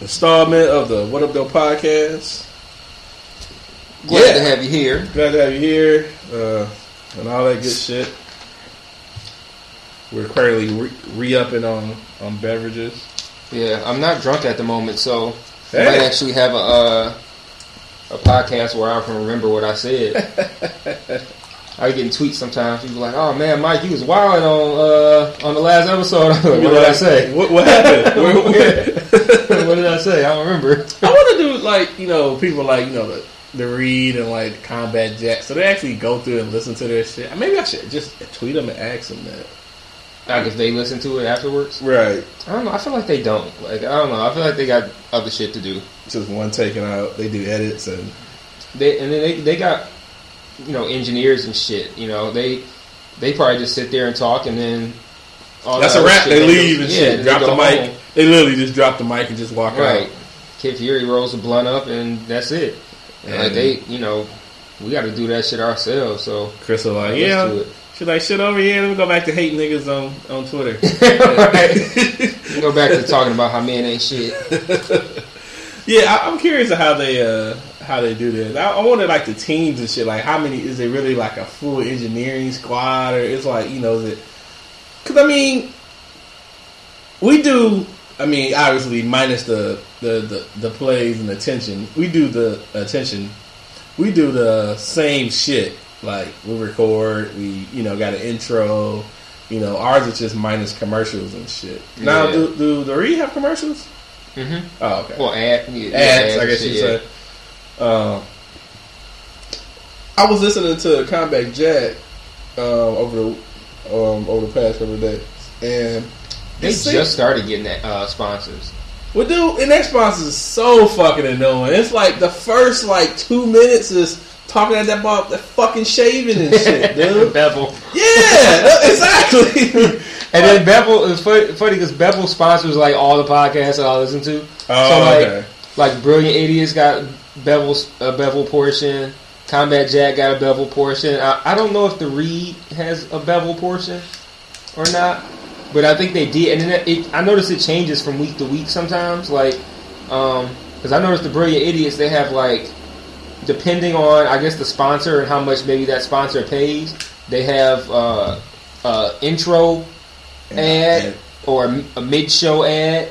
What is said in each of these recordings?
installment of the What Up, Though podcast. Glad Yeah. to have you here. Glad to have you here uh, and all that good shit. We're currently re upping on, on beverages. Yeah, I'm not drunk at the moment, so Hey. I might actually have a uh, a podcast where I can remember what I said. I get getting tweets sometimes. People like, "Oh man, Mike, you was wild on uh, on the last episode." I'm like, what did I say? What, what happened? Where- where- what did I say? I don't remember. I want to do like you know people like you know the the read and like Combat Jack, so they actually go through and listen to their shit. Maybe I should just tweet them and ask them that. Like if they listen to it afterwards. Right, I don't know. I feel like they don't. Like I don't know. I feel like they got other shit to do. just one taken out. They do edits and They and then they they got you know engineers and shit. You know they they probably just sit there and talk and then all that's the a wrap. They go- leave and yeah, shit. Drop the mic. home. They literally just drop the mic and just walk Right. out. Kid Fury rolls the blunt up and that's it. And like they you know we got to do that shit ourselves. So Chris was like, yeah. She's like, shit over here. Let me go back to hating niggas on, on Twitter. go back to talking about how men ain't shit. yeah, I, I'm curious how they uh, how they do this. I, I wonder like the teams and shit. Like, how many is it really like a full engineering squad, or it's like you know, is it? Because I mean, we do. I mean, obviously, minus the the, the the plays and attention, we do the attention. We do the same shit. Like we record, we you know got an intro. You know, ours is just minus commercials and shit. Now, Yeah. do do the have commercials? hmm Oh, okay. Well, ad, yeah, ads, yeah, I guess you yeah. say. Um, I was listening to Combat Jack um, over the um, over the past couple of days, and They just seems- started getting that, uh, sponsors. well, dude, and that sponsor is so fucking annoying. It's like the first like two minutes is talking at that about the fucking shaving and shit, dude. Bevel. yeah, exactly. And then Bevel is funny because Bevel sponsors like all the podcasts that I listen to. Oh, so like, okay. like Brilliant Idiots got Bevel's a Bevel portion. Combat Jack got a Bevel portion. I, I don't know if the Read has a Bevel portion or not, but I think they did. And then it, I noticed it changes from week to week sometimes. Like, because I noticed the Brilliant Idiots they have like depending on I guess the sponsor and how much maybe that sponsor pays, they have uh, uh, intro ad or a, a mid-show ad,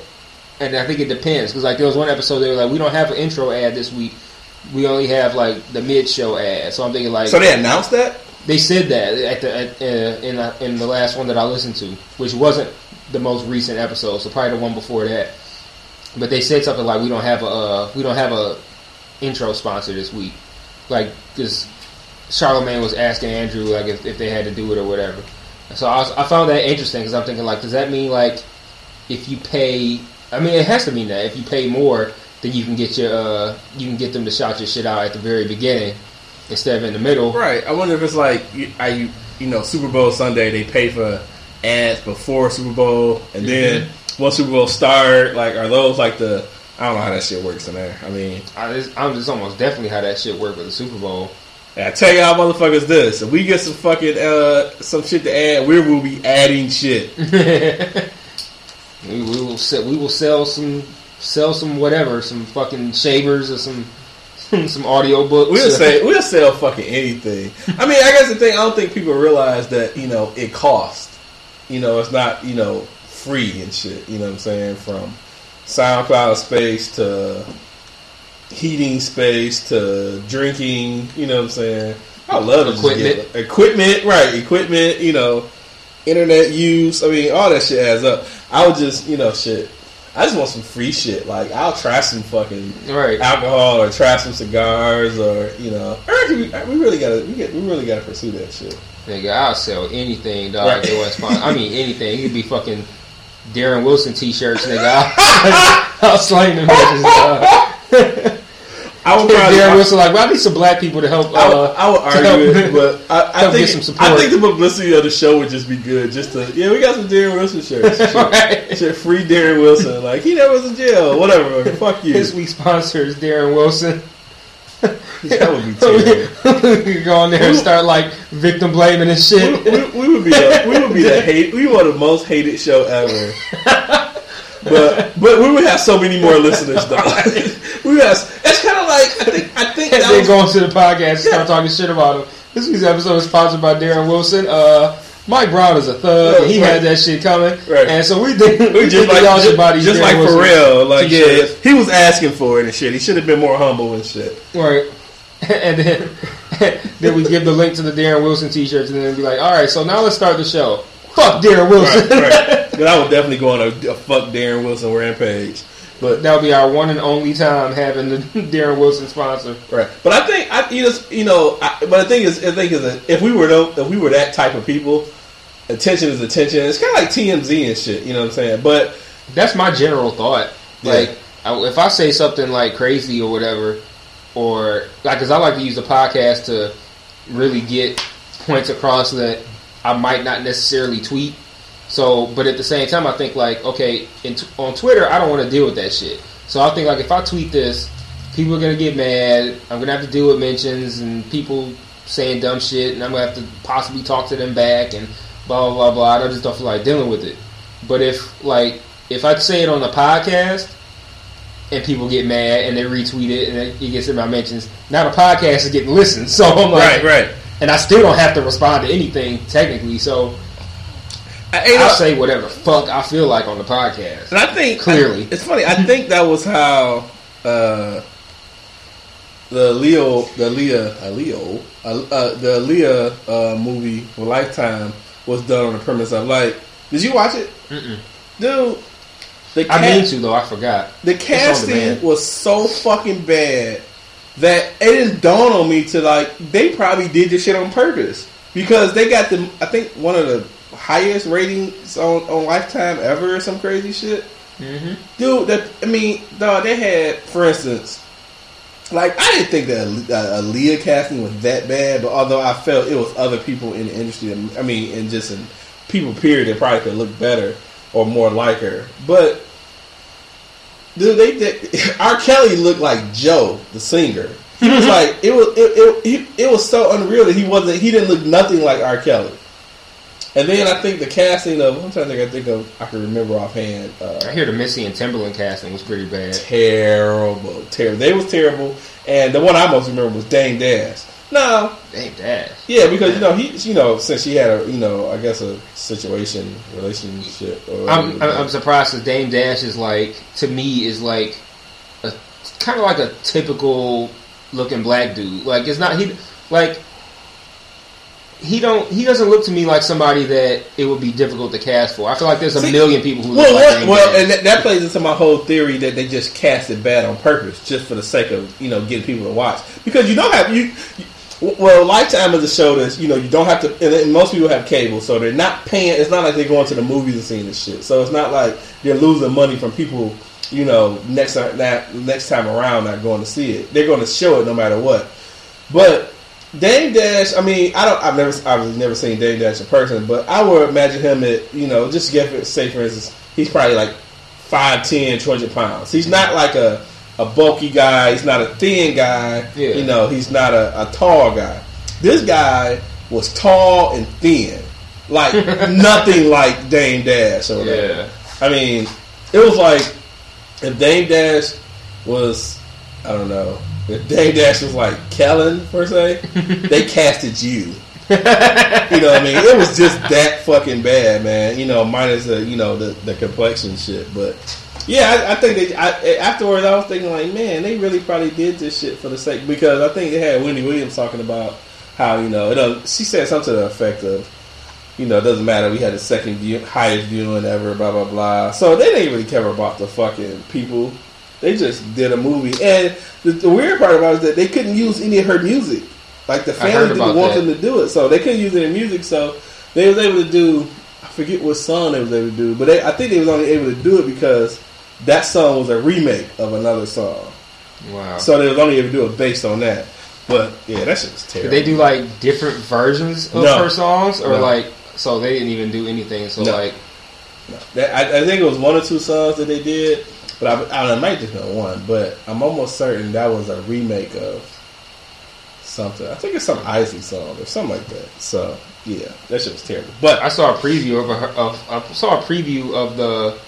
and I think it depends because like there was one episode they were like, we don't have an intro ad this week, we only have like the mid-show ad. So I'm thinking like So they announced that. they said that at the at, uh, in uh, in the last one that I listened to, which wasn't the most recent episode, so probably the one before that. But they said something like, we don't have a uh, we don't have a intro sponsor this week, like because Charlamagne was asking Andrew like if, if they had to do it or whatever. So I, was, I found that interesting because I'm thinking like, does that mean like if you pay? I mean, it has to mean that if you pay more, then you can get your uh, you can get them to shout your shit out at the very beginning instead of in the middle. Right. I wonder if it's like you, are you you know Super Bowl Sunday they pay for ads before Super Bowl and then once Super Bowl start like are those like the I don't know how that shit works in there. I mean, I, it's, I'm just almost definitely how that shit work with the Super Bowl. I tell y'all motherfuckers this: if we get some fucking uh some shit to add, we will be adding shit. We, we will sell, we will sell some sell some whatever, some fucking shavers or some some audio books. We'll say we'll sell fucking anything. I mean, I guess the thing I don't think people realize that you know it costs. You know, it's not you know free and shit. You know what I'm saying? From SoundCloud space to heating space to drinking. You know what I'm saying? I love Equipment. equipment, right? Equipment. You know, internet use. I mean, all that shit adds up. I would just you know shit. I just want some free shit. Like I'll try some fucking right. alcohol or try some cigars or you know. We, we really gotta we, get, we really gotta pursue that shit. Nigga, I'll sell anything, dog. Right. They want sponsor. I mean, anything. It could be fucking Darren Wilson t-shirts, nigga. I'll, I'll slang them bitches, dog. I would probably. Darren Wilson like, well, I need some black people to help. I would, Uh, I would argue help- it, but I, I think get some support. I think the publicity of the show would just be good. Just to yeah, we got some Darren Wilson shirts. Shit, Right. Shit, free Darren Wilson. Like he never was in jail. Whatever. Fuck you. This week's sponsor is Darren Wilson. That would be terrible. we could go on there and start like victim blaming and shit. we, we would be the, we would be the hate we were the most hated show ever. But but we would have so many more listeners though. we would have, that's kind of I think I think that then was, go onto the podcast and start talking shit about him. This week's episode is sponsored by Darren Wilson. Uh, Mike Brown is a thug. and he Right. had that shit coming. Right. And so we did. we we just like y'all should buy just Darren like for Wilson real. Like yeah, he was asking for it and shit. He should have been more humble and shit. Right. And then, then we give the link to the Darren Wilson t-shirts and then be like, all right, so now let's start the show. Fuck Darren Wilson. Right, right. I would definitely go on a, a fuck Darren Wilson rampage. But That'll be our one and only time having the Darren Wilson sponsor. Right, but I think I you know you know. I, but the thing is, I think is that if we were if we were that type of people, attention is attention. It's kind of like TMZ and shit. You know what I'm saying? But That's my general thought. Yeah. Like, I, if I say something like crazy or whatever, or like, because I like to use the podcast to really get points across that I might not necessarily tweet. So, but at the same time, I think like, okay, in t- on Twitter, I don't want to deal with that shit. So I think like, if I tweet this, people are gonna get mad. I'm gonna have to deal with mentions and people saying dumb shit, and I'm gonna have to possibly talk to them back and blah blah blah blah. I just don't feel like dealing with it. But if like if I say it on the podcast and people get mad and they retweet it and it gets in my mentions, now the podcast is getting listened. So I'm like, right. and I still don't have to respond to anything technically. So I, you know, I'll say whatever the fuck I feel like on the podcast. and I think Clearly. it's funny. I think that was how uh, the Leo, the Leah, uh, Leo, uh, uh, the Leah uh, movie for Lifetime was done on the premise of like, did you watch it, Mm-mm. dude? The I mean to though. I forgot. The casting was so fucking bad that it didn't dawn on me to like they probably did this shit on purpose because they got the I think one of the highest ratings on, on Lifetime ever or some crazy shit. Mm-hmm. Dude, that I mean, dog, they had for instance, like I didn't think that uh, Aaliyah casting was that bad, but although I felt it was other people in the industry, I mean, and just in people period that probably could look better or more like her, but. Dude, they did. R. Kelly looked like Joe, the singer. He was like it was it, it, he, it was so unreal that he wasn't he didn't look nothing like R. Kelly. And then I think the casting of I'm trying to think I think of I can remember offhand. Uh, I hear the Missy and Timbaland casting was pretty bad. terrible, terrible. They was terrible, and the one I most remember was Dane Dash. No, Dang dash. yeah, because you know he, you know, since she had a, you know, I guess a situation, relationship. Or I'm, I'm, I'm surprised that Dame Dash is like to me is like a kind of like a typical looking black dude. Like it's not he like he don't he doesn't look to me like somebody that it would be difficult to cast for. I feel like there's a See, million people who well, look like what- well, and that, that plays into my whole theory that they just cast it bad on purpose, just for the sake of you know getting people to watch. Because you don't have you. you well, Lifetime is a show that's you know you don't have to, and, and most people have cable, so they're not paying. It's not like they're going to the movies and seeing this shit. So it's not like they're losing money from people. You know, next uh, that next time around, not going to see it. They're going to show it no matter what. But Dame Dash, I mean, I don't. I've never, I've never seen Dame Dash in person, but I would imagine him at, you know, just get for, say for instance, he's probably like 5'10", 200 pounds. He's not like a, a bulky guy. He's not a thin guy. Yeah. You know, he's not a, a tall guy. This guy was tall and thin, like nothing like Dame Dash or whatever. yeah. I mean, it was like if Dame Dash was, I don't know, Dame Dash was like Kellen per se, they casted you. you know what I mean? It was just that fucking bad, man. You know, minus the you know the the complexion shit, but yeah, I, I think they. I, afterwards, I was thinking like, man, they really probably did this shit for the sake because I think they had Wendy Williams talking about how you know it. don't- She said something to the effect of, you know, it doesn't matter. We had the second view, highest viewing ever, blah blah blah. So they didn't really care about the fucking people. They just did a movie, and the, the weird part about it is that they couldn't use any of her music. Like the family didn't want that. them to do it, so they couldn't use any music. So they was able to do. I forget what song they was able to do, but they, I think they was only able to do it because that song was a remake of another song. Wow. So they was only able to do it based on that. But yeah, that shit was Did they do like different versions of No. her songs, or No. like so they didn't even do anything? So No. like. That, I, I think it was one or two songs that they did, but I, I, don't know, it might just been one. But I'm almost certain that was a remake of something. I think it's some Isley song or something like that. So yeah, that shit was terrible. But I saw a preview of her. Of, I saw a preview of the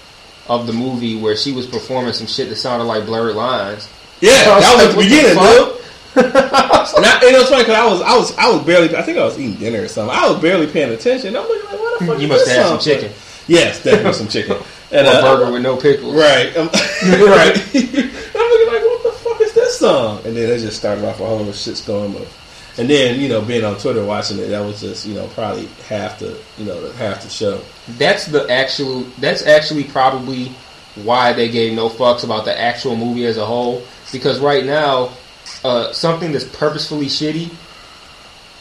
of the movie where she was performing some shit that sounded like blurred lines. yeah, that was like, at the beginning, dude. And, I, and it was funny because I was, I was, I was barely. I think I was eating dinner or something. I was barely paying attention. I'm looking like, what the fuck? You must have had some chicken? Yes, definitely some chicken. And a, uh, burger with no pickles. Right. Um, right. I'm looking like, what the fuck is this song? And then it just started off a whole shitstorm of, and then you know, being on Twitter watching it, that was just you know probably half the you know half the show. That's the actual. That's actually probably why they gave no fucks about the actual movie as a whole. Because right now, uh, something that's purposefully shitty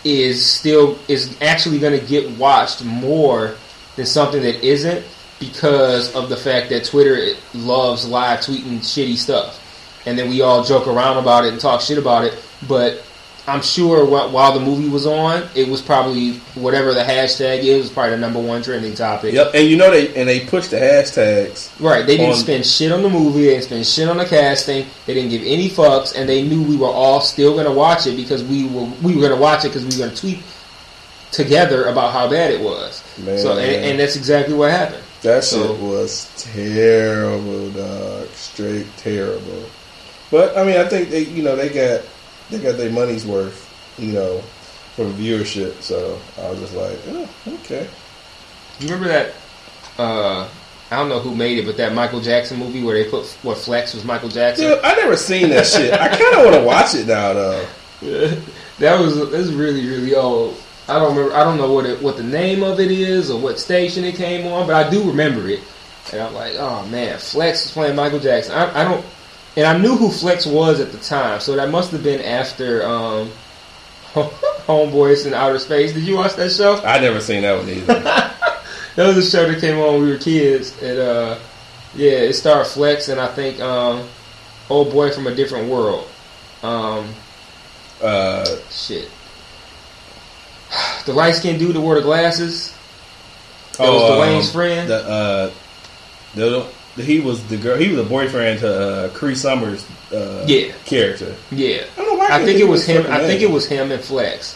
is still is actually going to get watched more than something that isn't because of the fact that Twitter loves live tweeting shitty stuff, and then we all joke around about it and talk shit about it. But I'm sure while the movie was on, it was probably whatever the hashtag is was probably the number one trending topic. Yep. And you know they and they pushed the hashtags. Right, they didn't On- spend shit on the movie. They didn't spend shit on the casting. They didn't give any fucks, and they knew we were all still going to watch it because we were we were going to watch it because we were going to tweet together about how bad it was. Man. So, and, and that's exactly what happened. That So- shit was terrible, dog. Straight terrible. But I mean, I think they you know they got they got their money's worth. You know. From viewership, so I was just like, oh, okay. You remember that? Uh, I don't know who made it, but that Michael Jackson movie where they put what Flex was Michael Jackson. Dude, I never seen that shit. I kind of want to watch it now, though. that was that was really really old. I don't remember. I don't know what it, what the name of it is or what station it came on, but I do remember it. And I'm like, oh man, Flex was playing Michael Jackson. I, I don't, and I knew who Flex was at the time, so that must have been after um, Homeboys in Outer Space. Did you watch that show? I never seen that one either. That was a show that came on when we were kids. And uh, yeah, it starred Flex and I think um, old boy from a different world. Um, uh, shit. The light skinned dude that wore the glasses. That oh, was um, Dwayne's friend. The, uh, the, he was the girl. He was a boyfriend to uh, Cree Summers. Uh, Yeah. character. yeah. I don't know why. I think it was him. I think it was him and Flex.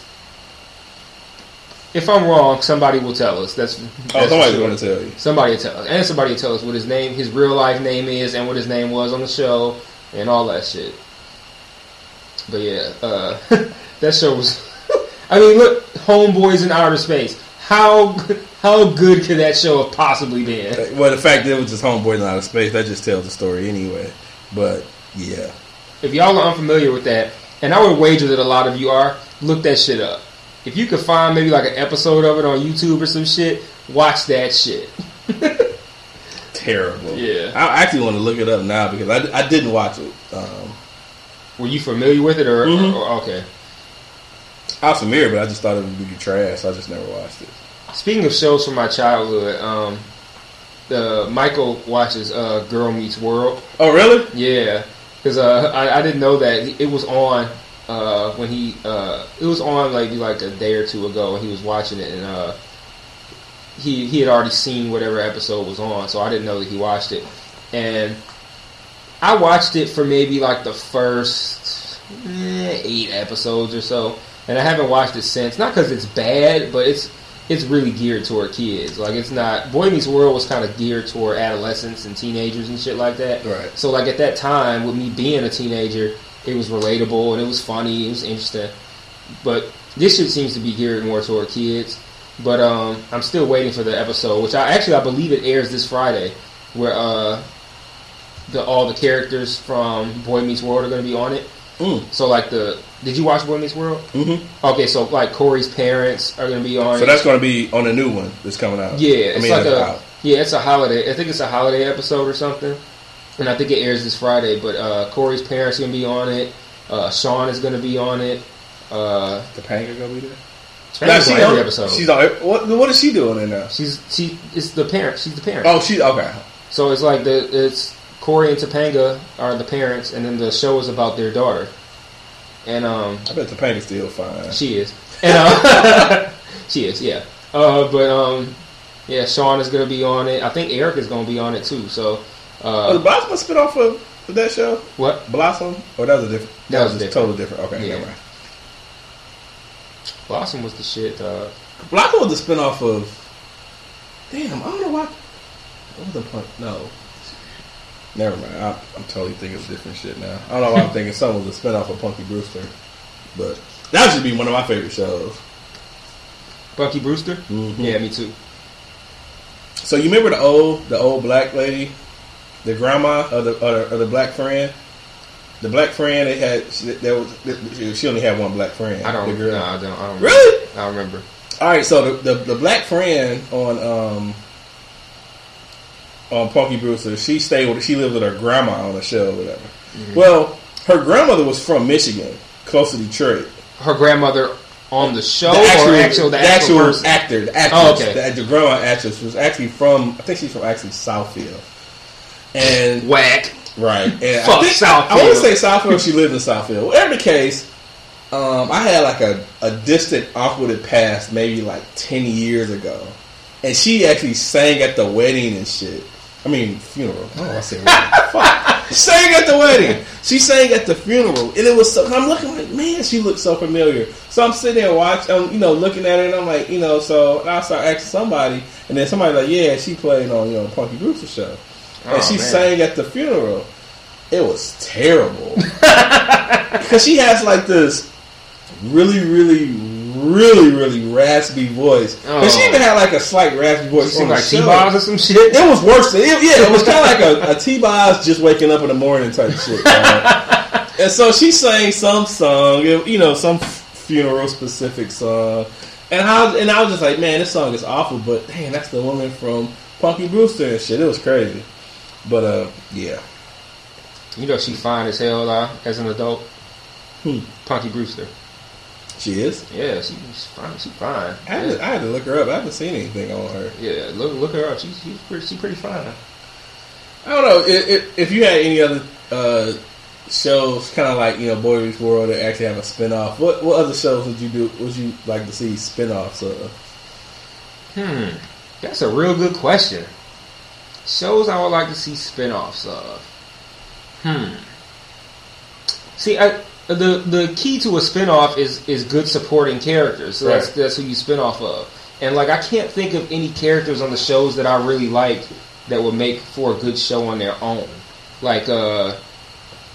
If I'm wrong, somebody will tell us. That's, Oh, that's somebody's sure. going to tell you. Somebody will tell us, and somebody will tell us what his name, his real life name is, and what his name was on the show, and all that shit. But yeah, uh, that show was. I mean, look, Homeboys in Outer Space. How how good could that show have possibly been? Well, the fact that it was just Homeboys in outer space that just tells the story anyway. But yeah, If y'all are unfamiliar with that, and I would wager that a lot of you are, look that shit up. If you could find maybe like an episode of it on YouTube or some shit, watch that shit. terrible. Yeah. I actually want to look it up now because I, I didn't watch it. Um, Were you familiar with it, or, Mhm. or- okay? I was familiar, but I just thought it would be trash. So I just never watched it. Speaking of shows from my childhood, um, the Michael watches uh, Girl Meets World. Oh, really? Yeah, because uh, I, I didn't know that it was on uh, when he uh, it was on like like a day or two ago, and he was watching it, and uh, he he had already seen whatever episode was on, so I didn't know that he watched it, and I watched it for maybe like the first eh, eight episodes or so, and I haven't watched it since. Not because it's bad, but it's it's really geared toward kids. Like it's not. Boy Meets World was kind of geared toward adolescents and teenagers and shit like that. Right. So like at that time, with me being a teenager, it was relatable and it was funny. It was interesting. But this shit seems to be geared more toward kids. But um, I'm still waiting for the episode, which I actually I believe it airs this Friday, where uh, the all the characters from Boy Meets World are going to be on it. Mm. So like the did you watch Boy Meets World? Mm-hmm. Okay, so like Corey's parents are going to be on. So that's going to be on a new one that's coming out. Yeah, I it's mean, like a out. yeah, it's a holiday. I think it's a holiday episode or something, and I think it airs this Friday. But uh, Corey's parents are gonna be on it. Uh, Sean is gonna be on it. Uh, Topanga gonna be there. Topanga's she on every episode. She's on. What, what is she doing in now? she's she it's the parent. She's the parent. Oh, she okay. So it's like the it's Corey and Topanga are the parents, and then the show is about their daughter. And um, I bet Topanga's still fine. she is, and uh, she is, yeah. Uh, but um, yeah, Sean is gonna be on it. I think Eric is gonna be on it too. So Was uh, Blossom a spinoff of, of that show? what? Blossom? Or that was a different? That was a different. total different. Okay, Yeah. never mind. Blossom was the shit. Uh, Blossom was the spinoff of. Damn, I don't know why. What was the point? No. Never mind. I, I'm totally thinking of different shit now. I don't know why I'm thinking something was a spinoff of Punky Brewster, but that should be one of my favorite shows. Punky Brewster. Mhm. Yeah, me too. So you remember the old the old black lady, the grandma of the of the, of the black friend, the black friend. They had she, there was she only had one black friend. I don't. The girl. No, I don't. I don't. Really? I don't remember. All right. So the, the the black friend on um on Punky Brewster, she stayed with she lived with her grandma on the show, or whatever. Mm-hmm. Well, her grandmother was from Michigan, close to Detroit. Her grandmother on the show the or actual the, actual, person? actor, the actress, Oh, okay. the, the grandma actress was actually from. I think she's from actually Southfield, and Whack. right. And Fuck I, think, Southfield. I, want to say Southfield. She lived in Southfield. Whatever the case, um, I had like a, a distant, awkward past, maybe like ten years ago, and she actually sang at the wedding and shit. I mean, funeral. Oh, I said wedding. Fuck. Sang at the wedding. She sang at the funeral, and it was so. I'm looking like, man, she looks so familiar. So I'm sitting there watching, um, you know, looking at her, and I'm like, you know, so and I start asking somebody, and then somebody like, yeah, she played on you know Punky Brewster show, and Oh, she man. sang at the funeral. It was terrible because she has like this really, really, really, really raspy voice. But she Oh. even had like a slight raspy voice. on like. T-Boz or some shit. It was worse than it, yeah. It was kind of like a, a T-Boz just waking up in the morning type shit. man. and so she sang some song, you know, some funeral specific song, and I was, and I was just like, man, this song is awful, but dang, that's the woman from Punky Brewster and shit. It was crazy, but uh, yeah. You know she fine as hell uh, as an adult. Hmm. Punky Brewster. She is. Yeah, she, she's fine. She's fine. I had, Yeah, to, I had to look her up. I haven't seen anything on her. yeah look look her up. She's she's pretty, she's pretty fine. I don't know if, if, if you had any other uh, shows, kind of like you know Boy Meets World, that actually have a spinoff. What what other shows would you do? Would you like to see spinoffs of? Hmm, that's a real good question. Shows I would like to see spin-offs of. Hmm. See, I, the the key to a spin-off is is good supporting characters. So that's Right. that's who you spin off of. And like I can't think of any characters on the shows that I really like that would make for a good show on their own. Like uh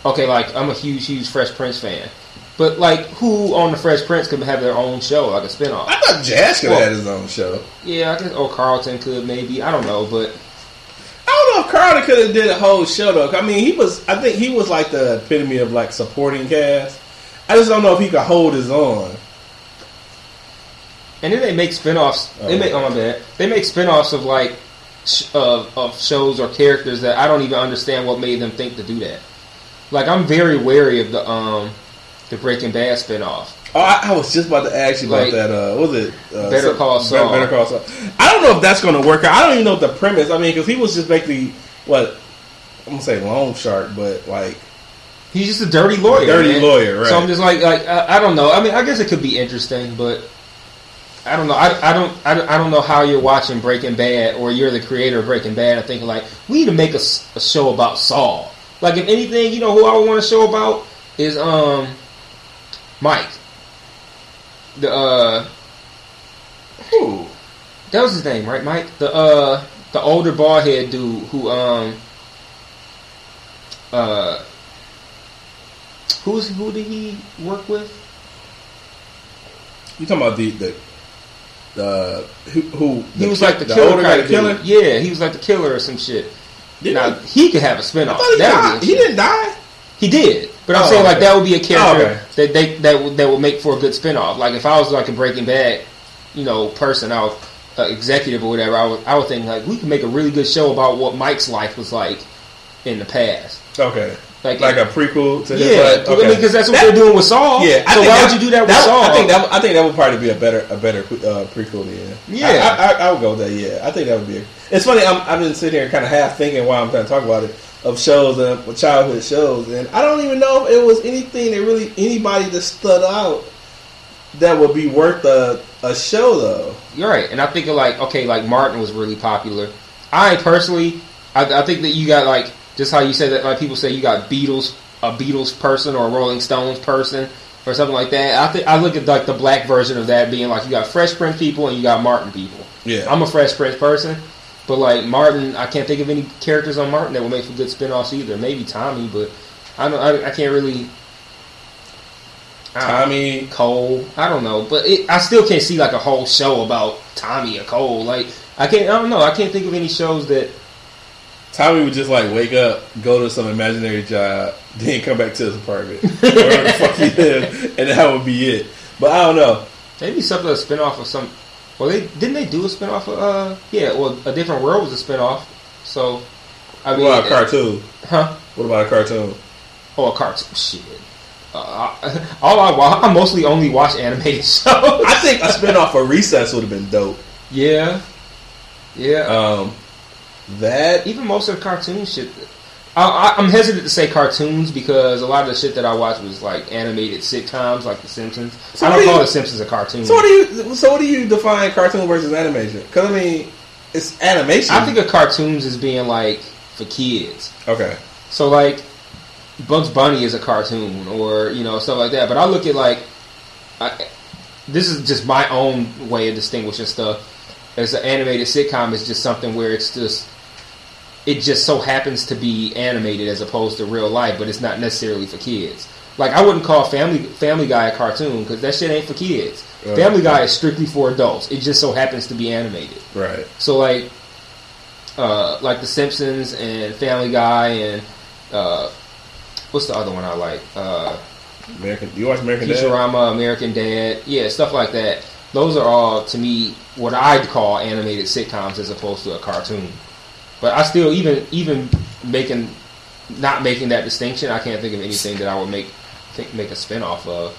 okay, like I'm a huge huge Fresh Prince fan. But like who on the Fresh Prince could have their own show, like a spin-off? I thought Jazz could Well- have had his own show. Yeah, I guess or Carlton could maybe. I don't know, but know if Carlton could have did a whole show though. I mean, he was. I think he was like the epitome of like supporting cast. I just don't know if he could hold his own. And then they make spin-offs. They Oh. make oh my bad. They make spin-offs of like sh- of of shows or characters that I don't even understand what made them think to do that. Like I'm very wary of the um the Breaking Bad spin-off. Oh, I, I was just about to ask you about Like, that. Uh, what was it uh, Better Call Saul. Better Call Saul. I don't know if that's going to work out. I don't even know the premise. I mean, because he was just basically what I'm gonna say, loan shark, but like He's just a dirty lawyer. Dirty man. lawyer, right. So I'm just like like I, I don't know. I mean, I guess it could be interesting, but I don't know. I, I don't I, I don't know how you're watching Breaking Bad or you're the creator of Breaking Bad and thinking like we need to make a show about Saul. Like if anything, you know who I would want to show about is um Mike. The uh whew, that was his name, right? Mike, the uh the older bald head dude who um uh who's who did he work with? you talking about the the the who, who He was ki- like the, the killer guy, killer. Yeah, he was like the killer or some shit. Didn't now he? he could have a spinoff. thought he died. He didn't die. He did, but I'm Oh, saying like that would be a character Oh, okay. that they that would, that would make for a good spinoff. Like if I was like a Breaking Bad, you know, person, I was uh, executive or whatever. I would I would think like we could make a really good show about what Mike's life was like in the past. Okay, Like, like a prequel to yeah, because Okay. I mean, 'cause that's what That- they're doing with Saul. Yeah, I so why that- would you do that with that- Saul? I think that I think that would probably be a better a better uh, prequel. Then. Yeah. I, I, I would go with that. Yeah, I think that would be. A, it's funny. I'm, I've been sitting here kind of half thinking while I'm trying to talk about it. Of shows and childhood shows, and I don't even know if it was anything that really anybody that stood out that would be worth a a show though. You're right, and I think of like okay, like Martin was really popular. I personally, I, I think that you got like just how you said that like people say you got Beatles, a Beatles person or a Rolling Stones person or something like that. I think I look at like the black version of that being like you got Fresh Prince people and you got Martin people. Yeah, I'm a Fresh Prince person, but like Martin, I can't think of any characters on Martin that would make for good spin-offs either. Maybe Tommy, but I don't. I, I can't really. I. Tommy. Cole. I don't know, but it, I still can't see like a whole show about Tommy or Cole. Like I can't. I don't know. I can't think of any shows that. Tommy would just like wake up, go to some imaginary job, then come back to his apartment, wherever the fuck he lived, and that would be it. But I don't know. Maybe something a spinoff of some. Well, they didn't they do a spinoff of uh yeah well a different world was a spinoff. So I What mean, about a cartoon? huh? What about a cartoon? Oh, a cartoon shit. Uh, all I watch, I mostly only watch animated shows. I think a spinoff of Recess would have been dope. yeah, yeah. Um, that Even most of the cartoon shit. I, I'm hesitant to say cartoons because a lot of the shit that I watched was like animated sitcoms, like The Simpsons. So I don't do call you- The Simpsons a cartoon. So what do you? So what do you define cartoon versus animation? Because I mean, it's animation. I think of cartoons as being like for kids. okay. So like Bugs Bunny is a cartoon or you know stuff like that. But I look at like I, this is just my own way of distinguishing stuff. As an animated sitcom is just something where it's just it just so happens to be animated as opposed to real life, but it's not necessarily for kids. Like I wouldn't call Family Family Guy a cartoon because that shit ain't for kids. Right. Family Guy is strictly for adults. It just so happens to be animated. Right. So like, uh, like The Simpsons and Family Guy and uh, what's the other one I like? Uh, American. You watch American Dad? Futurama, American Dad, yeah, stuff like that. Those are all to me what I'd call animated sitcoms as opposed to a cartoon. But I still even even making not making that distinction, I can't think of anything that I would make think, make a spinoff of.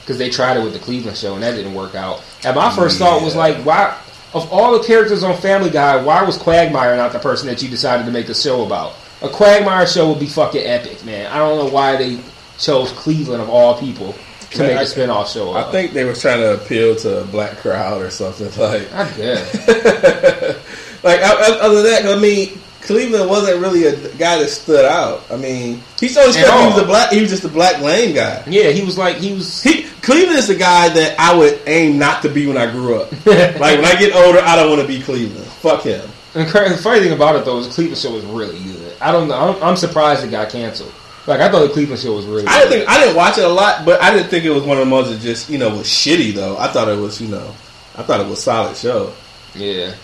Because they tried it with the Cleveland show and that didn't work out. And my first thought was like, why of all the characters on Family Guy, why was Quagmire not the person that you decided to make a show about? A Quagmire show would be fucking epic, man. I don't know why they chose Cleveland of all people to Man, make I- a spinoff show. I of. think they were trying to appeal to a black crowd or something like. I guess. like other than that, I mean, Cleveland wasn't really a guy that stood out. I mean, he's always. He was a black. He was just a black lame guy. Yeah, he was like he was. He, Cleveland is the guy that I would aim not to be when I grew up. like when I get older, I don't want to be Cleveland. Fuck him. And the funny thing about it though is the Cleveland show was really good. I don't know. I'm, I'm surprised it got canceled. Like I thought the Cleveland show was really. I didn't good. think I didn't watch it a lot, but I didn't think it was one of the ones that just you know was shitty though. I thought it was you know, I thought it was solid show. Yeah.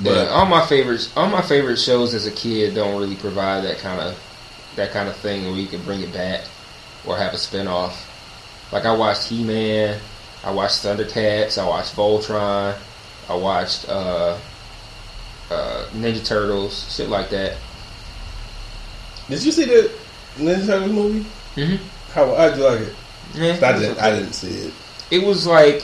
But- But all my favorites, all my favorite shows as a kid don't really provide that kind of that kind of thing where you can bring it back or have a spinoff. Like I watched He Man, I watched Thundercats, I watched Voltron, I watched uh, uh, Ninja Turtles, shit like that. Did you see the Ninja Turtles movie? Mm-hmm. How how'd you like it? Yeah, I didn't. okay. I didn't see it. it was like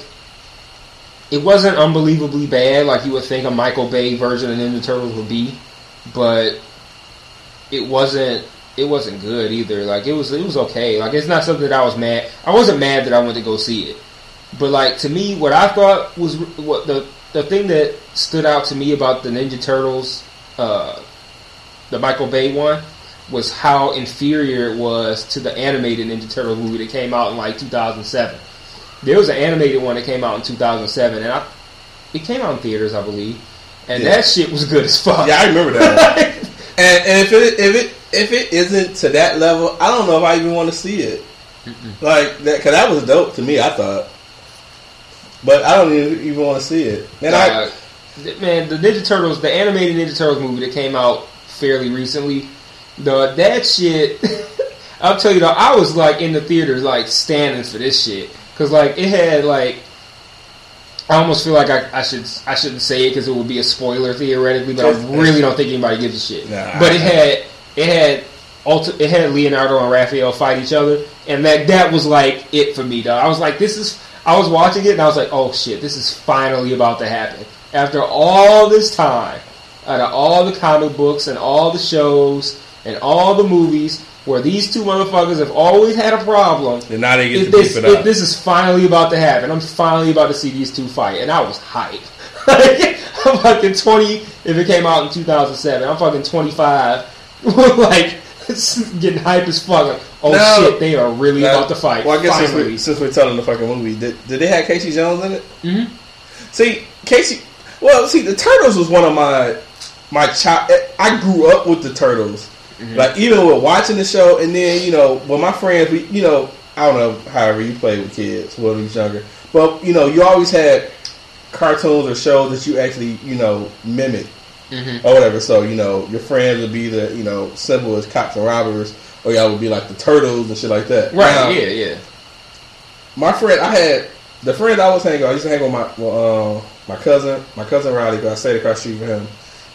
it wasn't unbelievably bad like you would think a Michael Bay version of Ninja Turtles would be, but it wasn't it wasn't good either. Like it was it was okay. Like it's not something that I was mad. I wasn't mad that I went to go see it. But like to me what I thought was what the the thing that stood out to me about the Ninja Turtles uh the Michael Bay one was how inferior it was to the animated Ninja Turtles movie that came out in like 2007. There was an animated one that came out in 2007, and I, it came out in theaters, I believe, and Yeah. that shit was good as fuck. Yeah, I remember that. one. and, and if it if it if it isn't to that level, I don't know if I even want to see it. Like that, because that was dope to me. I thought, but I don't even, even want to see it. Man, Uh, th- man, the Ninja Turtles, the animated Ninja Turtles movie that came out fairly recently, the that shit. I'll tell you though, I was like in the theaters, like standing for this shit, because like it had like. I almost feel like I, I should I shouldn't say it because it would be a spoiler theoretically, but I really don't think anybody gives a shit. Nah. but it had it had it had Leonardo and Raphael fight each other, and that that was like it for me. Though I was like, this is. I was watching it and I was like, oh shit, this is finally about to happen after all this time. out of all the comic books and all the shows and all the movies where these two motherfuckers have always had a problem. And now they get this, beef it if up. this is finally about to happen, I'm finally about to see these two fight, and I was hyped. I'm fucking 20 if it came out in 2007. I'm fucking 25, like getting hype as fuck. Like, oh Now- shit, they are really Now- about to fight. Well, I guess since, we, since we're telling the fucking movie, did, did they have Casey Jones in it? Mhm. See, Casey. Well, see, the Turtles was one of my my child. I grew up with the Turtles. Like even with watching the show, and then you know, when my friends, we, you know, I don't know, however you play with kids when we was younger, but you know, you always had cartoons or shows that you actually, you know, mimic Mhm. or whatever. So you know, your friends would be the, you know, simple as cops and robbers, or y'all would be like the Turtles and shit like that. Right, Now, yeah, yeah. my friend, I had the friend I was hanging. with, I used to hang with my well, uh, my cousin, my cousin Riley, because I stayed across the street from him,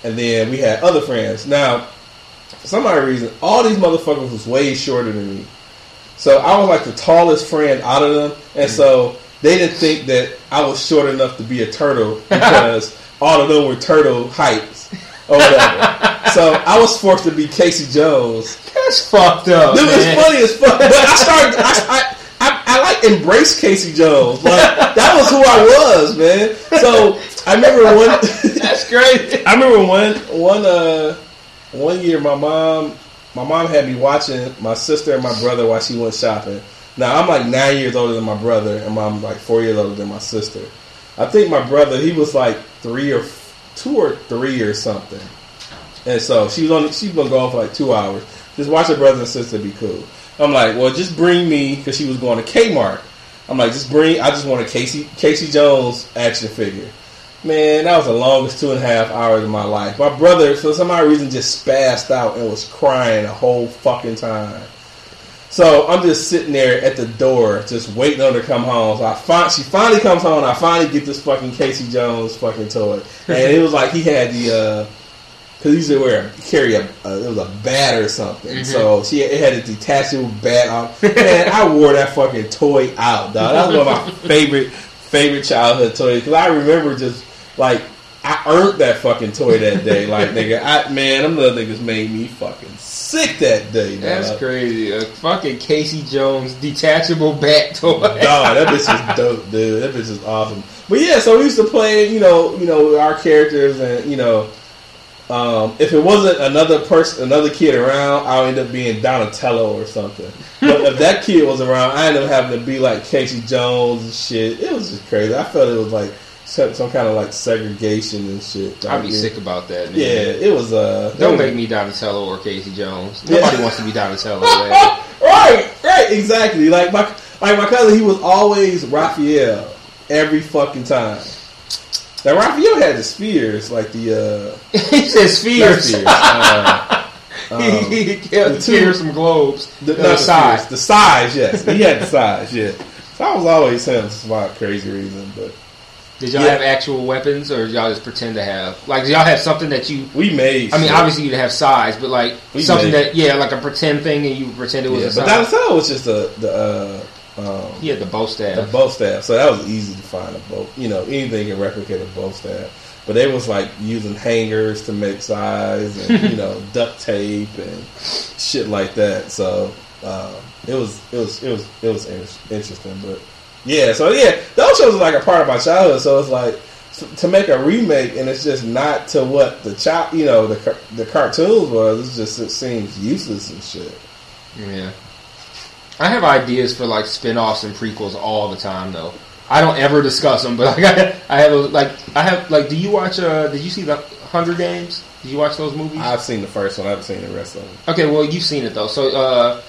and then we had other friends. Now, for some odd reason, all these motherfuckers was way shorter than me, so I was like the tallest friend out of them, and so they didn't think that I was short enough to be a turtle because all of them were turtle heights or whatever. so I was forced to be Casey Jones. That's fucked up. Dude, man. it's funny as fuck. But I started. I, I, I, I like embrace Casey Jones. Like that was who I was, man. So I remember one. That's crazy. I remember one one uh one year my mom my mom had me watching my sister and my brother while she went shopping. Now I'm like nine years older than my brother, and I'm like four years older than my sister. I think my brother he was like three or two or three or something, and so she was on. She was gonna go on for like two hours. Just watch her brother and sister be cool. I'm like, well, just bring me because she was going to Kmart. I'm like, just bring. I just want a Casey Casey Jones action figure. Man, that was the longest two and a half hours of my life. My brother, for some odd reason, just spazzed out and was crying the whole fucking time. So I'm just sitting there at the door, just waiting on her to come home. So I find she finally comes home. And I finally get this fucking Casey Jones fucking toy, and it was like he had the uh, because he used to wear carry a uh, it was a bat or something. So she it had a detachable bat on. Man, I wore that fucking toy out, dog. That was one of my favorite favorite childhood toys because I remember just like I earned that fucking toy that day. Like nigga, I man, them little niggas made me fucking sick that day. That's crazy. A fucking Casey Jones detachable bat toy. Dog, that bitch is dope, dude. That bitch is awesome. But yeah, so we used to play, you know, you know, our characters, and you know, um, if it wasn't another person, another kid around, I would end up being Donatello or something. But if that kid was around, I ended up having to be like Casey Jones and shit. It was just crazy. I felt it was like some, some kind of like segregation and shit. I'd be Like, sick about that. Man. Yeah, it was. Uh, Don't was- make me Donatello or Casey Jones. Yeah. Nobody wants to be Donatello. right, right, exactly. Like my like my cousin, he was always Raphael every fucking time. Now Raphael had the spheres, like the uh, he said spheres. spheres, uh, um, he he killed the two- some globes. the, The not the sais. the sais. Yes, he had the sais. Yeah, so I was always him for some crazy reason, but Did y'all Yeah. have actual weapons, or did y'all just pretend to have? Like, did y'all have something that you? we made. I mean, shit. obviously you'd have sais, but like We something made- that, yeah, like a pretend thing, and you pretend it was yeah, a but sais. Donatello was just the the. Uh, um, He had the bow staff. the bow staff. So that was easy to find a bow. You know, anything can replicate a bow staff. But they was like using hangers to make sais and you know duct tape and shit like that. So um, it was it was it was it was interesting. But yeah, so yeah, those shows are like a part of my childhood. So it's like to make a remake and it's just not to what the child you know the the cartoons was. It's just it seems useless and shit. Yeah. I have ideas for like spin-offs and prequels all the time though. I don't ever discuss them, but like I, I have a, like I have like do you watch uh did you see the Hunger Games? Did you watch those movies? I've seen the first one. I haven't seen the rest of them. Okay, well you've seen it though. So uh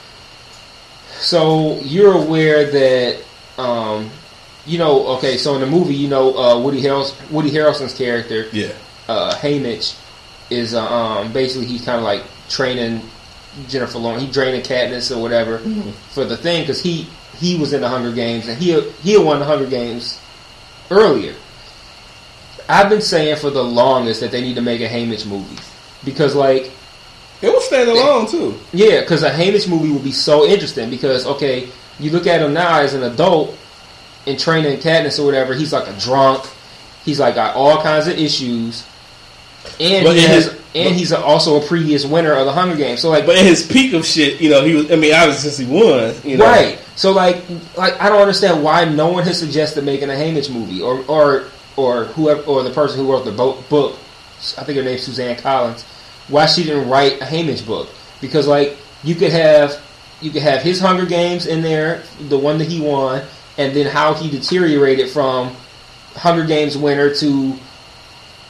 so you're aware that um you know, okay, so in the movie, you know, uh, Woody Harrelson, Woody Harrelson's character, Yeah. uh, Haymitch, is uh, um, basically he's kind of like training Jennifer Lawrence. He training Katniss or whatever for the thing because he he was in the Hunger Games and he he won the Hunger Games earlier. I've been saying for the longest that they need to make a Haymitch movie because like It was standalone too. yeah, because a Haymitch movie would be so interesting. Because okay, you look at him now as an adult in training Katniss or whatever. He's like a drunk. He's like got all kinds of issues, and But he has, his- and he's also a previous winner of the Hunger Games. So like, But in his peak of shit, you know, he was. I mean, obviously since he won, you know, right? So like, like I don't understand why no one has suggested making a Haymitch movie or or or whoever or the person who wrote the book. I think her name's Suzanne Collins. Why she didn't write a Haymitch book? Because like you could have you could have his Hunger Games in there, the one that he won, and then how he deteriorated from Hunger Games winner to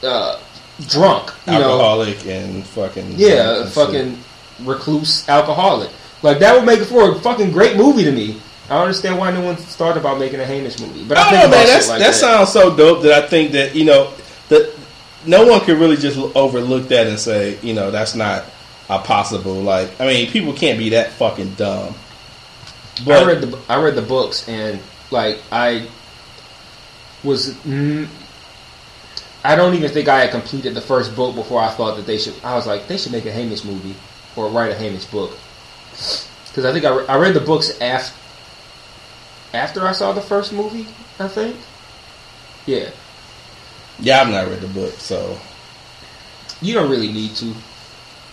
uh, drunk. You know, alcoholic and fucking yeah, and fucking recluse alcoholic. Like that would make it for a fucking great movie to me. I don't understand why no one thought about making a Haymitch movie. But I, don't know, man. That's, like that, that. sounds so dope that I think that you know that no one could really just overlook that and say you know that's not possible. Like, I mean, people can't be that fucking dumb. But I read the I read the books and like I was mm, I don't even think I had completed the first book before I thought that they should. I was like they should make a Haymitch movie or write a Haymitch book because I think I, re- I read the books after after I saw the first movie. I think yeah. yeah, I've not read the book, so You don't really need to.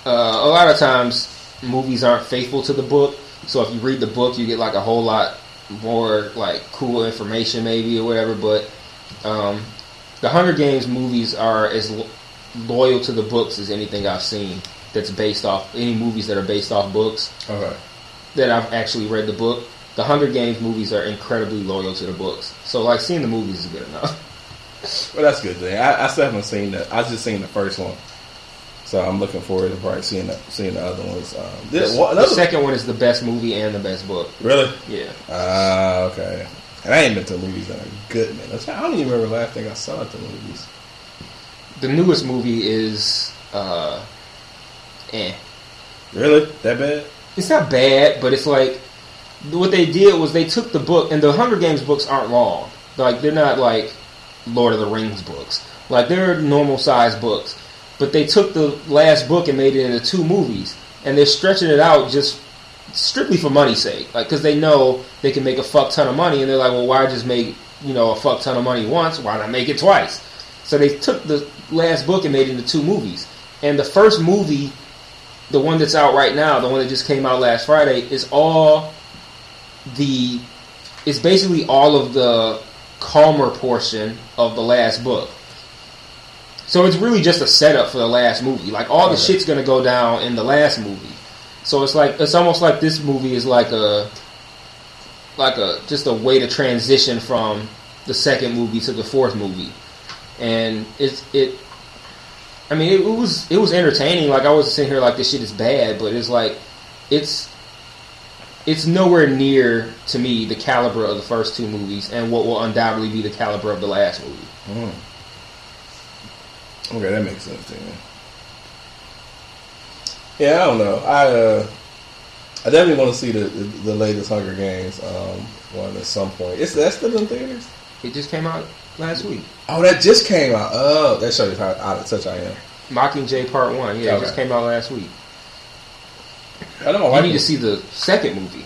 Uh, a lot of times, movies aren't faithful to the book. So if you read the book, you get like a whole lot more like cool information, maybe or whatever. But um, the Hunger Games movies are as lo- loyal to the books as anything I've seen. That's based off any movies that are based off books okay. that I've actually read the book. The Hunger Games movies are incredibly loyal to the books. So like seeing the movies is good enough. Well, that's good. Then I, I still haven't seen that. I just seen the first one, so I'm looking forward to probably seeing the, seeing the other ones. Um, this, the, the second one is the best movie and the best book. really? Yeah. Ah, okay. And I ain't been to movies in a good minute. I don't even remember last thing I saw at the movies. the newest movie is uh eh. Really? That bad? It's not bad, but it's like what they did was they took the book and the Hunger Games books aren't long. Like they're not like Lord of the Rings books. Like they're normal size books. But they took the last book and made it into two movies and they're stretching it out just strictly for money's sake. Like cuz they know they can make a fuck ton of money and they're like, "Well, why just make, you know, a fuck ton of money once? Why not make it twice?" So they took the last book and made it into two movies. And the first movie, the one that's out right now, the one that just came out last Friday, is all the it's basically all of the calmer portion of the last book. So it's really just a setup for the last movie. Like all the Okay. shit's gonna go down in the last movie. So it's like it's almost like this movie is like a like a just a way to transition from the second movie to the fourth movie. And it's it I mean it, was it was entertaining. Like I wasn't sitting here like this shit is bad, but it's like it's it's nowhere near to me the caliber of the first two movies and what will undoubtedly be the caliber of the last movie. Mm. Okay, that makes sense to me. Yeah, I don't know. I uh, I definitely want to see the, the, the latest Hunger Games um, one at some point. Is that still in theaters? It just came out last week. Oh, that just came out. Oh, that shows you how out of touch I am. Mockingjay Part One. Yeah, it just came out last week. I don't know. You need to see the second movie.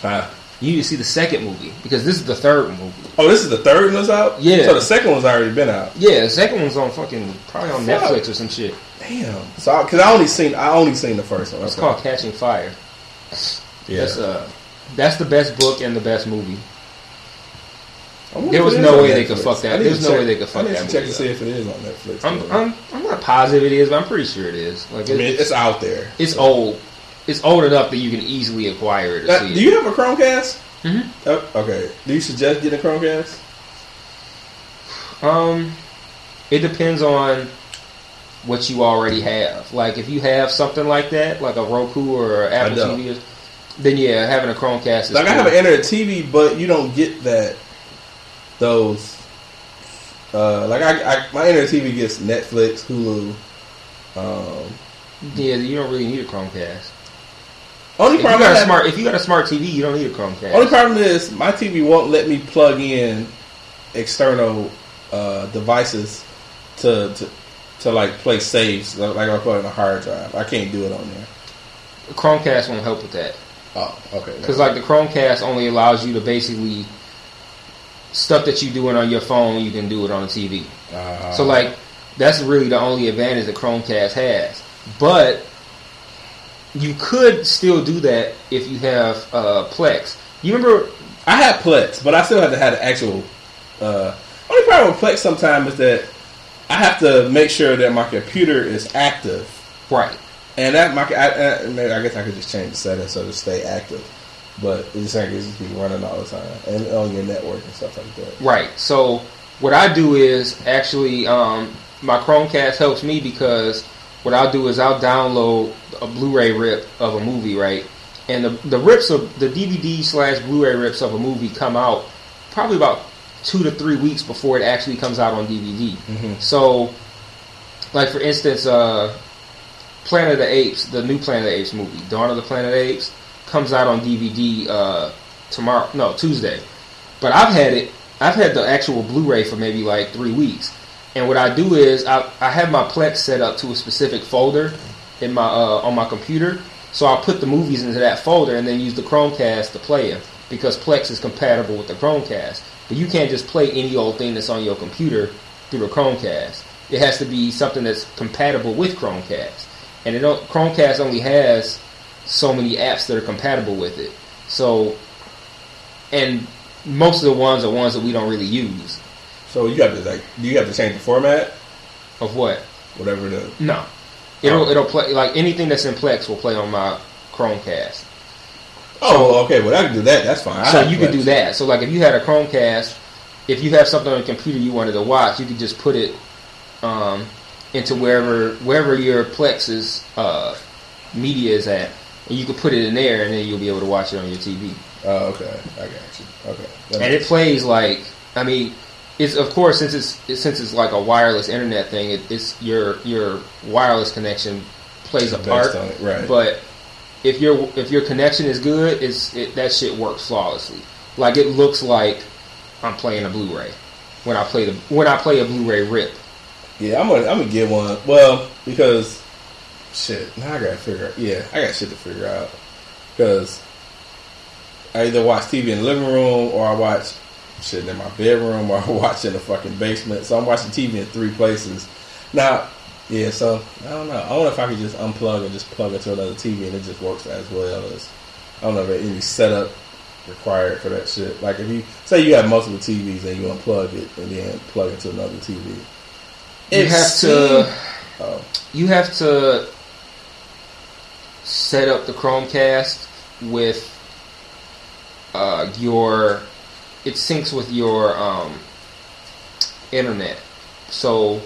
Huh. You need to see the second movie because this is the third movie. Oh, this is the third one that's out. Yeah. So the second one's already been out. Yeah, the second one's on fucking probably on Fuck. Netflix or some shit. Damn. So because I, only seen I only seen the first one. It's Okay. called Catching Fire. Yeah. That's uh, that's the best book and the best movie. There was no way they could fuck that- there's no check- way they could fuck I need that to check movie to see if it is on Netflix. I'm. I'm I'm not positive it is, but I'm pretty sure it is. Like I mean, it's out there. it's old. It's old enough that you can easily acquire it. Uh, do you have a Chromecast? Mhm. Oh, okay. Do you suggest getting a Chromecast? Um, it depends on what you already have. Like if you have something like that, like a Roku or Apple. TV, then yeah, having a Chromecast is Like I have an internet TV, but you don't get that those. Uh, like I, I, my internet TV gets Netflix, Hulu. Um, yeah, you don't really need a Chromecast. Only If problem I got a have- smart, if you got a smart TV, you don't need a Chromecast. Only problem is my TV won't let me plug in external uh, devices to, to to like play saves like I plug in a hard drive. I can't do it on there. The Chromecast won't help with that Oh, okay. because like the Chromecast only allows you to basically stuff that you doing on your phone, you can do it on the TV. Uh, So like That's really the only advantage the Chromecast has. But you could still do that if you have uh, Plex. You remember? I had Plex, but I still have to have the actual. Uh, only problem with Plex sometimes is that I have to make sure that my computer is active, Right. and that my I, I, maybe I guess I could just change the settings so to stay active. But it's just like it's just be running all the time and on your network and stuff like that. Right. So what I do is actually um, my Chromecast helps me because what I'll do is I'll download a Blu-ray rip of a movie, right? And the the rips of the DVD slash Blu-ray rips of a movie come out probably about two to three weeks before it actually comes out on DVD. So, like for instance, uh, Planet of the Apes, the new Planet of the Apes movie, Dawn of the Planet of the Apes, comes out on DVD uh, tomorrow. No, Tuesday. But I've had it. I've had the actual Blu-ray for maybe like three weeks. And what I do is I, I have my Plex set up to a specific folder in my uh, on my computer. So I'll put the movies into that folder and then use the Chromecast to play them because Plex is compatible with the Chromecast. But you can't just play any old thing that's on your computer through the Chromecast. It has to be something that's compatible with Chromecast. And it Chromecast only has so many apps that are compatible with it. So, and most of the ones are ones that we don't really use. So you have to like, do you have to change the format, Of what? whatever the No. It'll Oh. it'll play like anything that's in Plex will play on my Chromecast. Oh, okay. Well, I can do that. That's fine. I so you could do that. So like if you had a Chromecast, if you have something on your computer you wanted to watch, you could just put it um, into wherever wherever your Plex's uh, media is at, and you could put it in there, and then you'll be able to watch it on your TV. Oh, okay. I got you. Okay. That And it plays like I mean, it's of course since it's since it's like a wireless internet thing, it, it's your your wireless connection plays a part. on it, right. But if your if your connection is good, it's it, that shit works flawlessly. Like it looks like I'm playing a Blu-ray when I play the when I play a Blu-ray rip. Yeah, I'm gonna I'm gonna get one. Well, because shit, now I gotta figure. out. Yeah, I got shit to figure out. Because I either watch TV in the living room or I watch shit in my bedroom or I watch in the fucking basement. So I'm watching TV in three places. Now, yeah. So I don't know. I wonder if I could just unplug and just plug into another TV and it just works as well as. I don't know if there's any setup required for that shit. Like if you say you have multiple TVs and you unplug it and then plug into another TV. You It have to Oh, you have to set up the Chromecast with uh, your it syncs with your um, internet, so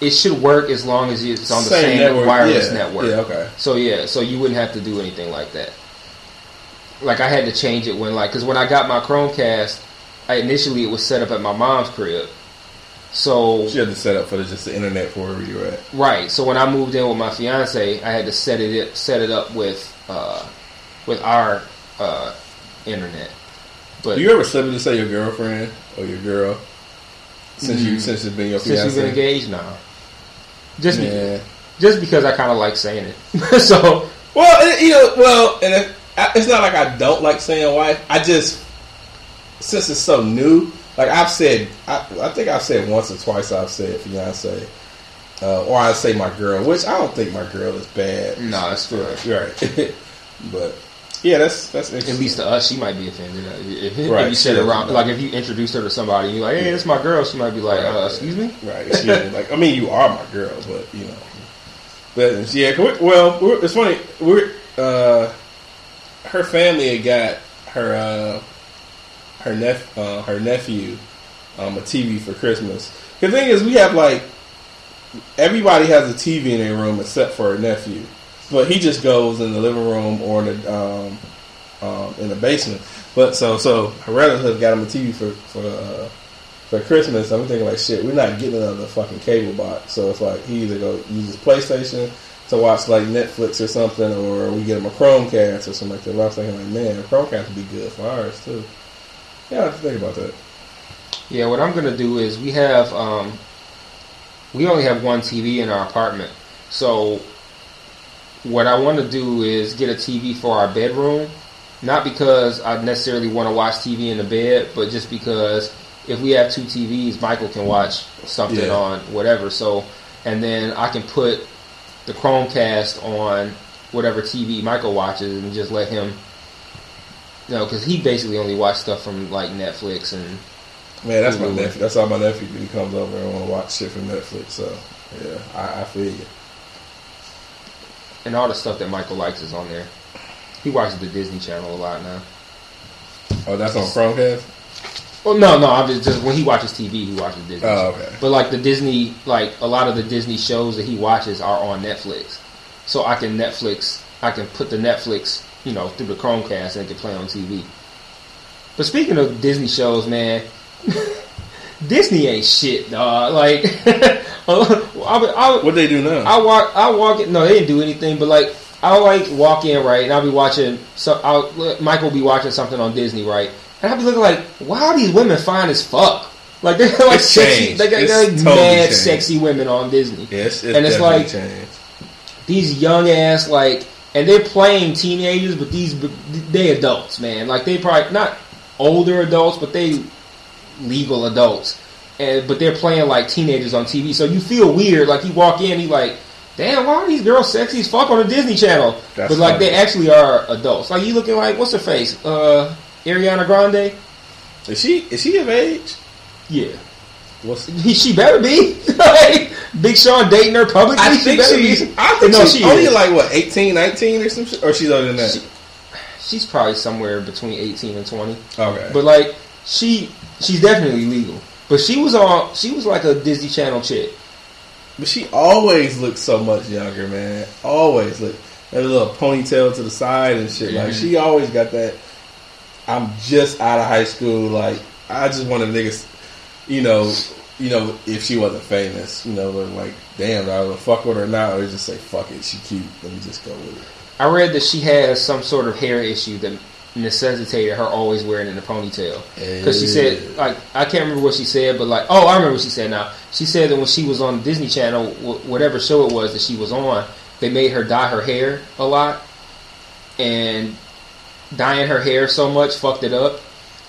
it should work as long as it's on the same, network, wireless yeah. network. Yeah, okay. So yeah, so you wouldn't have to do anything like that. Like I had to change it when like because when I got my Chromecast, I, initially it was set up at my mom's crib. So She had to set up for the, just the internet for wherever you're at. Right. So when I moved in with my fiance, I had to set it set it up with uh, with our uh, internet. But Do you ever slip to say your girlfriend or your girl since you Mm. since it's been your since fiance? we've been engaged now, just be- Yeah. just because I kind of like saying it. so Well, you know, well, and it, I- it's not like I don't like saying wife. I just since it's so new. Like I've said, I, I think I've said once or twice. I've said fiance, uh, or I say my girl, which I don't think my girl is bad. no, that's true. Right, but yeah, that's that's At least to us, she might be offended if, if, Right, you said it wrong. Like if you introduce her to somebody, and you're like, "Hey, it's my girl." She might be like, Right. uh, "Excuse me." Right. She, like, I mean, you are my girl, but you know. But yeah, we- well, we're, it's funny. We're uh, her family had got her uh, her nep- uh, her nephew um, a TV for Christmas. The thing is, we have like everybody has a TV in their room except for her nephew, but he just goes in the living room or in the um, um, in the basement. But so so her relative got him a TV for for. Uh, for Christmas, I'm thinking like, shit, we're not getting another fucking cable box. So it's like he either go use his PlayStation to watch like Netflix or something, or we get him a Chromecast or something like that. But I was thinking like, man, Chromecast would be good for ours too. Yeah, I have to think about that. Yeah, what I'm gonna do is we have um, we only have one TV in our apartment, so what I want to do is get a TV for our bedroom, not because I necessarily want to watch TV in the bed, but just because if we have two TVs, Michael can watch something Yeah. on whatever. So, and then I can put the Chromecast on whatever TV Michael watches and just let him. You know, because he basically only watch stuff from like Netflix and Man, that's my nephew. That's all my nephew comes over and want to watch shit from Netflix. So yeah, I, I feel you. And all the stuff that Michael likes is on there. He watches the Disney Channel a lot now. Oh, that's on Chromecast. Well, no, no. I'm just, just when he watches TV, he watches Disney. Oh, okay. But like the Disney, like a lot of the Disney shows that he watches are on Netflix, so I can Netflix, I can put the Netflix, you know, through the Chromecast and it can play on TV. But speaking of Disney shows, man, Disney ain't shit, dog. Like, I, I, What they do now? I walk, I walk in. No, they didn't do anything, but like I'll like walk in right, and I'll be watching. So I'll Michael will be watching something on Disney, right, and I'll be looking like, why are these women fine as fuck? Like they're like It's sexy, changed. they got like totally mad changed. sexy women on Disney. yes, and it's like- changed. These young ass like, and they're playing teenagers, but these they adults, man. Like they probably not older adults, but they legal adults. And but they're playing like teenagers on TV, so you feel weird. Like you walk in, you like, damn, why are these girls sexy as fuck on the Disney Channel? That's but like funny. they actually are adults. Like you looking like what's her face? Uh, Ariana Grande. Is she is she of age? Yeah, What's she better be. like Big Sean dating her publicly. I she think she's. be. I think no, she's she only is. like what 18, 19 or some shit, or she's older than that. She- She's probably somewhere between eighteen and twenty. okay, But like she, she's definitely legal. But she was on. She was like a Disney Channel chick. But she always looks so much younger, man. Always look that little ponytail to the side and shit. Like Mhm. she always got that. I'm just out of high school. Like I just want a nigga, you know, you know, if she wasn't famous, you know, like, damn, I would fuck with her now, or just say fuck it, she cute. Let me just go with it. I read that she has some sort of hair issue that necessitated her always wearing it in a ponytail. Because she said, like, I can't remember what she said, but like, oh, I remember what she said now. She said that when she was on Disney Channel, wh- whatever show it was that she was on, they made her dye her hair a lot, and dyeing her hair so much fucked it up.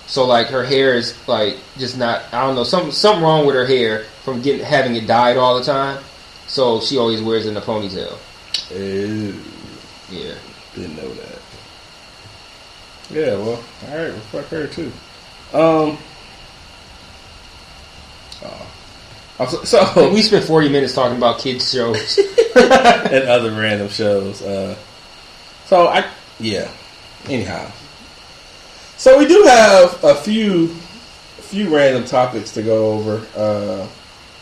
So like her hair is like just not I don't know something something wrong with her hair from getting having it dyed all the time. So she always wears it in a ponytail. Ew, Yeah. didn't know that. Yeah, well, all right, well, fuck her too. Um. Oh. So, so We spent forty minutes talking about kids shows. and other random shows. Uh, so I, yeah. Anyhow, so we do have a few, a few random topics to go over. Uh,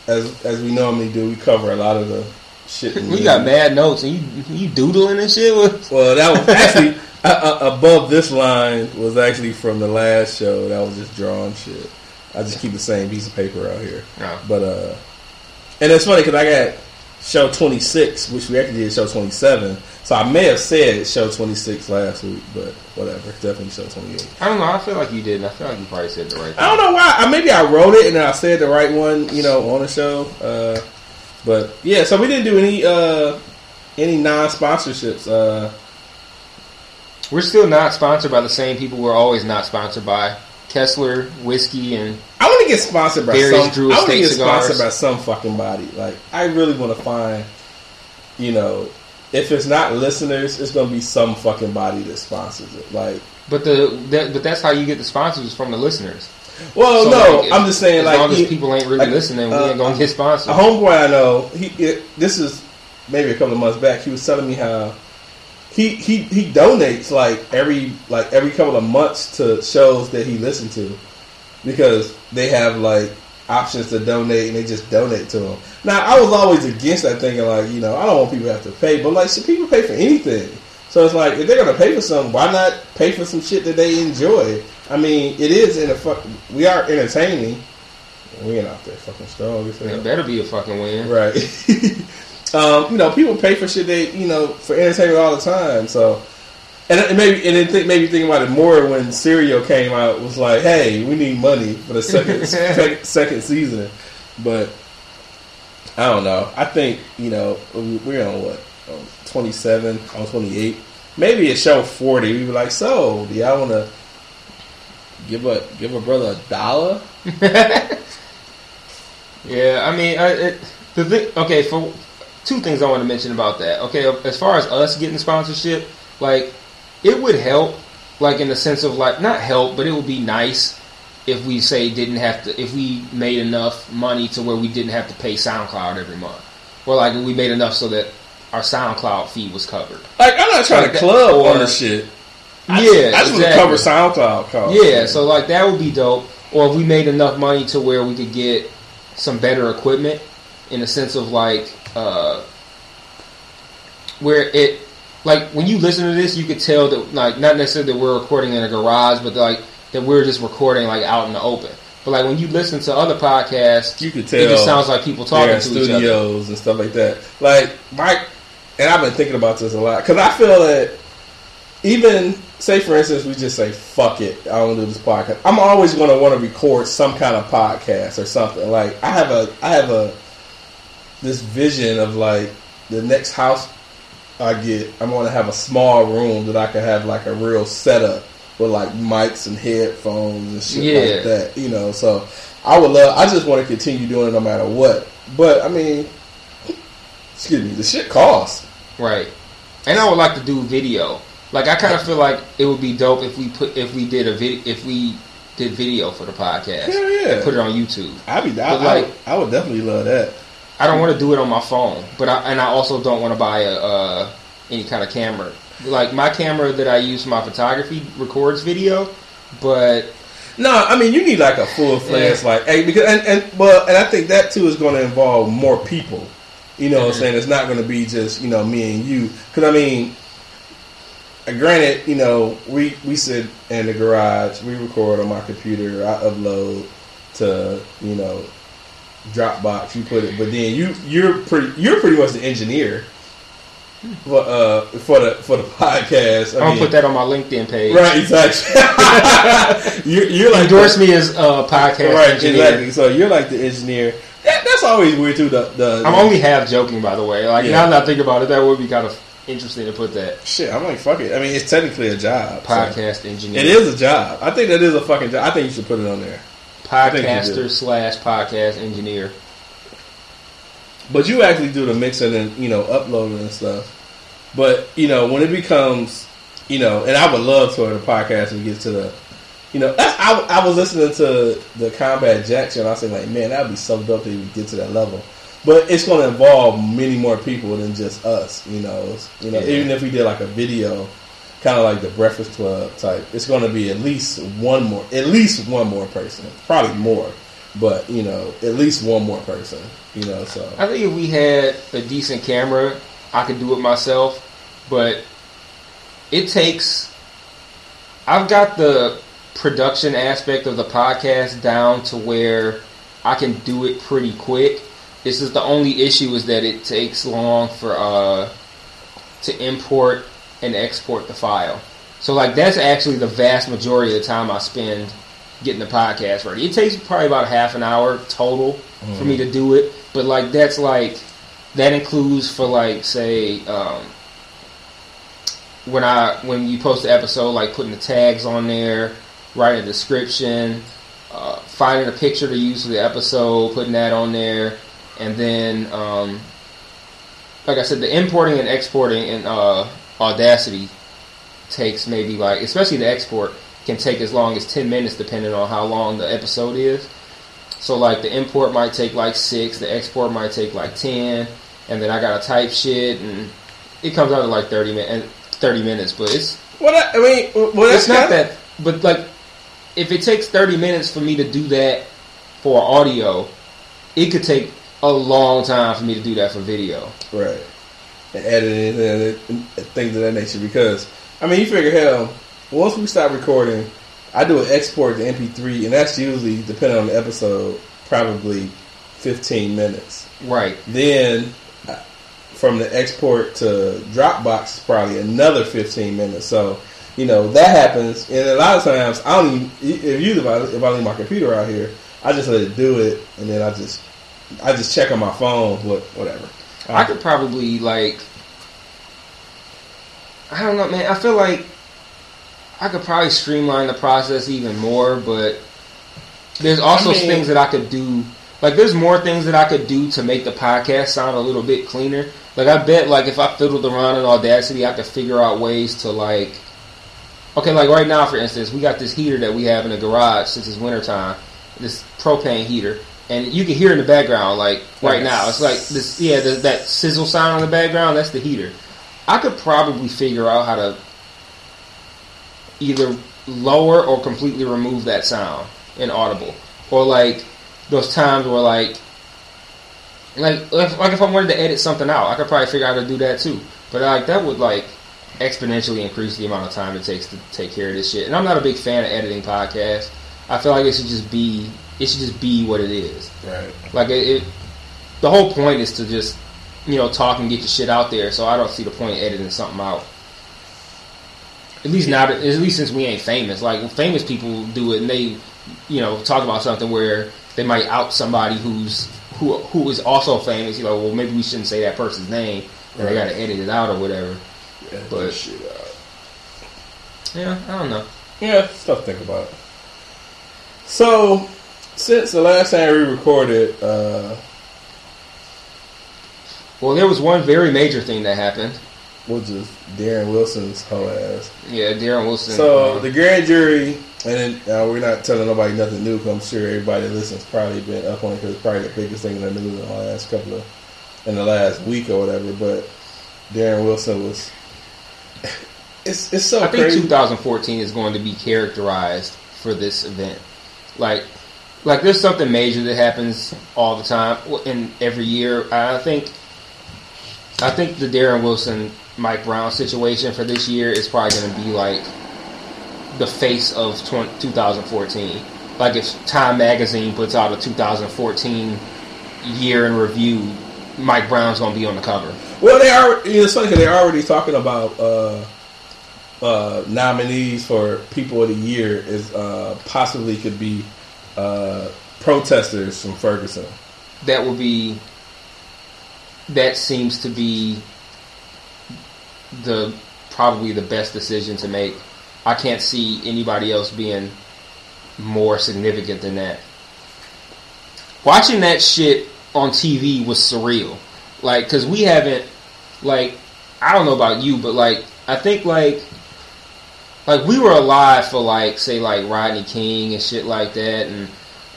as as we normally do, we cover a lot of the shit. we got mad notes and you you doodling and shit. With, Well, that was actually uh, uh, above this line was actually from the last show. That was just drawn shit. I just keep the same piece of paper out here. No. But uh, and it's funny because I got show twenty six, which we actually did show twenty seven. So I may have said show twenty six last week, but whatever. Definitely show twenty eight. I don't know. I feel like you didn't. I feel like you probably said the right thing. I don't know why. I, maybe I wrote it and I said the right one, you know, on the show. Uh, but yeah, so we didn't do any uh, any non sponsorships. Uh, We're still not sponsored by the same people we're always not sponsored by. Kessler whiskey and I want to get sponsored by some. Drew I want to get cigars. sponsored by some fucking body. Like I really want to find, you know, if it's not listeners, it's gonna be some fucking body that sponsors it. Like, but the that, but that's how you get the sponsors from the listeners. well, So, no, like, I'm just saying, as like, long as he- people ain't really like, listening, we uh, ain't gonna get sponsored. a homeboy I know, he it, this is maybe a couple of months back. He was telling me how he he he donates like every like every couple of months to shows that he listened to because they have like options to donate and they just donate to them. Now I was always against that thinking like you know I don't want people to have to pay, but like should people pay for anything? So it's like if they're gonna pay for something, why not pay for some shit that they enjoy? I mean, it is in a fuck. We are entertaining. We ain't out there fucking strong. it better be a fucking win. Right. um, you know, people pay for shit they, you know, for entertainment all the time. So, and it maybe and it think, maybe think about it more when Serial came out. Was like, hey, we need money for the second second, second season. But I don't know. I think you know we- we're on what twenty seven, on twenty eight. Maybe a show forty. We were like, so do y'all want to give a give a brother a dollar. Yeah, I mean, I, it, the thing. Okay, for two things I want to mention about that. Okay, as far as us getting sponsorship, like it would help, like in the sense of like not help, but it would be nice if we say didn't have to, if we made enough money to where we didn't have to pay SoundCloud every month, or like we made enough so that our SoundCloud fee was covered. Like I'm not trying Like to club or- on the shit. I yeah, just, I just want to cover SoundCloud costs. Yeah, so like that would be dope. Or if we made enough money to where we could get some better equipment, in a sense of like uh, where it like when you listen to this, you could tell that like not necessarily that we're recording in a garage, but like that we're just recording like out in the open. But like when you listen to other podcasts, you could tell it just sounds like people talking to in each other. studios and stuff like that. Like Mike, and I've been thinking about this a lot because I feel that even say for instance we just say fuck it, I don't do this podcast. I'm always going to want to record some kind of podcast or something. Like I have a I have a this vision of like the next house I get, I'm to have a small room that I can have like a real setup with like mics and headphones and shit Yeah. like that. You know, so I would love. I just want to continue doing it no matter what. But I mean, excuse me, the shit costs. Right. And I would like to do video. Like I kind of feel like it would be dope if we put if we did a video if we did video for the podcast. Hell yeah. Put it on YouTube. I'd be. I, But, I, like- would, I would definitely love that. I don't want to do it on my phone, but I, and I also don't want to buy a uh, any kind of camera. Like my camera that I use for my photography records video, but No, I mean you need like a full fledged Yeah. like hey because and, and well and I think that too is going to involve more people. You know what I'm Mhm. saying? It's not going to be just you know me and you because I mean, uh, granted, you know we we sit in the garage, we record on my computer, I upload to you know Dropbox, you put it, but then you you're pretty you're pretty much the engineer for uh for the for the podcast. I I'm gonna put that on my LinkedIn page. Right, exactly. you're, you're like Endorse the- me as a podcast right, engineer. exactly. So you're like the engineer. That, that's always weird too. The, the I'm only half joking, by the way. Like Yeah. now that I think about it, that would be kind of interesting to put that shit. I'm like fuck it. I mean, it's technically a job. so- podcast engineer. It is a job. I think that is a fucking job. I think you should put it on there. Think you do. podcaster slash podcast engineer. But you actually do the mixing and you know uploading and stuff. But you know when it becomes, you know, and I would love for the podcast to get to the, you know, I, I was listening to the Combat Jack Show. and I was saying like, man, that'd be so dope to even get to that level. But it's going to involve many more people than just us. You know, you know, Yeah. even if we did like a video, kind of like the Breakfast Club type, it's going to be at least one more, at least one more person, probably more. But you know, at least one more person. You know, so I think if we had a decent camera, I could do it myself. But it takes. I've got the production aspect of the podcast down to where I can do it pretty quick. This is the only issue is that it takes long for uh to import and export the file. So like that's actually the vast majority of the time I spend getting the podcast ready. It takes probably about half an hour total for me to do it, but like that's like that includes for like say um, when I when you post the episode, like putting the tags on there, writing a description, uh, finding a picture to use for the episode, putting that on there, and then um, like I said, the importing and exporting and uh, Audacity takes maybe like, especially the export can take as long as ten minutes depending on how long the episode is. So like the import might take like six, the export might take like ten, and then I gotta type shit, and it comes out to like thirty minutes. Thirty minutes, but it's Well, I, I mean, well, that's it's not kinda- that. But like, if it takes thirty minutes for me to do that for audio, it could take a long time for me to do that for video. right. And editing and, and things of that nature. Because I mean, you figure, hell, once we stop recording, I do an export to MP3, and that's usually depending on the episode, probably fifteen minutes. Right. Then uh, from the export to Dropbox, is probably another fifteen minutes. So. You know that happens, and a lot of times I don't even. If you if I, if I leave my computer out here, I just let it do it, and then I just I just check on my phone, what whatever. I could probably like. I don't know, man. I feel like I could probably streamline the process even more, but there's also I mean- things that I could do. Like, there's more things that I could do to make the podcast sound a little bit cleaner. Like, I bet, like, if I fiddled around in Audacity, I could figure out ways to, like, okay, like right now, for instance, we got this heater that we have in the garage since it's wintertime, this propane heater, and you can hear in the background, like, right a now, it's like this, yeah, the, that sizzle sound in the background, that's the heater. I could probably figure out how to either lower or completely remove that sound in Audible, or like those times where like like if, like if I wanted to edit something out, I could probably figure out how to do that too. But like that would like exponentially increase the amount of time it takes to take care of this shit. And I'm not a big fan of editing podcasts. I feel like it should just be it should just be what it is. Right. Like it, it the whole point is to just you know talk and get your shit out there. So I don't see the point of editing something out. At least not. At least since we ain't famous. Like famous people do it, and they, you know, talk about something where they might out somebody who's who who is also famous. You know, well maybe we shouldn't say that person's name, and they got to edit it out or whatever. Yeah, But- shit out. Yeah, I don't know. Yeah, stuff to think about. So, since the last time we recorded, uh, Well, there was one very major thing that happened. which is Darren Wilson's whole ass. Yeah, Darren Wilson. So the grand jury, and then, uh, we're not telling nobody nothing new. 'cause I'm sure everybody that listens probably been up on it because it's probably the biggest thing in the news in the last couple of, in the last week or whatever. But Darren Wilson was, it's it's so I think crazy. 2014 is going to be characterized for this event. Like, like there's something major that happens all the time in every year. I think, I think the Darren Wilson, Mike Brown situation for this year is probably going to be like the face of 20, 2014. Like if Time Magazine puts out a 2014 year in review, Mike Brown's going to be on the cover. Well, they are. It's funny because they're already talking about uh, uh, nominees for People of the Year is uh, possibly could be uh, protesters from Ferguson. that would be that seems to be the probably the best decision to make. I can't see anybody else being more significant than that. Watching that shit on TV was surreal. Like cuz we haven't like I don't know about you but like I think like like we were alive for like say like Rodney King and shit like that and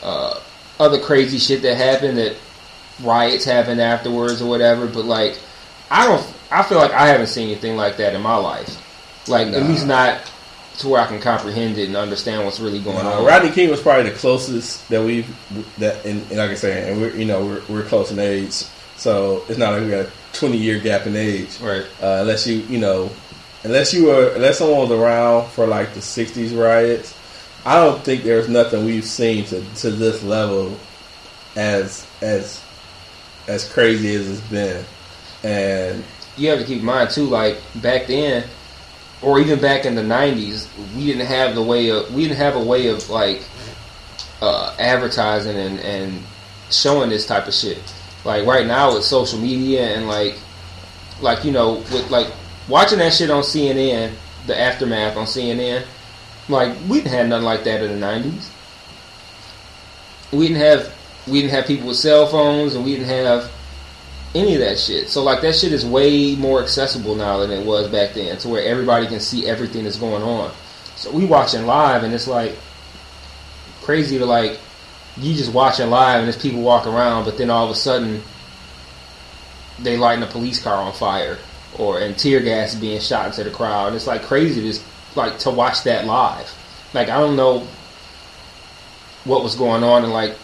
uh other crazy shit that happened that riots happened afterwards or whatever. But like, I don't. I feel like I haven't seen anything like that in my life. Like at least not to where I can comprehend it and understand what's really going on. Rodney King was probably the closest that we've that, and, and like I say, and we're you know we're, we're close in age, so it's not like we got a twenty year gap in age. Right. Uh, unless you you know, unless you were unless someone was around for like the '60s riots, I don't think there's nothing we've seen to, to this level as as as crazy as it's been. And You have to keep in mind too. Like back then, or even back in the '90s, we didn't have the way of we didn't have a way of like uh, advertising and and showing this type of shit. Like right now with social media and like like you know with like watching that shit on CNN, the aftermath on CNN. Like we didn't have nothing like that in the '90s. We didn't have we didn't have people with cell phones, and we didn't have any of that shit. So like that shit is way more accessible now than it was back then, to where everybody can see everything that's going on. So we watching live, and it's like crazy to like you just watching live, and there's people walking around, but then all of a sudden they lighting a police car on fire, or and tear gas being shot into the crowd. It's like crazy to just like to watch that live. Like I don't know what was going on in like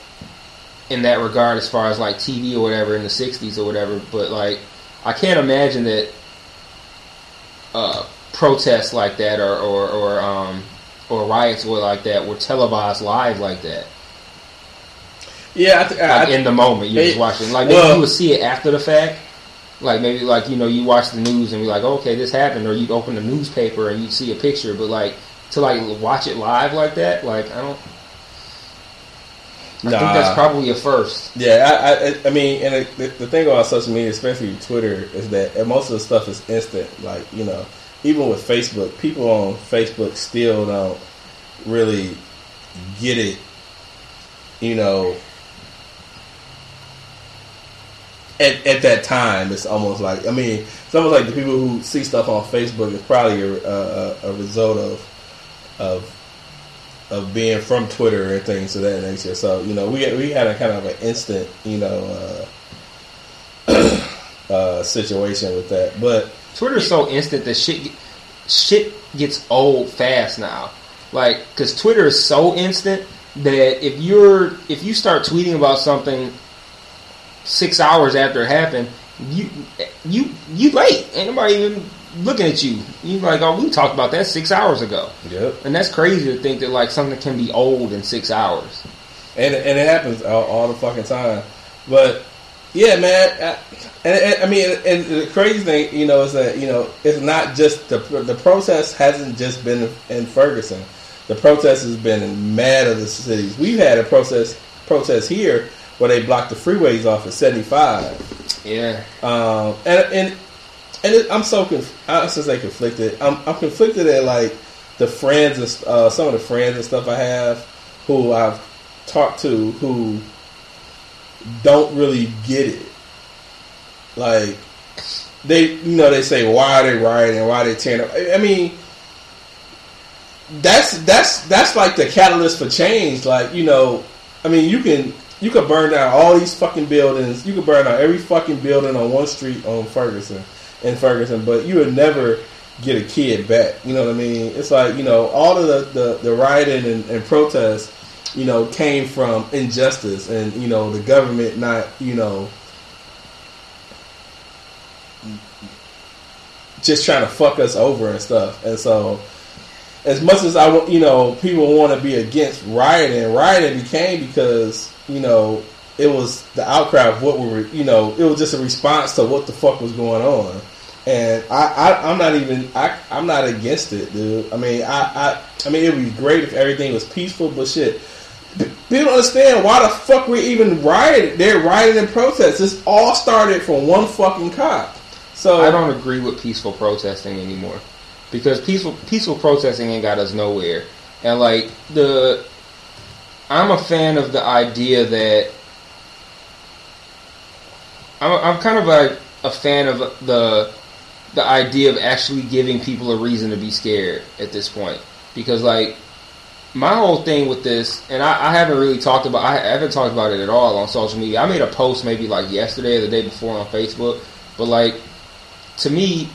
in that regard as far as like TV or whatever in the '60s or whatever. But like, I can't imagine that uh, protests like that or or or, um, or riots were like that were televised live like that. yeah, I, th- Like I, in the moment you're just watching. Like maybe well- you would see it after the fact. Like maybe like you know you watch the news and be like okay this happened or you'd open the newspaper and you'd see a picture but like to like watch it live like that like I don't I think that's probably a first. Yeah, I, I, I mean, and the, the thing about social media, especially Twitter, is that most of the stuff is instant. Like, you know, even with Facebook, people on Facebook still don't really get it. You know, at, at that time, it's almost like I mean, it's almost like the people who see stuff on Facebook is probably a, a, a result of of of being from Twitter and things of that nature. So you know, we we had a kind of an instant, you know, uh, uh, situation with that. But Twitter's so instant that shit shit gets old fast now. Like, because Twitter is so instant that if you're if you start tweeting about something six hours after it happened, you you you late. Ain't nobody even looking at you. You like, oh, we talked about that six hours ago, yep, and that's crazy to think that like something can be old in six hours. and and it happens all, all the fucking time. But yeah, man, I, and, and I mean, and the crazy thing, you know, is that you know it's not just the the protest hasn't just been in Ferguson. The protest has been in mad other cities. We've had a protest protest here where they blocked the freeways off at seventy five. Yeah, Um, and and and it, I'm so conf- I say conflicted. I'm I'm conflicted at like the friends and uh, some of the friends and stuff I have who I've talked to who don't really get it. Like they, you know, they say why are they rioting? Why are they tearing up? I I mean, that's that's that's like the catalyst for change. Like you know, I mean, you can you could burn down all these fucking buildings. You could burn down every fucking building on one street on Ferguson in Ferguson, but you would never get a kid back. You know what I mean? It's like you know all of the the, the rioting and, and protests, you know, came from injustice and you know the government not you know just trying to fuck us over and stuff. And so, as much as I, you know, people want to be against rioting, rioting became because you know it was the outcry of what we were, you know, it was just a response to what the fuck was going on. And I, I I'm not even, I, I'm not against it, dude. I mean, I, I, I mean, it would be great if everything was peaceful, but shit. People don't understand why the fuck we even rioted. They're rioting and protests. This all started from one fucking cop. So I don't agree with peaceful protesting anymore because peaceful peaceful protesting ain't got us nowhere. And like the, I'm a fan of the idea that I'm, I'm kind of like a fan of the the idea of actually giving people a reason to be scared at this point because like my whole thing with this, and I, I haven't really talked about, I haven't talked about it at all on social media. I made a post maybe like yesterday or the day before on Facebook, but like to me,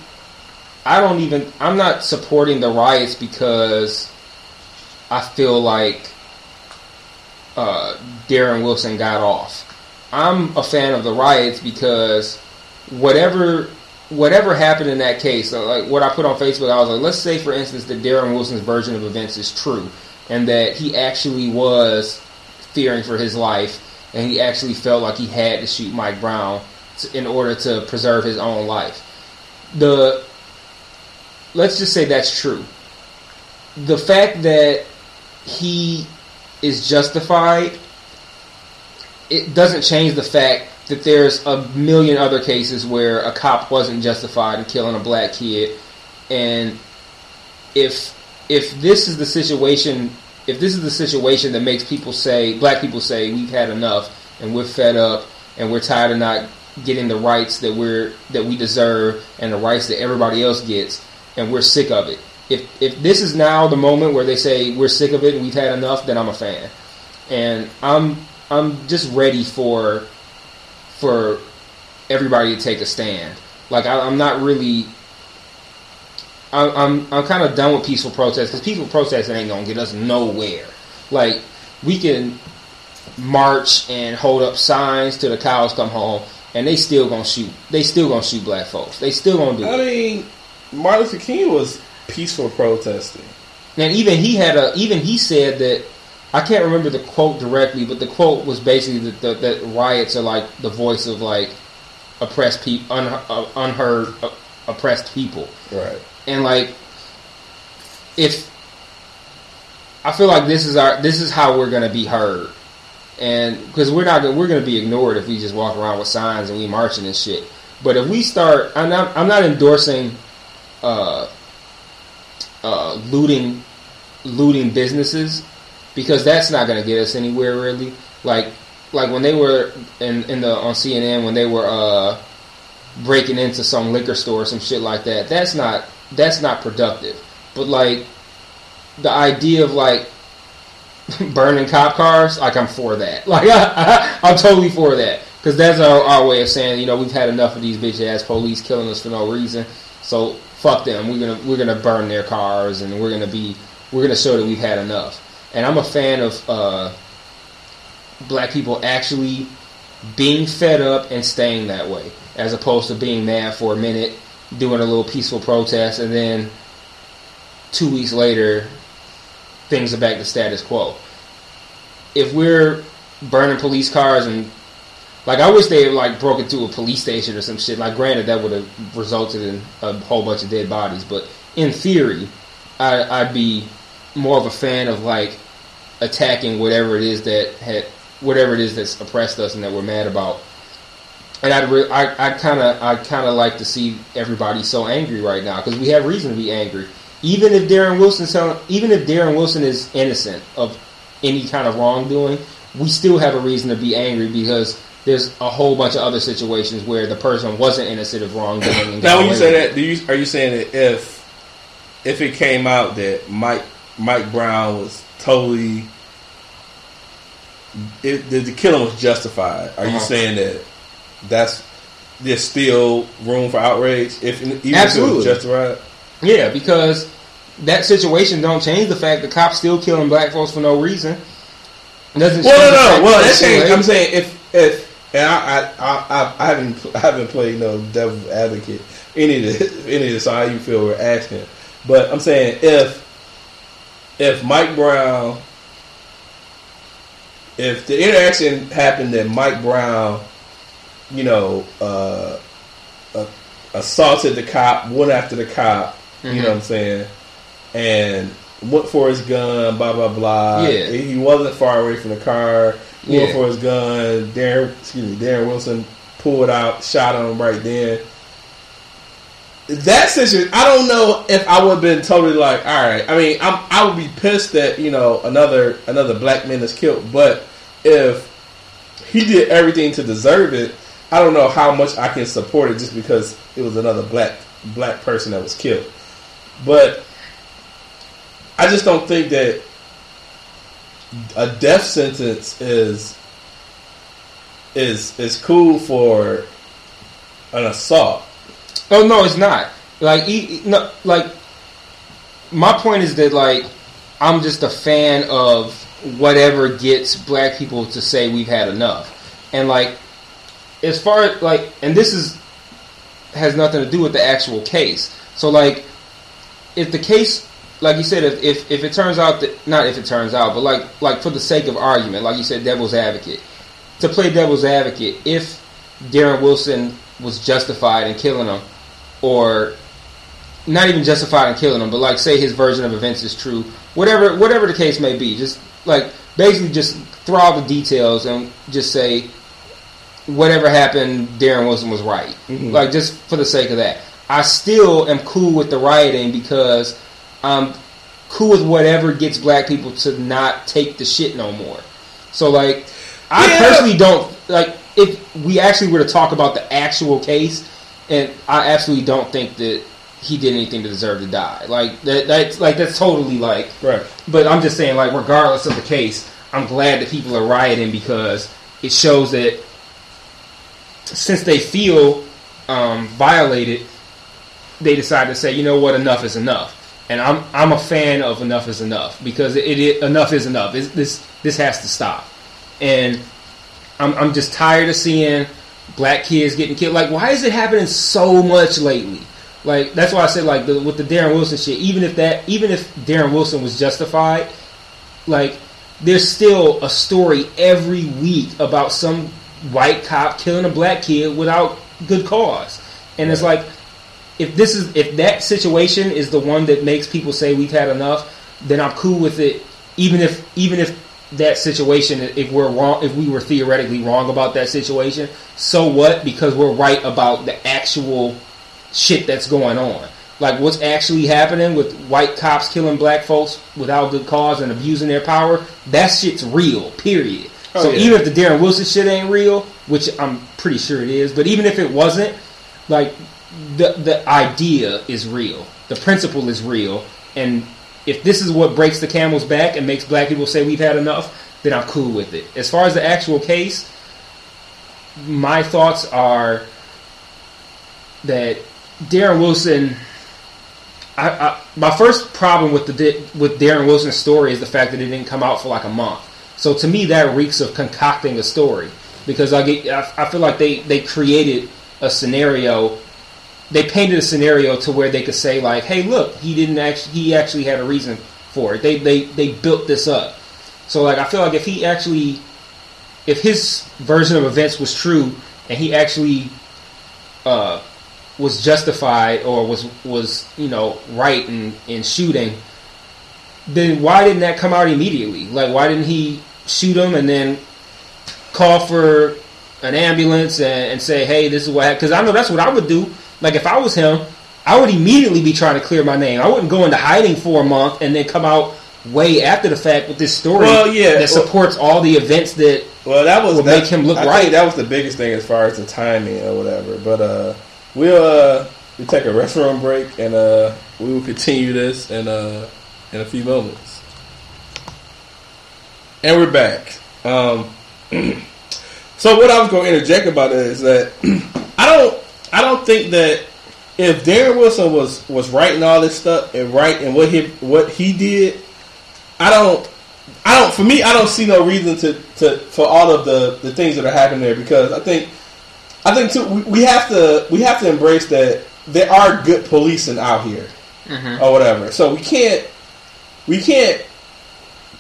I don't even, I'm not supporting the riots because I feel like uh, Darren Wilson got off. I'm a fan of the riots because whatever whatever happened in that case, like what I put on Facebook, I was like, let's say for instance that Darren Wilson's version of events is true, and that he actually was fearing for his life, and he actually felt like he had to shoot Mike Brown in order to preserve his own life. The let's just say that's true. The fact that he is justified, it doesn't change the fact that there's a million other cases where a cop wasn't justified in killing a black kid, and if if this is the situation, if this is the situation that makes people say, black people say, we've had enough and we're fed up and we're tired of not getting the rights that we're that we deserve and the rights that everybody else gets, and we're sick of it. If if this is now the moment where they say we're sick of it and we've had enough, then I'm a fan, and I'm I'm just ready for for everybody to take a stand. Like I, I'm not really. I'm I'm, I'm kind of done with peaceful protests because peaceful protesting ain't gonna get us nowhere. Like we can march and hold up signs till the cows come home, and they still gonna shoot. They still gonna shoot black folks. They still gonna do I it. mean, Martin Luther King was peaceful protesting. And even he had a even he said that I can't remember the quote directly, but the quote was basically that that, that riots are like the voice of like oppressed people, un, uh, unheard uh, oppressed people, Right. and like if I feel like this is our this is how we're gonna be heard, and because we're not we're gonna be ignored if we just walk around with signs and we marching and shit. But if we start, I'm not I'm not endorsing uh, uh, looting looting businesses because that's not going to get us anywhere really. Like like when they were in in the on CNN when they were uh, breaking into some liquor store or some shit like that. That's not that's not productive. But like the idea of like burning cop cars, like I'm for that. Like I, am totally for that because that's our, our way of saying you know we've had enough of these bitch ass police killing us for no reason. So fuck them. We're gonna we're gonna burn their cars and we're gonna be we're gonna show that we've had enough. And I'm a fan of uh, black people actually being fed up and staying that way, as opposed to being mad for a minute, doing a little peaceful protest, and then two weeks later, things are back to status quo. If we're burning police cars and like I wish they like broke into a police station or some shit. Like granted that would have resulted in a whole bunch of dead bodies, but in theory, I, I'd be more of a fan of like attacking whatever it is that had whatever it is that's oppressed us and that we're mad about. And I'd re- I I kind of I kind of like to see everybody so angry right now because we have reason to be angry. Even if Darren Wilson, even if Darren Wilson is innocent of any kind of wrongdoing, we still have a reason to be angry because there's a whole bunch of other situations where the person wasn't innocent of wrongdoing. now, when you say that, do you are you saying that if if it came out that Mike Mike Brown was totally it, the, the killing was justified, are uh-huh. you saying that that's there's still room for outrage if even Absolutely. if it was justified? Yeah, because that situation don't change the fact the cops still killing black folks for no reason. doesn't well, no, no. Well, that's I'm saying if if and I, I, I, I haven't I haven't played no devil advocate any of this, any of. So how you feel we're asking, but I'm saying if if Mike Brown, if the interaction happened that Mike Brown, you know, uh, uh, assaulted the cop, went after the cop, mm-hmm. you know what I'm saying, and went for his gun, blah blah blah. Yeah, he wasn't far away from the car yeah. for his gun. Darren, excuse me, Darren Wilson pulled out, shot him right then. That situation, I don't know if I would have been totally like, all right. I mean, I'm, I would be pissed that you know another another black man is killed, but if he did everything to deserve it, I don't know how much I can support it just because it was another black black person that was killed. But I just don't think that a death sentence is is is cool for an assault. Oh no, it's not. Like he, no, like my point is that like I'm just a fan of whatever gets black people to say we've had enough. And like as far as like and this is has nothing to do with the actual case. So like if the case like you said, if, if, if it turns out that not if it turns out, but like like for the sake of argument, like you said, devil's advocate. To play devil's advocate, if Darren Wilson was justified in killing him, or not even justified in killing him, but like say his version of events is true, whatever whatever the case may be, just like basically just throw all the details and just say whatever happened, Darren Wilson was right. Mm-hmm. Like just for the sake of that, I still am cool with the rioting because I'm cool with whatever gets black people to not take the shit no more. So like, I yeah. personally don't like if we actually were to talk about the actual case, and I absolutely don't think that he did anything to deserve to die. Like that, that's like that's totally like right. But I'm just saying, like, regardless of the case, I'm glad that people are rioting because it shows that since they feel um, violated, they decide to say, you know what, enough is enough and I'm I'm a fan of enough is enough because it, it enough is enough. It's, this this has to stop, and I'm I'm just tired of seeing black kids getting killed. Like, why is it happening so much lately? Like that's why I said like the, with the Darren Wilson shit. Even if that even if Darren Wilson was justified, like there's still a story every week about some white cop killing a black kid without good cause, and it's like if this is if that situation is the one that makes people say we've had enough, then I'm cool with it. Even if even if that situation, if we're wrong, if we were theoretically wrong about that situation, so what? Because we're right about the actual shit that's going on. like what's actually happening with white cops killing black folks without good cause and abusing their power, that shit's real. Period. Oh, so yeah. even if the Darren Wilson shit ain't real, which I'm pretty sure it is, but even if it wasn't, like the the idea is real, the principle is real, and if this is what breaks the camel's back and makes black people say we've had enough, then I'm cool with it. As far as the actual case, my thoughts are that Darren Wilson. I, I, my first problem with the with Darren Wilson's story is the fact that it didn't come out for like a month. So to me, that reeks of concocting a story because I get I, I feel like they they created a scenario. They painted a scenario to where they could say like, "Hey, look, he didn't actually he actually had a reason for it." They they they built this up. So like I feel like if he actually if his version of events was true and he actually uh, was justified or was was you know right in in shooting, then why didn't that come out immediately? Like why didn't he shoot him and then call for an ambulance and, and say, hey, this is what happened? Because I know that's what I would do. Like if I was him, I would immediately be trying to clear my name. I wouldn't go into hiding for a month and then come out way after the fact with this story Well, yeah, that well- supports all the events that Well, that was Would that, make him look I right. That was the biggest thing as far as the timing or whatever. But uh, we'll uh, we take a restroom break and uh, we will continue this in uh, in a few moments. And we're back. Um, so what I was going to interject about it is that I don't I don't think that if Darren Wilson was was writing all this stuff and right and what he what he did, I don't I don't. For me, I don't see no reason to, to for all of the, the things that are happening there because I think I think too we, we have to we have to embrace that there are good policing out here mm-hmm. or whatever. So we can't we can't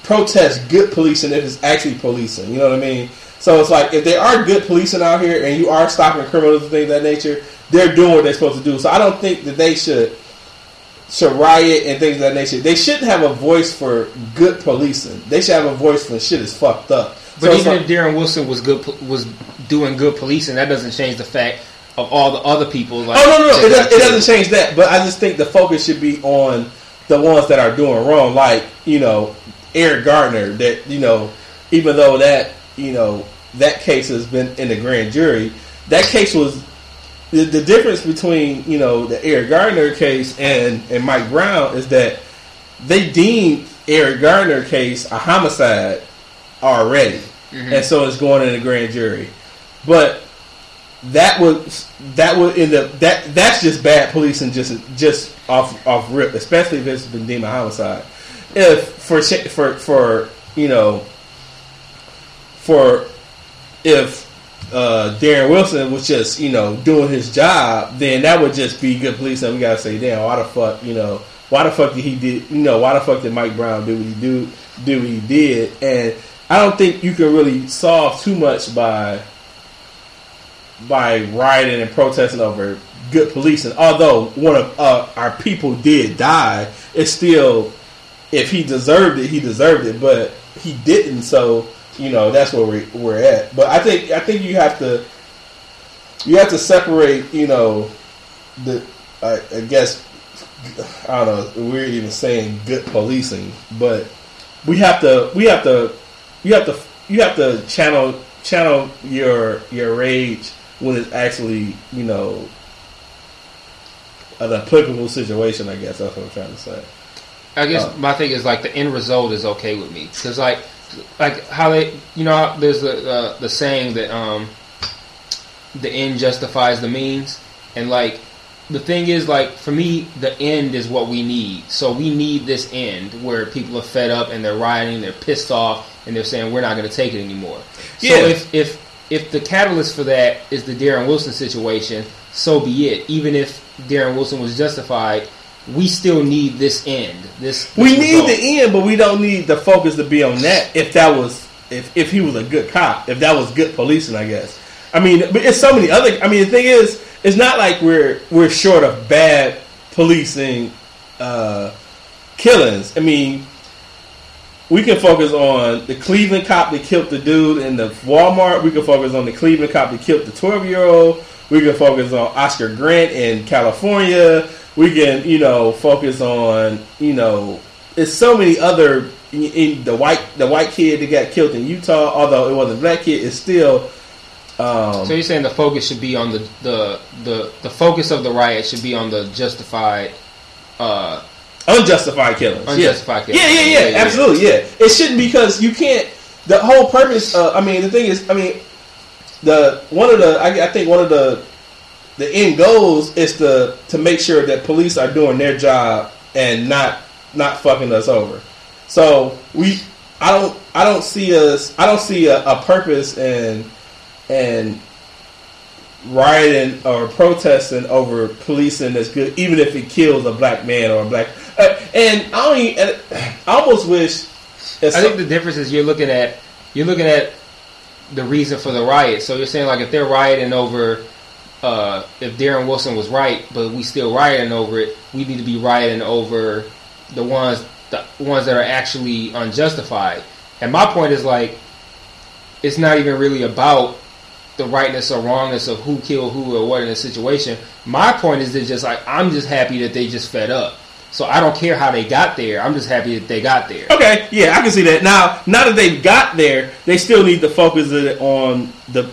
protest good policing if it's actually policing. You know what I mean? So it's like if there are good policing out here and you are stopping criminals and things of that nature, they're doing what they're supposed to do. So I don't think that they should should riot and things of that nature. They shouldn't have a voice for good policing. They should have a voice when shit is fucked up. But So even like- if Darren Wilson was good, was doing good policing, that doesn't change the fact of all the other people. Like, oh no, no, no. It, does, it doesn't change that. But I just think the focus should be on the ones that are doing wrong, like you know Eric Gardner. That you know, even though that you know that case has been in the grand jury, that case was the, the difference between you know the Eric Gardner case and and Mike Brown is that they deemed Eric Gardner case a homicide already, mm-hmm. and so it's going in the grand jury. But that was that would end up that that's just bad policing just just off off rip, especially if it's been deemed a homicide. If for for for you know for if uh, Darren Wilson was just you know doing his job, then that would just be good policing. We gotta say, damn, why the fuck you know why the fuck did he did you know why the fuck did Mike Brown do what he do do what he did? And I don't think you can really solve too much by by rioting and protesting over good policing. Although one of uh, our people did die, it's still if he deserved it, he deserved it, but he didn't. So you know that's where we, we're at. But I think I think you have to you have to separate. You know the I, I guess I don't know. We're even saying good policing, but we have to we have to you have to you have to channel channel your your rage when it's actually you know an applicable situation. I guess that's what I'm trying to say. I guess Uh, my thing is like the end result is okay with me because like like how they you know there's the uh, the saying that um the end justifies the means. And like the thing is like for me the end is what we need. So we need this end where people are fed up and they're rioting they're pissed off and they're saying we're not going to take it anymore. Yeah. so if if if the catalyst for that is the Darren Wilson situation so be it. Even if Darren Wilson was justified we still need this end this, We this need the end, but we don't need the focus to be on that. If that was, if if he was a good cop, if that was good policing, I guess. I mean, but it's so many other. I mean, the thing is, it's not like we're we're short of bad policing uh, killings. I mean, we can focus on the Cleveland cop that killed the dude in the Walmart. We can focus on the Cleveland cop that killed the twelve year old. We can focus on Oscar Grant in California. We can, you know, focus on, you know, it's so many other in, in the white the white kid that got killed in Utah. Although it wasn't a black kid, it's still. Um, So you're saying the focus should be on the the the, the focus of the riot should be on the justified. Uh, unjustified killings. Unjustified yeah. killings. Yeah, yeah, yeah, Yeah, yeah. absolutely. Yeah, it shouldn't because you can't. The whole purpose. Uh, I mean, the thing is, I mean, the one of the I, I think one of the the end goals is to to make sure that police are doing their job and not not fucking us over. So we, I don't, I don't see us, I don't see a, a purpose in and rioting or protesting over policing that's good, even if it kills a black man or a black. Uh, and I don't even, and I almost wish. I think the difference is you're looking at you're looking at the reason for the riot. So you're saying like if they're rioting over uh, if Darren Wilson was right, but we still rioting over it, we need to be rioting over the ones the ones that are actually unjustified. And my point is like it's not even really about the rightness or wrongness of who killed who or what in a situation. My point is that just like I'm just happy that they just fed up. So I don't care how they got there. I'm just happy that they got there. Okay, yeah, I can see that. Now, now that they've got there, they still need to focus it on the,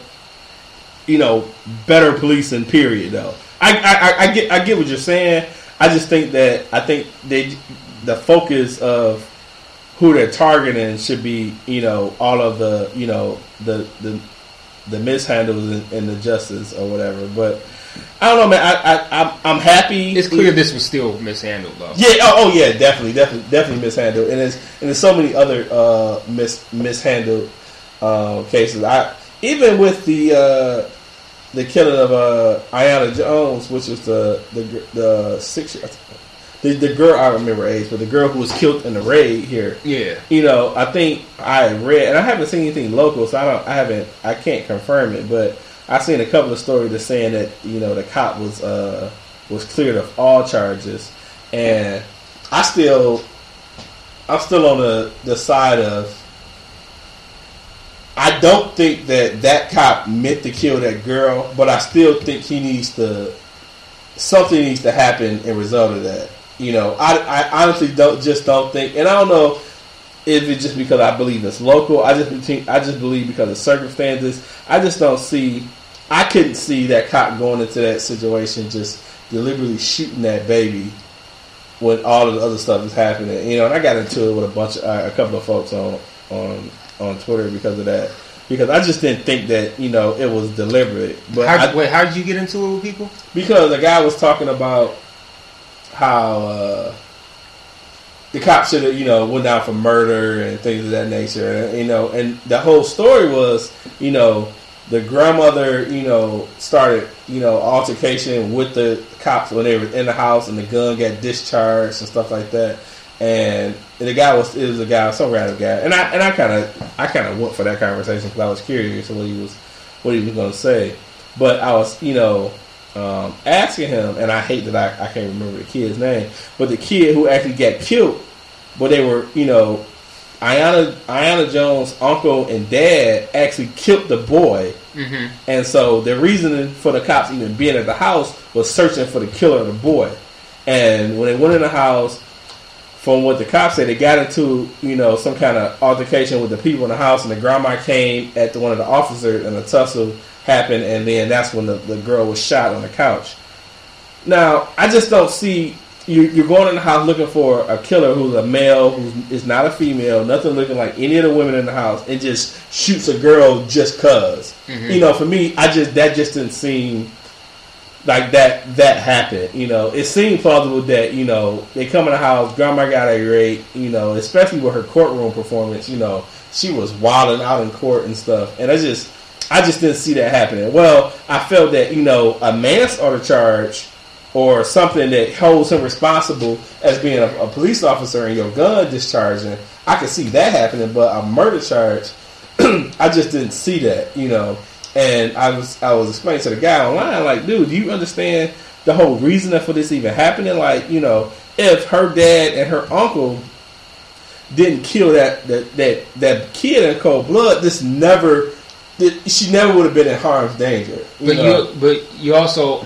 you know, better policing. Period. Though, I, I, I- get, I get what you're saying. I just think that I think they, the focus of who they're targeting should be, you know, all of the, you know, the the the mishandles and, and the justice or whatever. But I don't know, man. I, I I'm, I'm happy. It's clear this was still mishandled, though. Yeah. Oh, oh, yeah. Definitely, definitely, definitely mishandled. And there's and there's so many other uh, mis mishandled uh, cases. I even with the uh, the killing of uh, Aiyana Jones, which was the the the six the, the girl I don't remember age, but the girl who was killed in the raid here. Yeah. You know, I think I read, and I haven't seen anything local, so I don't, I haven't, I can't confirm it, but I've seen a couple of stories that saying that you know the cop was uh was cleared of all charges, and I still, I'm still on the the side of. I don't think that that cop meant to kill that girl, but I still think he needs to. Something needs to happen in result of that. You know, I, I honestly don't just don't think, and I don't know if it's just because I believe it's local. I just I just believe because of circumstances. I just don't see. I couldn't see that cop going into that situation just deliberately shooting that baby when all of the other stuff is happening. You know, and I got into it with a bunch of uh, a couple of folks on on on Twitter because of that. Because I just didn't think that you know it was deliberate. But How, I, wait, how did you get into it with people? because the guy was talking about how uh, the cops should have, you know, went down for murder and things of that nature, and, you know, and the whole story was, you know, the grandmother, you know, started, you know, altercation with the cops when they were in the house, and the gun got discharged and stuff like that, and the guy was it was a guy, some random guy, and I and I kind of I kind of went for that conversation because I was curious what he was what he was going to say, but I was, you know, um, asking him, and I hate that I, I can't remember the kid's name, but the kid who actually got killed, but they were, you know, Aiyana Aiyana Jones' uncle and dad actually killed the boy, Mm-hmm. and so the reasoning for the cops even being at the house was searching for the killer of the boy, and when they went in the house. From what the cops said, they got into you know some kind of altercation with the people in the house, and the grandma came at the, one of the officers, in a tussle happened, and then that's when the, the girl was shot on the couch. Now, I just don't see you. You're going in the house looking for a killer who's a male, who is not a female, nothing looking like any of the women in the house, and just shoots a girl just because mm-hmm. You know, for me, I just that just didn't seem like that that happened. You know, it seemed plausible that you know they come in the house, grandma got a rape. You know, especially with her courtroom performance. You know, she was wilding out in court and stuff, and I just I just didn't see that happening. Well, I felt that you know a manslaughter charge or something that holds him responsible as being a, a police officer and your gun discharging. I could see that happening, but a murder charge, I just didn't see that. You know, and I was I was explaining to the guy online, like, dude, do you understand the whole reason for this even happening? Like, you know, if her dad and her uncle didn't kill that that that, that kid in cold blood, this never she never would have been in harm's danger. You But know? you, but you also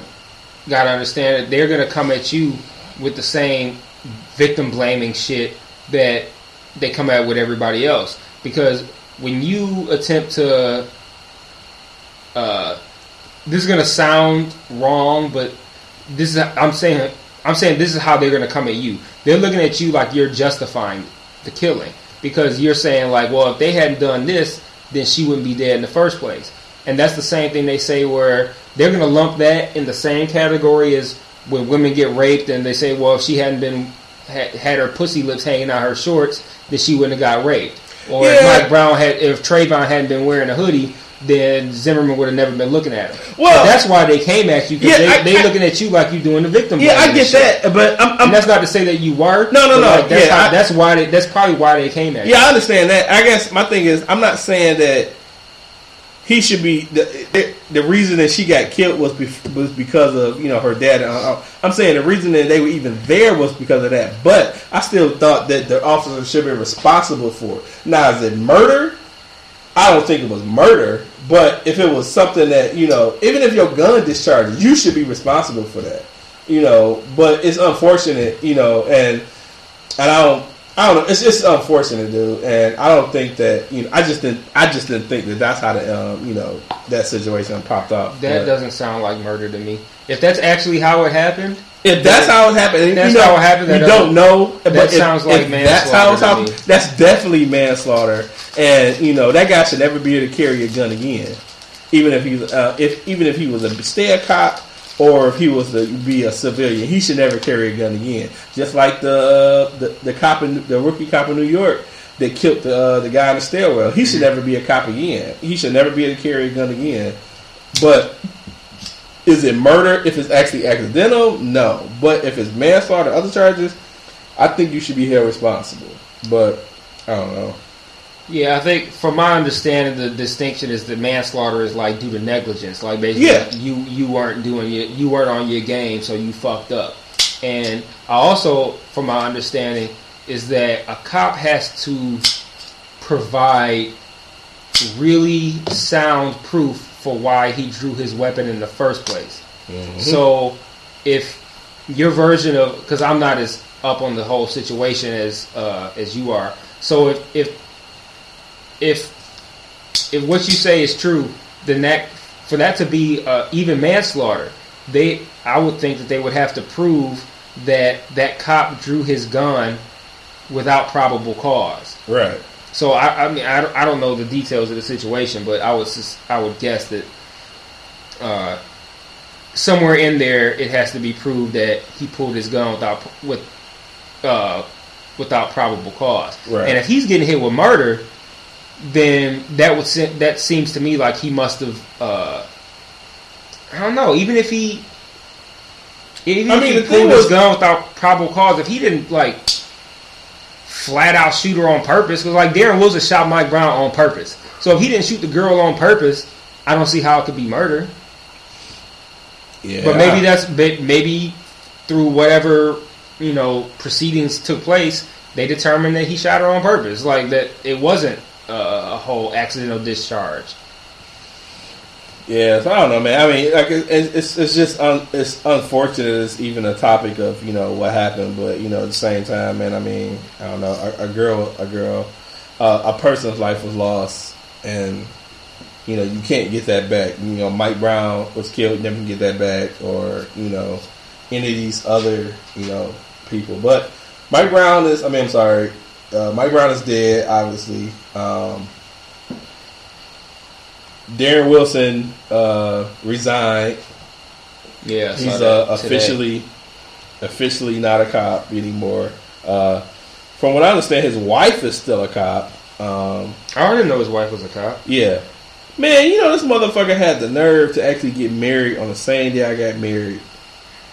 got to understand that they're going to come at you with the same victim blaming shit that they come at with everybody else. Because when you attempt to, uh, this is going to sound wrong, but this is I'm saying I'm saying this is how they're going to come at you. They're looking at you like you're justifying the killing because you're saying like, well, if they hadn't done this, then she wouldn't be dead in the first place. And that's the same thing they say where they're going to lump that in the same category as when women get raped and they say, well, if she hadn't been had, had her pussy lips hanging out her shorts, then she wouldn't have got raped. Or if Mike Brown had, if Trayvon hadn't been wearing a hoodie, then Zimmerman would have never been looking at him. Well- that's why they came at you because Yeah, I- they, they looking at you like you doing the victim. yeah, I get shit. that, but I'm, I'm And that's not to say that you were. No, no, no, like, that's, yeah, how, I- that's why. They, that's probably why they came at you. Yeah, I understand that. I guess my thing is, I'm not saying that he should be the the, the reason that she got killed was bef- was because of you know her dad. I'm saying the reason that they were even there was because of that. But I still thought that the officer should be responsible for it. Now, is it murder? I don't think it was murder. But if it was something that you know, even if your gun discharges, you should be responsible for that. You know, but it's unfortunate, you know, and and I don't, I don't know. It's just unfortunate, dude. And I don't think that you know. I just didn't. I just didn't think that that's how the um, you know that situation popped off. That But doesn't sound like murder to me. If that's actually how it happened, If that's how it happened, and That's you know, how it happened, We that don't know. that but if- sounds like if That's how it's manslaughter to. That's definitely manslaughter, and you know that guy should never be able to carry a gun again, even if he's uh, if even if he was a stay a cop or if he was to be a civilian, he should never carry a gun again. Just like the the, the cop in the rookie cop in New York that killed the uh, the guy in the stairwell, he should never be a cop again. He should never be able to carry a gun again. But is it murder if it's actually accidental? No. But if it's manslaughter, other charges, I think you should be held responsible. But I don't know. yeah, I think from my understanding, the distinction is that manslaughter is like due to negligence. Like basically, Yeah. you you weren't doing your, you weren't on your game, so you fucked up. And I also, from my understanding, is that a cop has to provide really sound proof for why he drew his weapon in the first place. So if your version of because I'm not as up on the whole situation as uh, as you are. So if if if if what you say is true, then that for that to be uh, even manslaughter, they I would think that they would have to prove that that cop drew his gun without probable cause. Right. So I, I mean I, don't- I don't know the details of the situation, but I would I would guess that uh, somewhere in there it has to be proved that he pulled his gun without with uh, without probable cause. Right. And if he's getting hit with murder, then that would se- that seems to me like he must have uh, I don't know. Even if he even I if he pulled his gun without probable cause, if he didn't like flat out shoot her on purpose, because like Darren Wilson shot Mike Brown on purpose. So if he didn't shoot the girl on purpose, I don't see how it could be murder. Yeah. But maybe that's maybe through whatever you know proceedings took place, they determined that he shot her on purpose, like that it wasn't a whole accidental discharge. Yeah, so I don't know, man. I mean, like it- it's it's, just un, it's unfortunate. It's even a topic of you know what happened, but you know at the same time, man. I mean, I don't know. A, a girl, a girl, uh, a person's life was lost, and you know you can't get that back. You know, Mike Brown was killed, never get that back, or you know any of these other you know people. But Mike Brown is. I mean, I'm sorry. Uh, Mike Brown is dead, obviously. Um, Darren Wilson uh, resigned. Yeah, He's uh, today. officially officially not a cop anymore. Uh, from what I understand, his wife is still a cop. Um, I didn't know his wife was a cop. yeah, man, you know this motherfucker had the nerve to actually get married on the same day I got married.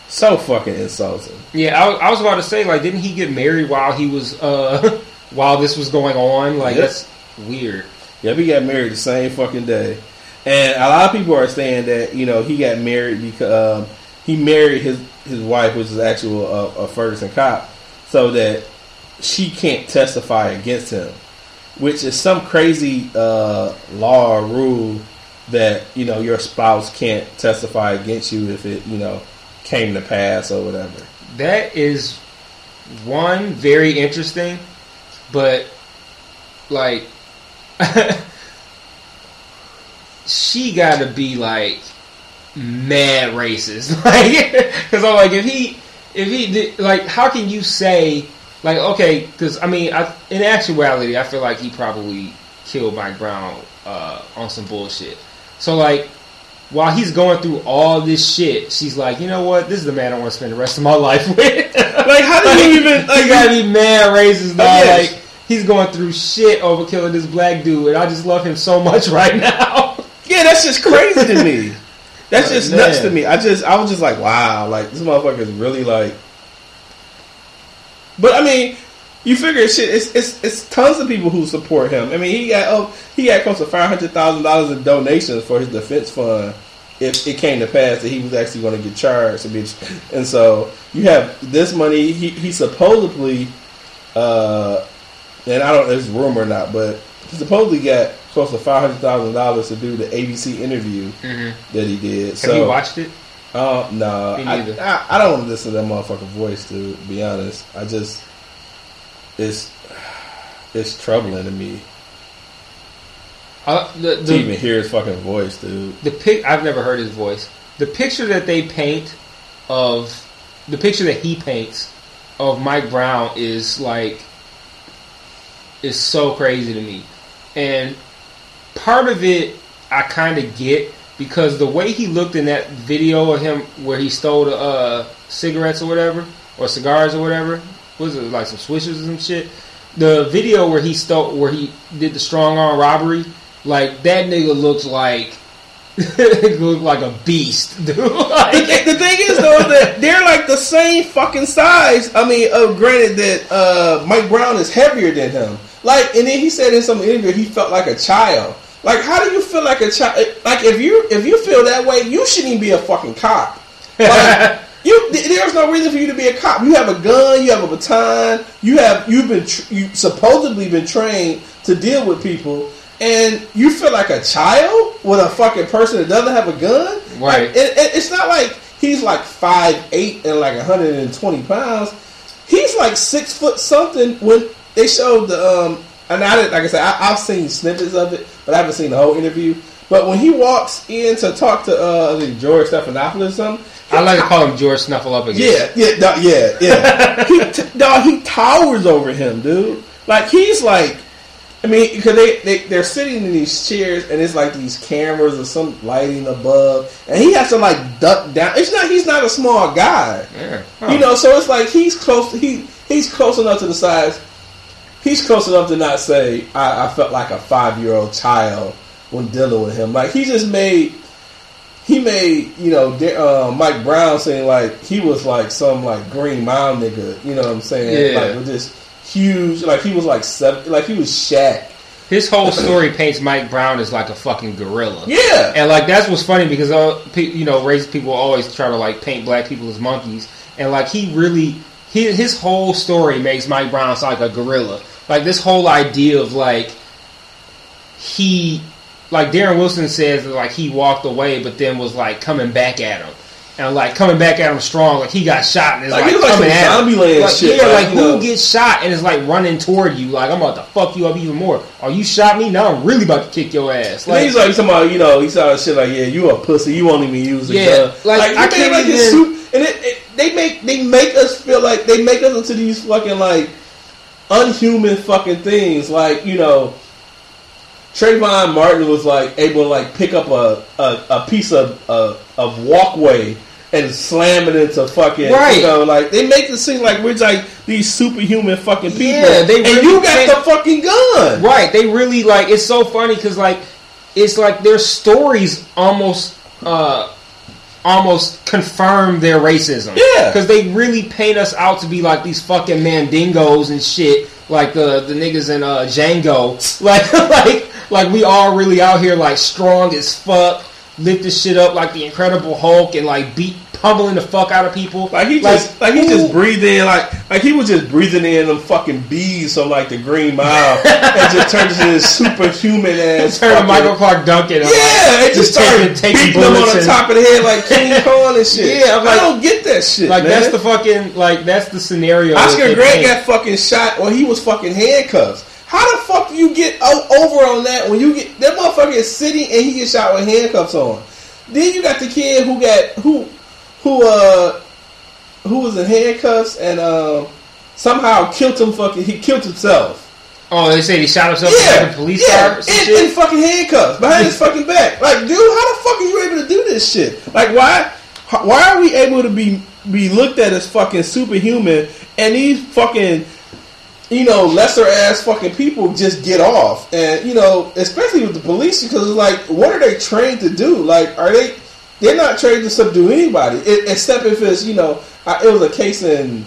So fucking insulting. Yeah, I, was- I was about to say like, didn't he get married while he was uh while this was going on? Like Yep. that's weird. Yep, he got married the same fucking day. And a lot of people are saying that you know he got married because um, he married his his wife, which is actual uh, a Ferguson cop, so that she can't testify against him. which is some crazy uh, law or rule that you know your spouse can't testify against you if it you know came to pass or whatever. That is one very interesting, but like she got to be like mad racist, like because I'm like if he if he did, like how can you say like okay because I mean I, in actuality I feel like he probably killed Mike Brown uh, on some bullshit. So like while he's going through all this shit, she's like, you know what? This is the man I want to spend the rest of my life with. Like, how do you even? Like, you gotta be mad racist, dog. Yes. Like he's going through shit over killing this black dude, and I just love him so much right now. yeah, that's just crazy to me. That's just man. nuts to me. I just, I was just like, wow, like this motherfucker is really like. But I mean, you figure shit. It's it's it's tons of people who support him. I mean, he got oh he got close to five hundred thousand dollars in donations for his defense fund. If it came to pass that he was actually going to get charged, and so you have this money. He he supposedly, uh, and I don't know if it's rumor or not, but he supposedly got close to five hundred thousand dollars to do the ABC interview that he did. Have so you watched it? uh, no, Me I. I, I don't want to listen to that motherfucking voice. To be honest, I just it's it's troubling to me Uh, the, to even hear his fucking voice, dude. the pic I've never heard his voice. The picture that they paint of the picture that he paints of Mike Brown is like is so crazy to me. And part of it I kind of get because the way he looked in that video of him where he stole the uh, cigarettes or whatever or cigars or whatever was it like some swishes or some shit. The video where he stole where he did the strong arm robbery, like that nigga looks like look like a beast, dude. like, the thing is though that they're like the same fucking size. I mean, uh, granted that uh, Mike Brown is heavier than him. Like, and then he said in some interview he felt like a child. Like, how do you feel like a child? Like, if you if you feel that way, you shouldn't even be a fucking cop. Like, you th- there's no reason for you to be a cop. You have a gun, you have a baton, you have you've been tr- you supposedly been trained to deal with people, and you feel like a child with a fucking person that doesn't have a gun. Like, Right. it, it- it's not like he's like five eight and like 120 pounds. He's like six foot something. When they showed the um, and I didn't like I said I, I've seen snippets of it, but I haven't seen the whole interview. But when he walks in to talk to uh, I think George Stephanopoulos or something, I like to call him George Snuffleupagus. yeah, yeah, dog, yeah, yeah. he, t- dog, he towers over him, dude. Like he's like, I mean, because they they they're sitting in these chairs and it's like these cameras or some lighting above, and he has to like duck down. It's not he's not a small guy, Yeah. you know. So it's like he's close. He he's close enough to the size. He's close enough to not say I, I felt like a five year old child when dealing with him. Like he just made he made you know uh, Mike Brown saying like he was like some like Green Mile nigga. You know what I'm saying? Yeah. Like with this huge, like he was like seven, like he was Shaq. His whole story paints Mike Brown as like a fucking gorilla. Yeah, And like that's what's funny because uh, pe- you know race people always try to like paint black people as monkeys, and like he really his his whole story makes Mike Brown sound like a gorilla. Like this whole idea of like he like Darren Wilson says that like he walked away, but then was like coming back at him. And like coming back at him strong, like he got shot and is Like, like, he like coming at him. Like, shit, yeah, like, like you who gets shot and is like running toward you, like I'm about to fuck you up even more. Or you shot me, now I'm really about to kick your ass. And he's like about you know he saw shit like yeah you a pussy you won't even use the Yeah, gun like, like, I can't like even- his and it, it, they make they make us feel like they make us into these fucking like unhuman fucking things. Like you know Trayvon Martin was like able to like pick up a a, a piece of uh, of walkway and slam it into fucking Right. you know like they make it seem like we're like these superhuman fucking people. Yeah, they and you got the fucking gun. Right, they really like it's so funny because like it's like their stories almost uh almost confirm their racism. Yeah. because they really paint us out to be like these fucking mandingos and shit, like the the niggas in uh Django, like like like we all really out here like strong as fuck. Lift this shit up like the Incredible Hulk and like beat pummeling the fuck out of people. Like he just like, he who- just breathed in like like he was just breathing in them fucking bees from like the Green Mile and just turned into this superhuman ass. Turn to Michael Clarke Duncan. Yeah, like, it just started taking, taking beating them on the top of the head like King Kong and shit. Yeah, I'm like- I don't get that shit. Like man. that's the fucking like that's the scenario. Oscar Grant got fucking shot when he was fucking handcuffs. How the fuck do you get over on that when you get that motherfucker is sitting and he gets shot with handcuffs on? Then you got the kid who got who who uh who was in handcuffs and um somehow killed him fucking he killed himself. Oh, they say he shot himself Yeah, in the police yeah, car. some in, in fucking handcuffs behind his fucking back. Like, dude, how the fuck are you able to do this shit? Like, why? Why are we able to be be looked at as fucking superhuman and these fucking you know lesser ass fucking people just get off? And you know, especially with the police, because it's like, what are they trained to do? Like, are they? They're not trained to subdue anybody, it, except if it's you know, I, it was a case in.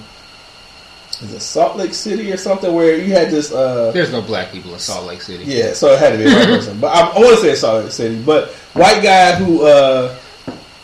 Is it Salt Lake City or something where you had this uh There's no black people in Salt Lake City. yeah, so it had to be a white person. But I, I want to say Salt Lake City. But white guy who uh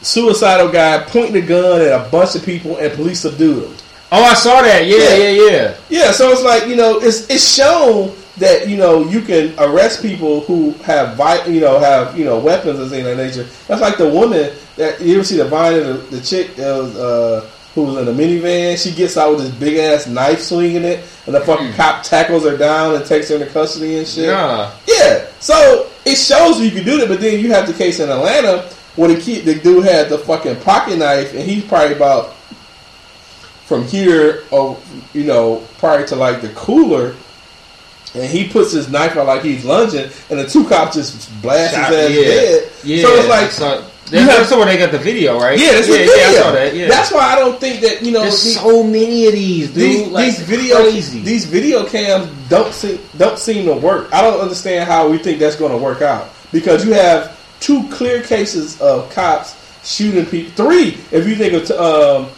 suicidal guy pointing a gun at a bunch of people and police subdued him. Oh, I saw that. Yeah, Yeah. yeah, yeah. Yeah, so it's like you know, it's it's shown that you know you can arrest people who have vi- you know have you know weapons and things of that nature. That's like the woman that you ever see the vine of the, the chick that was uh, who was in the minivan. She gets out with this big ass knife swinging it, and the fucking cop tackles her down and takes her into custody and shit. Nah. Yeah, so it shows you can do that, but then you have the case in Atlanta where the kid, the dude had the fucking pocket knife, and he's probably about from here, or you know, prior to like the cooler, and he puts his knife out like he's lunging, and the two cops just blast Shot- his ass yeah. dead. Yeah. So it's like, so, you have- that's where they got the video, right? yeah, that's yeah, video. yeah, I saw that. Yeah. That's why I don't think that you know There's these- so many of these, dude. these, like, these video crazy. these video cams don't seem don't seem to work. I don't understand how we think that's going to work out because you have two clear cases of cops shooting people. Three, if you think of um,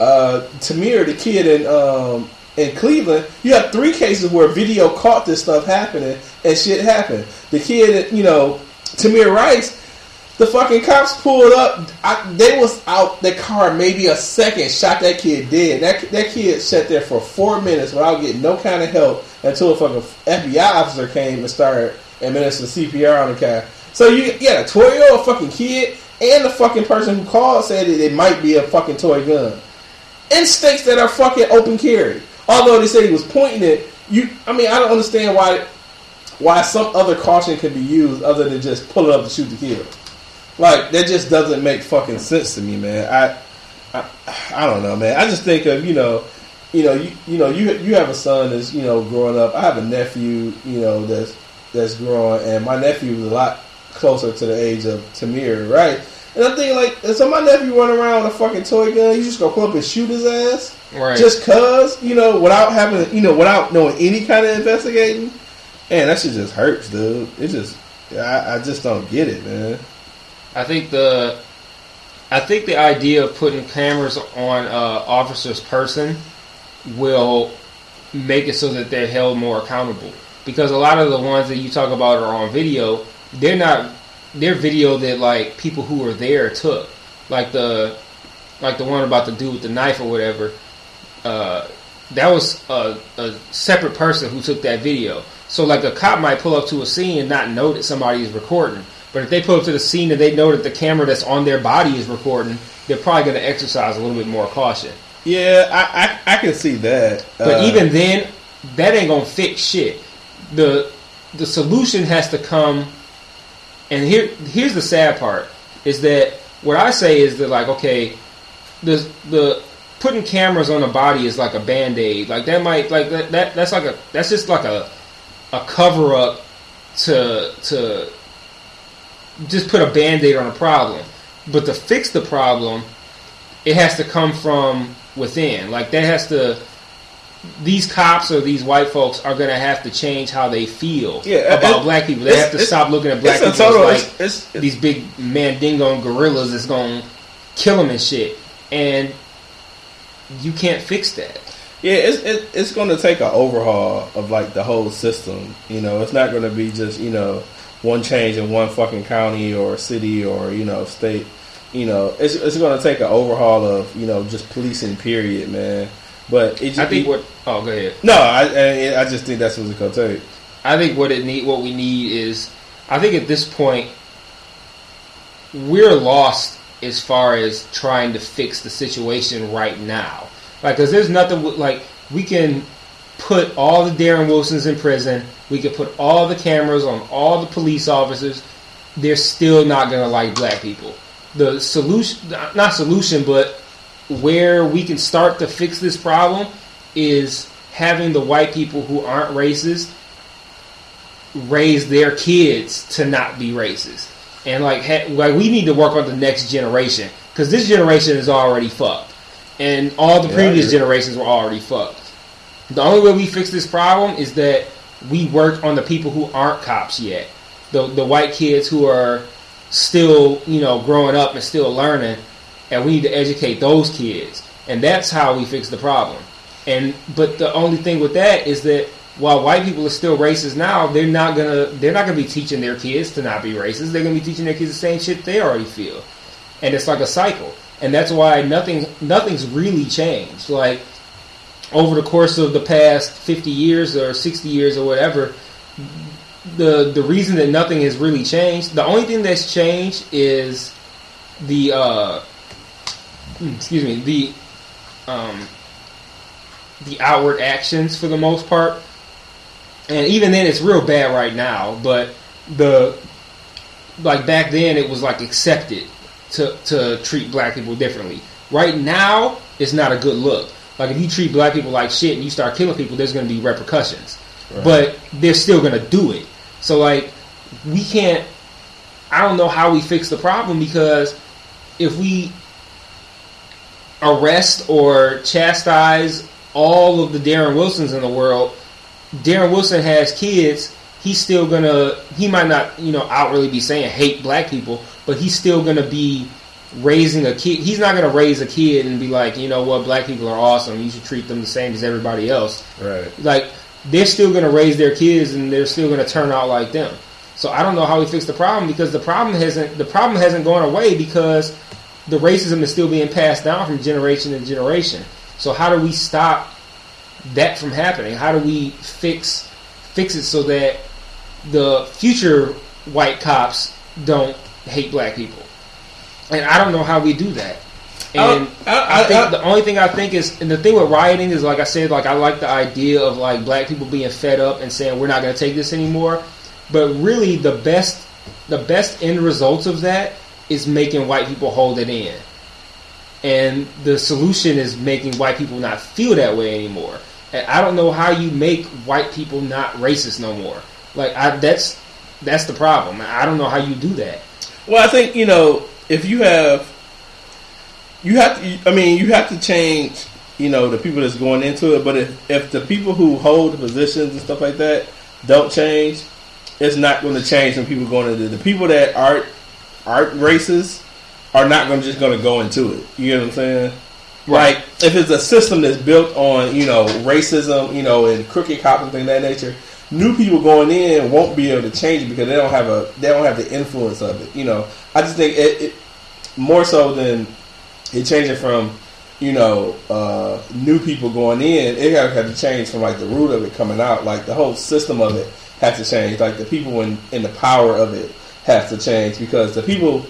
uh, Tamir, the kid in um, in Cleveland, you have three cases where video caught this stuff happening and shit happened. The kid, you know, Tamir Rice. The fucking cops pulled up. I, they was out the car maybe a second, shot that kid dead. That that kid sat there for four minutes without getting no kind of help until a fucking FBI officer came and started administering CPR on the guy. So you, you got a twelve year old fucking kid and the fucking person who called said that it might be a fucking toy gun in states that are fucking open carry. Although they said he was pointing it, you. I mean, I don't understand why why some other caution can be used other than just pull it up to shoot the kill. Like that just doesn't make fucking sense to me, man. I, I, I don't know, man. I just think of you know, you know, you you know, you you have a son that's you know growing up. I have a nephew, you know, that's that's growing, and my nephew is a lot closer to the age of Tamir, right? And I'm thinking like, so my nephew run around with a fucking toy gun, you just gonna pull up and shoot his ass, right. just cause, you know, without having, you know, without knowing any kind of investigating. And that shit just hurts, dude. It just, I, I just don't get it, man. I think the I think the idea of putting cameras on uh, officers' person will make it so that they're held more accountable. Because a lot of the ones that you talk about are on video, they're not they're video that like people who were there took. Like the like the one about the dude with the knife or whatever. Uh, that was a, a separate person who took that video. So like a cop might pull up to a scene and not know that somebody is recording. But if they pull up to the scene and they know that the camera that's on their body is recording, they're probably going to exercise a little bit more caution. Yeah, I, I, I can see that. But Uh, even then, that ain't gonna fix shit. the The solution has to come. And here, here's the sad part: is that what I say is that like, okay, the the putting cameras on a body is like a band aid. Like that might like that, that that's like a that's just like a a cover up to to just put a band aid on a problem. But to fix the problem, it has to come from within. Like that has to these cops or these white folks are going to have to change how they feel Yeah, about black people. They have to stop looking at black people total. like it's, it's, these big mandingo gorillas that's going to kill them and shit. And you can't fix that. Yeah, it's it, it's going to take an overhaul of like the whole system. You know, it's not going to be just you know one change in one fucking county or city or you know state. you know, it's it's going to take an overhaul of you know just policing. Period, man. But it just, I think what. Oh, go ahead. no, I I just think that's what it's to take. I think what it need, what we need is, I think at this point, we're lost as far as trying to fix the situation right now. Like, cause there's nothing like we can put all the Darren Wilsons in prison. We can put all the cameras on all the police officers. They're still not gonna like black people. The solution, not solution, but where we can start to fix this problem is having the white people who aren't racist raise their kids to not be racist, and like ha- like we need to work on the next generation because this generation is already fucked, and all the Yeah, previous generations were already fucked. The only way we fix this problem is that we work on the people who aren't cops yet, the the white kids who are still you know growing up and still learning, and we need to educate those kids, and that's how we fix the problem. And but the only thing with that is that while white people are still racist now, they're not gonna they're not gonna be teaching their kids to not be racist. They're gonna be teaching their kids the same shit they already feel, and it's like a cycle. And that's why nothing nothing's really changed. Like over the course of the past fifty years or sixty years or whatever, the the reason that nothing has really changed, the only thing that's changed is the uh, excuse me the um, the outward actions for the most part. And even then, it's real bad right now. But the like back then, it was like accepted to to treat black people differently. Right now, it's not a good look. Like if you treat black people like shit and you start killing people, there's going to be repercussions. Right. But they're still going to do it. So like we can't. I don't know how we fix the problem because if we arrest or chastise all of the Darren Wilsons in the world, Darren Wilson has kids. He's still gonna. He might not, you know, outwardly be saying hate black people, but he's still gonna be raising a kid. He's not gonna raise a kid and be like, you know what, black people are awesome. You should treat them the same as everybody else. Right. Like they're still gonna raise their kids and they're still gonna turn out like them. So I don't know how we fix the problem because the problem hasn't the problem hasn't gone away because the racism is still being passed down from generation to generation. So how do we stop that from happening? How do we fix fix it so that the future white cops don't hate black people? And I don't know how we do that. And I- I- I, think I- the only thing I think is, and the thing with rioting is, like I said, like I like the idea of like black people being fed up and saying we're not going to take this anymore. But really, the best, the best end results of that is making white people hold it in. And the solution is making white people not feel that way anymore. And I don't know how you make white people not racist no more. Like I, that's that's the problem. I don't know how you do that. Well, I think you know if you have, you have to. I mean, you have to change. You know the people that's going into it, but if if the people who hold positions and stuff like that don't change, it's not going to change when people going into it. the people that aren't aren't racist are not going to just going to go into it. You get what I'm saying? Right. Like if it's a system that's built on you know racism, you know, and crooked cops and things of that nature, new people going in won't be able to change it because they don't have a they don't have the influence of it. You know, I just think it, it more so than it changing from you know uh, new people going in, it have to change from like the root of it coming out. Like the whole system of it has to change. Like the people in in the power of it has to change because the people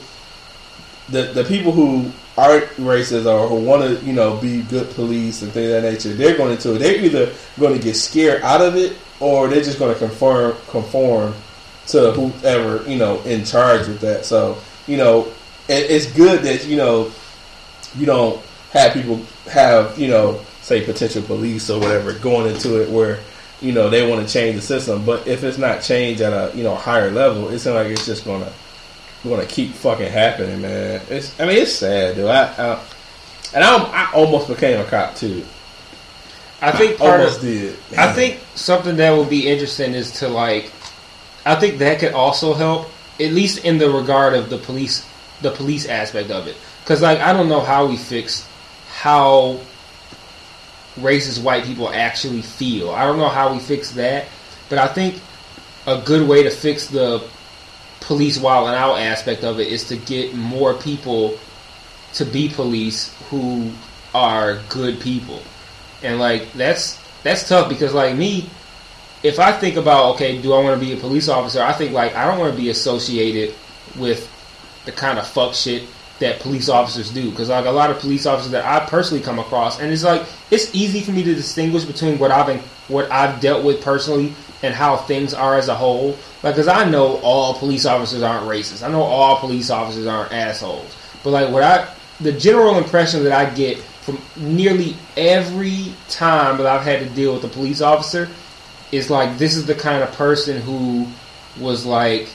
the the people who aren't racist or who want to you know be good police and things of that nature, they're going into it. They're either going to get scared out of it or they're just going to conform conform to whoever you know in charge with that. So you know it, it's good that you know you don't have people have you know say potential police or whatever going into it where you know they want to change the system. But if it's not changed at a you know higher level, it's like it's just gonna gonna keep fucking happening, man. It's I mean it's sad, dude. I, I and I, I almost became a cop too. I think part almost of did. I think something that would be interesting is to like. I think that could also help, at least in the regard of the police, the police aspect of it. Because like I don't know how we fix how racist white people actually feel. I don't know how we fix that, but I think a good way to fix the police wilding out aspect of it is to get more people to be police who are good people, and like that's that's tough because like me, if I think about okay, do I want to be a police officer? I think like I don't want to be associated with the kind of fuck shit that police officers do because like a lot of police officers that I personally come across, and it's like it's easy for me to distinguish between what I've been, what I've dealt with personally and how things are as a whole. Like, because I know all police officers aren't racist. I know all police officers aren't assholes. But like, what I the general impression that I get from nearly every time that I've had to deal with a police officer is like this is the kind of person who was like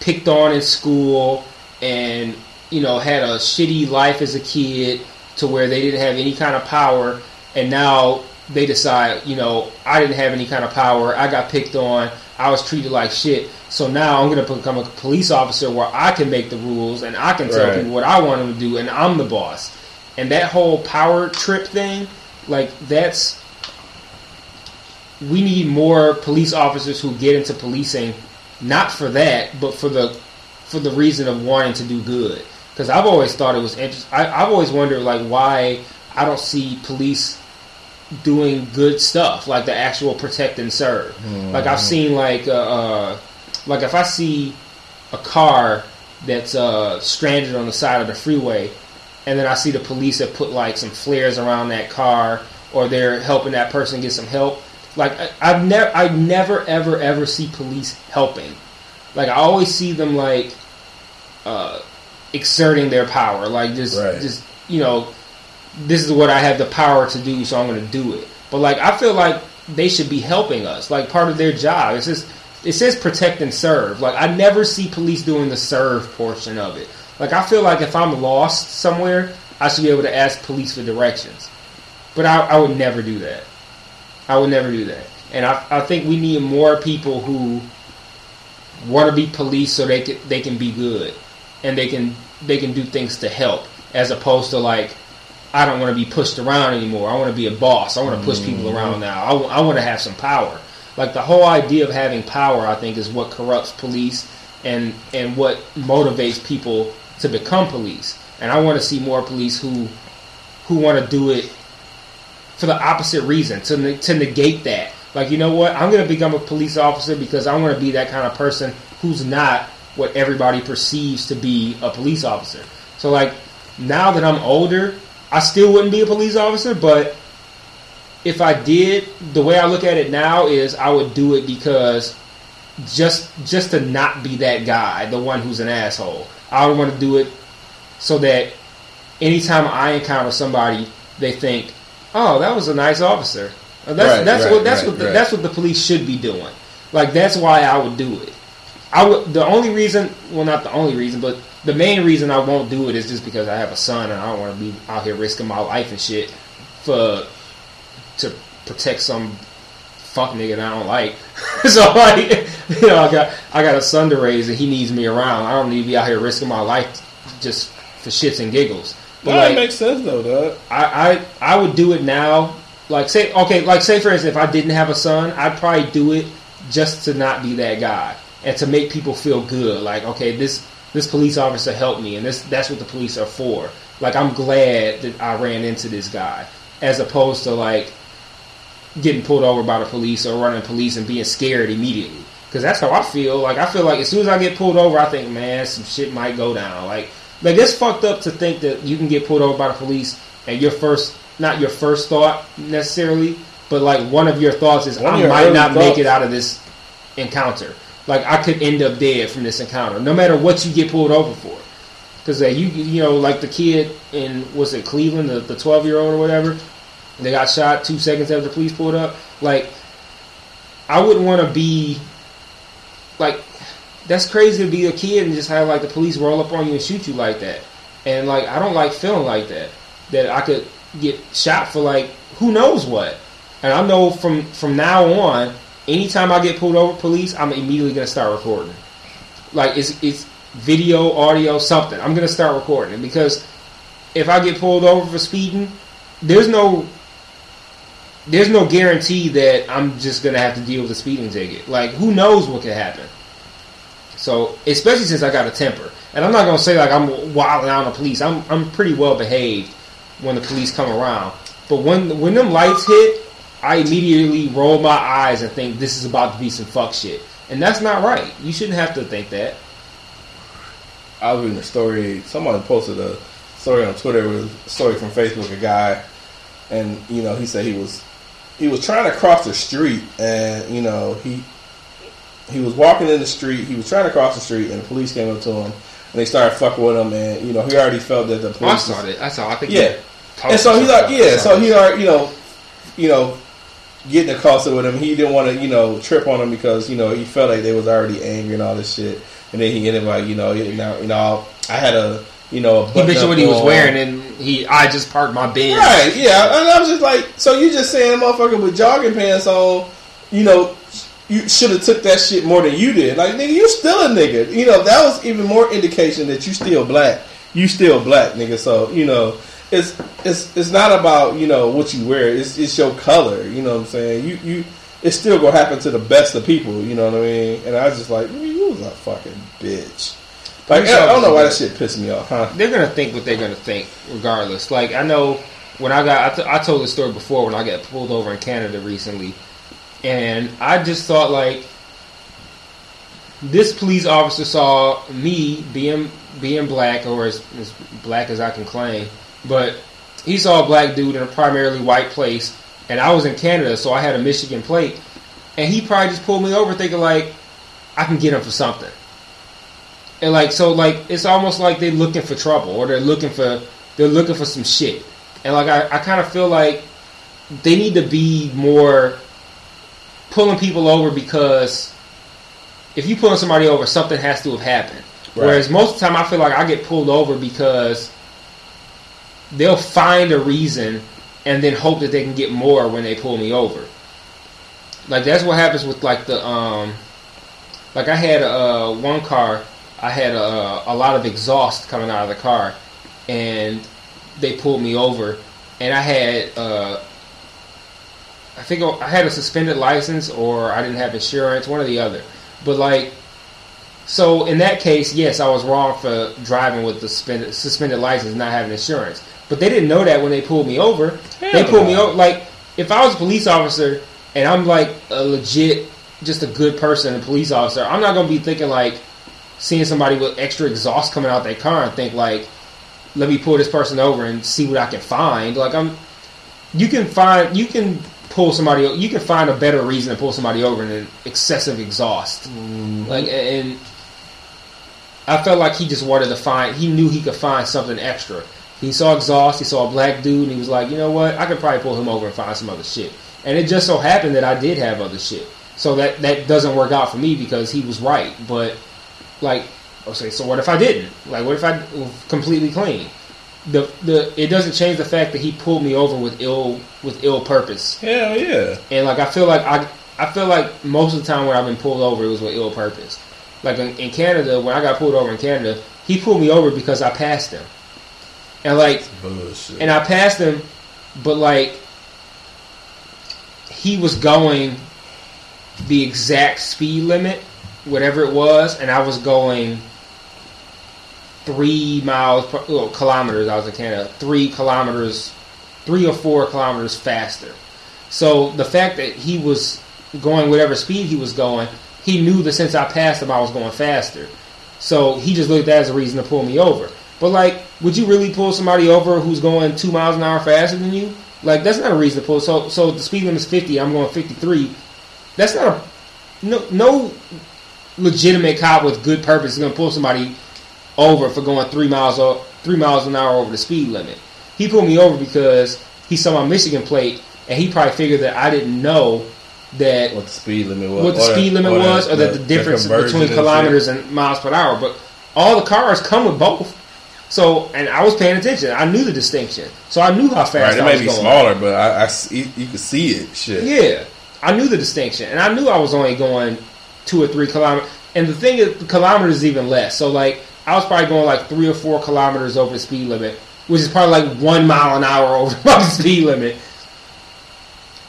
picked on in school and you know had a shitty life as a kid to where they didn't have any kind of power and now they decide you know I didn't have any kind of power. I got picked on. I was treated like shit. So now I'm going to become a police officer where I can make the rules and I can tell Right. people what I want them to do and I'm the boss. And that whole power trip thing like that's we need more police officers who get into policing not for that but for the for the reason of wanting to do good because i've always thought it was interesting i've always wondered like why i don't see police doing good stuff like the actual protect and serve like i've seen like uh, uh like if i see a car that's uh stranded on the side of the freeway and then I see the police have put like some flares around that car, or they're helping that person get some help. Like I, I've never, I never, ever, ever see police helping. Like I always see them like uh, exerting their power, like just, Right. just you know, this is what I have the power to do, so I'm going to do it. But like I feel like they should be helping us, like part of their job. It's just it says protect and serve. Like I never see police doing the serve portion of it. Like I feel like if I'm lost somewhere, I should be able to ask police for directions. But I, I would never do that. I would never do that. And I, I think we need more people who want to be police so they can they can be good and they can they can do things to help as opposed to like I don't want to be pushed around anymore. I want to be a boss. I want to push people mm-hmm. around now. I, want to have some power. Like the whole idea of having power, I think, is what corrupts police and and what motivates people to become police. And I want to see more police who who want to do it for the opposite reason to ne- to negate that. Like you know what, I'm going to become a police officer because I want to be that kind of person who's not what everybody perceives to be a police officer. So like now that I'm older, I still wouldn't be a police officer, but if I did, the way I look at it now is I would do it because just just to not be that guy, the one who's an asshole. I would want to do it so that anytime I encounter somebody, they think, "Oh, that was a nice officer." That's Right, that's right, what that's right, what the, that's what the police should be doing. Like that's why I would do it. I would. The only reason, well, not the only reason, but the main reason I won't do it is just because I have a son and I don't want to be out here risking my life and shit for to protect some fuck nigga that I don't like. so like, you know, I got I got a son to raise and he needs me around. I don't need to be out here risking my life just for shits and giggles. But No, like, that makes sense though, dog. I, I I would do it now. Like say okay, like say for instance, if I didn't have a son, I'd probably do it just to not be that guy and to make people feel good. Like okay, this this police officer helped me, and this that's what the police are for. Like I'm glad that I ran into this guy, as opposed to like getting pulled over by the police or running police and being scared immediately. Because that's how I feel. Like I feel like as soon as I get pulled over, I think, man, some shit might go down. Like, like it's fucked up to think that you can get pulled over by the police and your first, not your first thought necessarily, but like one of your thoughts is, One I might not make it out of this encounter. Like I could end up dead from this encounter, no matter what you get pulled over for. Because uh, you, you know, like the kid in was it Cleveland, the twelve year old or whatever, they got shot two seconds after the police pulled up. Like, I wouldn't want to be like that's crazy to be a kid and just have like the police roll up on you and shoot you like that. And like I don't like feeling like that. That I could get shot for like who knows what. And I know from from now on, anytime I get pulled over police, I'm immediately gonna start recording. Like it's it's video, audio, something. I'm gonna start recording it because if I get pulled over for speeding, there's no there's no guarantee that I'm just gonna have to deal with a speeding ticket. Like who knows what could happen. So especially since I got a temper, and I'm not gonna say like I'm wilding out on the police. I'm I'm pretty well behaved when the police come around. But when when them lights hit, I immediately roll my eyes and think this is about to be some fuck shit, and that's not right. You shouldn't have to think that. I was reading a story. Someone posted a story on Twitter with a story from Facebook. A guy, and you know, he said he was he was trying to cross the street, and you know, he he was walking in the street. He was trying to cross the street, and the police came up to him, and they started fucking with him. And you know, he already felt that the Oh, I police. saw that. I saw. I think. Yeah. And so he like, yeah. So he already, you know, you know, getting accosted with him. He didn't want to, you know, trip on him because you know he felt like they was already angry and all this shit. And then he ended up like, you know, you know, you know, I had a, you know, a He mentioned what he was wearing, and he. I just parked my Benz. Right, yeah, and I was just like, so you just saying, motherfucker, with jogging pants on, you know, you should have took that shit more than you did. Like, nigga, you still a nigga. You know, that was even more indication that you still black. You still black, nigga. So you know, it's it's it's not about you know what you wear. It's it's your color. You know what I'm saying? You you. It's still gonna happen to the best of people, you know what I mean? And I was just like, you was a fucking bitch. Like, I don't know why that shit pissed me off, huh? they're gonna think what they're gonna think, regardless. Like I know when I got, I, t- I told this story before when I got pulled over in Canada recently, and I just thought like this police officer saw me being being black or as, as black as I can claim, but he saw a black dude in a primarily white place, and I was in Canada, so I had a Michigan plate, and he probably just pulled me over thinking like I can get him for something. And like so like it's almost like they're looking for trouble or they're looking for they're looking for some shit. And like I, I kind of feel like they need to be more pulling people over because if you pulling somebody over, something has to have happened. Right. Whereas most of the time I feel like I get pulled over because they'll find a reason and then hope that they can get more when they pull me over. Like that's what happens with like the um like I had uh one car I had a, a lot of exhaust coming out of the car, and they pulled me over, and I had uh, I think I had a suspended license or I didn't have insurance, one or the other. But like, so in that case, yes, I was wrong for driving with the suspended, suspended license, and not having insurance. But they didn't know that when they pulled me over. they Hell pulled me over like if I was a police officer and I'm like a legit, just a good person, a police officer, I'm not gonna be thinking like seeing somebody with extra exhaust coming out their car and think like, let me pull this person over and see what I can find. Like I'm, you can find, you can pull somebody, you can find a better reason to pull somebody over than excessive exhaust. Mm-hmm. Like and I felt like he just wanted to find, he knew he could find something extra. He saw exhaust, he saw a black dude, and he was like, you know what, I could probably pull him over and find some other shit. And it just so happened that I did have other shit. So that that doesn't work out for me because he was right. But like, okay, so what if I didn't? Like, what if I completely clean? The the it doesn't change the fact that he pulled me over with ill with ill purpose. Hell yeah. And like, I feel like I I feel like most of the time when I've been pulled over, it was with ill purpose. Like in, in Canada, when I got pulled over in Canada, he pulled me over because I passed him, and like Bullshit. and I passed him, but like he was going the exact speed limit, whatever it was, and I was going three miles per well, kilometers. I was in Canada, three kilometers, three or four kilometers faster. So the fact that he was going whatever speed he was going, he knew that since I passed him, I was going faster. So he just looked at that as a reason to pull me over. But like, would you really pull somebody over who's going two miles an hour faster than you? Like, that's not a reason to pull. So, so the speed limit is fifty. I'm going fifty three. That's not a no no legitimate cop with good purpose is going to pull somebody over for going three miles or three miles an hour over the speed limit. He pulled me over because he saw my Michigan plate and he probably figured that I didn't know that what the speed limit was. what the or speed limit or was, or that the, difference conversion between kilometers and miles per hour. But all the cars come with both. So, and I was paying attention. I knew the distinction, so I knew how fast Right, it I may was be going. smaller, but I, I you can see it. Shit. Yeah, I knew the distinction, and I knew I was only going two or three kilometers. And the thing is, the kilometers is even less. So, like, I was probably going like three or four kilometers over the speed limit, which is probably like one mile an hour over the speed limit.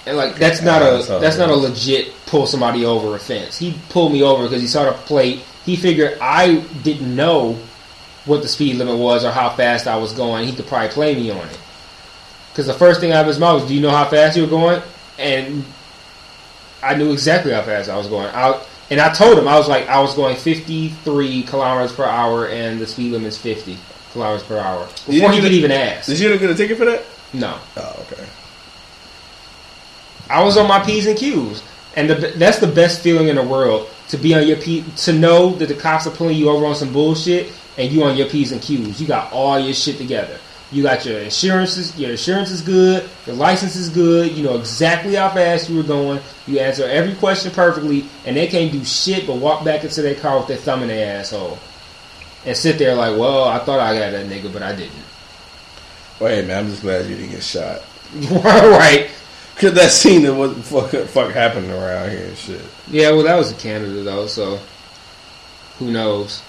And like, that's not a that's how it that's not a legit pull somebody over offense. He pulled me over because he saw the plate he figured I didn't know what the speed limit was or how fast I was going. He could probably play me on it. Because the first thing out of his mouth was, "Do you know how fast you were going?" And I knew exactly how fast I was going. I, and I told him I was like I was going 53 kilometers per hour, and the speed limit is 50 kilometers per hour you before he could a- even ask. Did you not get a ticket for that? No, Oh, okay. I was on my p's and q's, and the, that's the best feeling in the world to be on your p to know that the cops are pulling you over on some bullshit, and you on your p's and q's. You got all your shit together. You got your insurances. Your insurance is good. Your license is good. You know exactly how fast you were going. You answer every question perfectly, and they can't do shit but walk back into their car with their thumb in their asshole, and sit there like, "Well, I thought I got that nigga, but I didn't." Well, hey man, I'm just glad you didn't get shot. right? Cause that scene that was fuck, fuck happening around here and shit. Yeah, well, that was in Canada though, so who knows?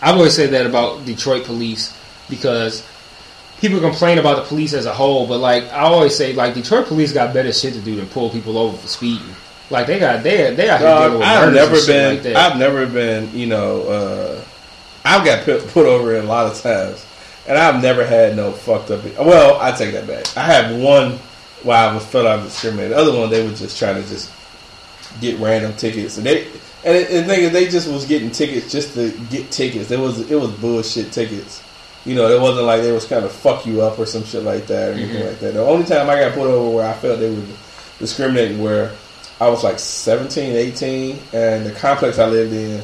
I've always said that about Detroit police because people complain about the police as a whole, but like I always say, like Detroit police got better shit to do than pull people over for speeding. Like they got they they out here dealing Dog, with I've never been. like that. I've never been. You know, uh, I've got put, put over a lot of times, and I've never had no fucked up. Well, I take that back. I have one where I was felt I was discriminated. The other one, they were just trying to just get random tickets, and they. And the the thing is, they just was getting tickets just to get tickets. It was it was bullshit tickets. You know, it wasn't like they was kind of fuck you up or some shit like that or anything mm-hmm. like that. The only time I got put over where I felt they were discriminating where I was like 17, 18, and the complex I lived in,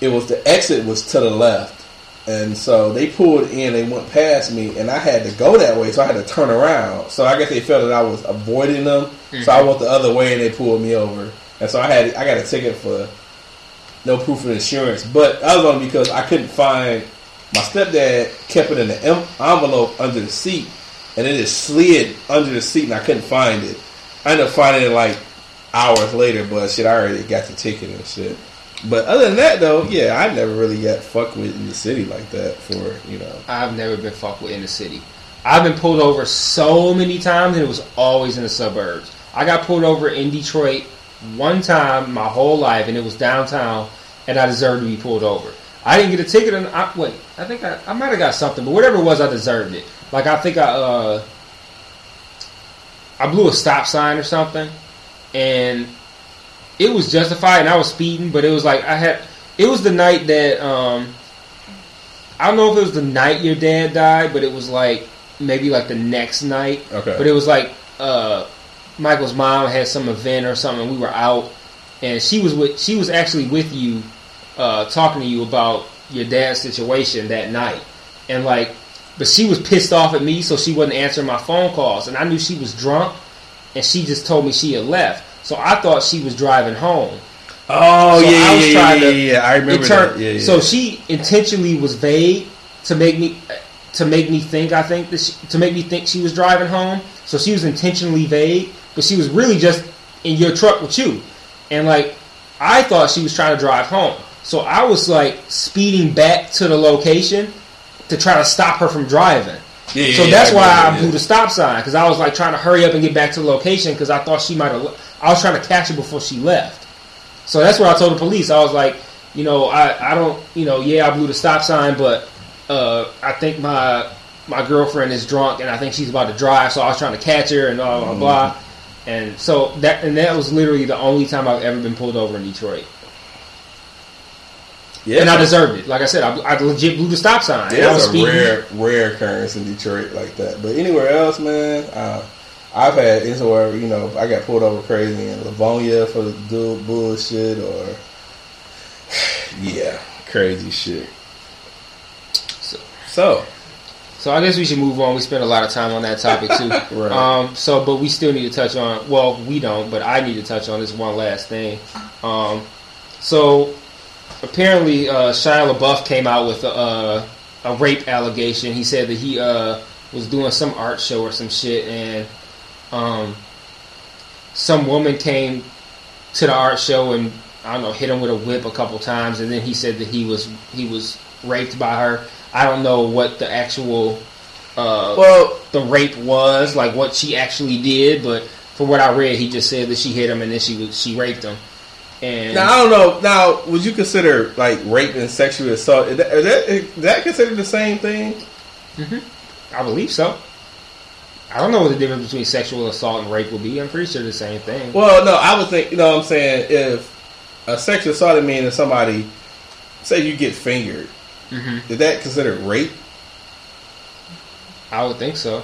it was the exit was to the left. And so they pulled in, they went past me, and I had to go that way, so I had to turn around. So I guess they felt that I was avoiding them, so I mm-hmm. went the other way, and they pulled me over. And so I had I got a ticket for no proof of insurance, but that was only because I couldn't find my stepdad kept it in the em- envelope under the seat, and it just slid under the seat, and I couldn't find it. I ended up finding it like hours later, but shit, I already got the ticket and shit. But other than that, though, yeah, I never really got fucked with in the city like that. For you know, I've never been fucked with in the city. I've been pulled over so many times, and it was always in the suburbs. I got pulled over in Detroit one time my whole life, and it was downtown, and I deserved to be pulled over. I didn't get a ticket, and I, wait, I think I, I might have got something, but whatever it was, I deserved it. Like I think I, uh, I blew a stop sign or something, and it was justified, and I was speeding, but it was like I had. It was the night that um, I don't know if it was the night your dad died, but it was like maybe like the next night. Okay. But it was like uh, Michael's mom had some event or something. We were out, and she was with. She was actually with you, uh, talking to you about your dad's situation that night, and like, but she was pissed off at me, so she wasn't answering my phone calls, and I knew she was drunk, and she just told me she had left. So I thought she was driving home. oh So yeah, I was yeah, yeah, trying yeah, to- yeah, yeah, I remember It turned- that. Yeah, yeah. So she intentionally was vague to make me to make me think. I think that she, to make me think she was driving home. So she was intentionally vague, but she was really just in your truck with you. And like I thought she was trying to drive home. So I was like speeding back to the location to try to stop her from driving. yeah, So that's why I blew the stop sign because I was like trying to hurry up and get back to the location because I thought she might have. I was trying to catch her before she left. So that's what I told the police. I was like, you know, I, I don't, you know, yeah, I blew the stop sign, but uh, I think my my girlfriend is drunk and I think she's about to drive, so I was trying to catch her and blah blah blah. And so that and that was literally the only time I've ever been pulled over in Detroit, Yeah, and I deserved it. Like I said, I, I legit blew the stop sign. and I Yeah, was a speeding. rare, rare occurrence in Detroit like that. But anywhere else, man, uh, I've had instances where you know I got pulled over crazy in Livonia for the dual bullshit or yeah, crazy shit. So- So So I guess we should move on. We spent a lot of time on that topic too. Right. Um, so, but we still need to touch on. Well, we don't, but I need to touch on this one last thing. Um, so apparently, uh, Shia LaBeouf came out with a, uh, a rape allegation. He said that he uh, was doing some art show or some shit, and um, some woman came to the art show and I don't know hit him with a whip a couple times, and then he said that he was he was raped by her. I don't know what the actual uh, well, the rape was, like what she actually did, but for what I read, he just said that she hit him and then she was, she raped him. And Now I don't know. Now, would you consider like rape and sexual assault? Is that, is that, is that considered the same thing? I believe so. I don't know what the difference between sexual assault and rape will be. I'm pretty sure the same thing. Well, no, I would think. You know, what I'm saying if a sexual assault means somebody say you get fingered, Mhm. is that considered rape? I would think so.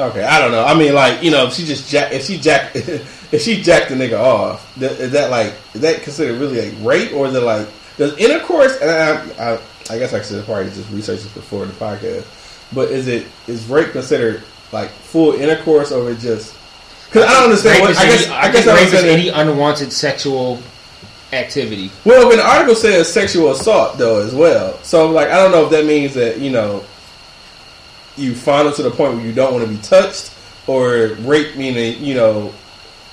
Okay, I don't know. I mean, like you know, if she just jack, if she jack, if she jacked the nigga off, th- is that like is that considered really like rape, or is it like does intercourse? And I, I, I guess I should probably just research this before the podcast. But is it is rape considered like full intercourse, or it just? Because I don't understand. What, I guess any, I I guess rape is any unwanted sexual activity. Well, when the article says sexual assault, though, as well. So, like, I don't know if that means that you know you final to the point where you don't want to be touched, or rape meaning you know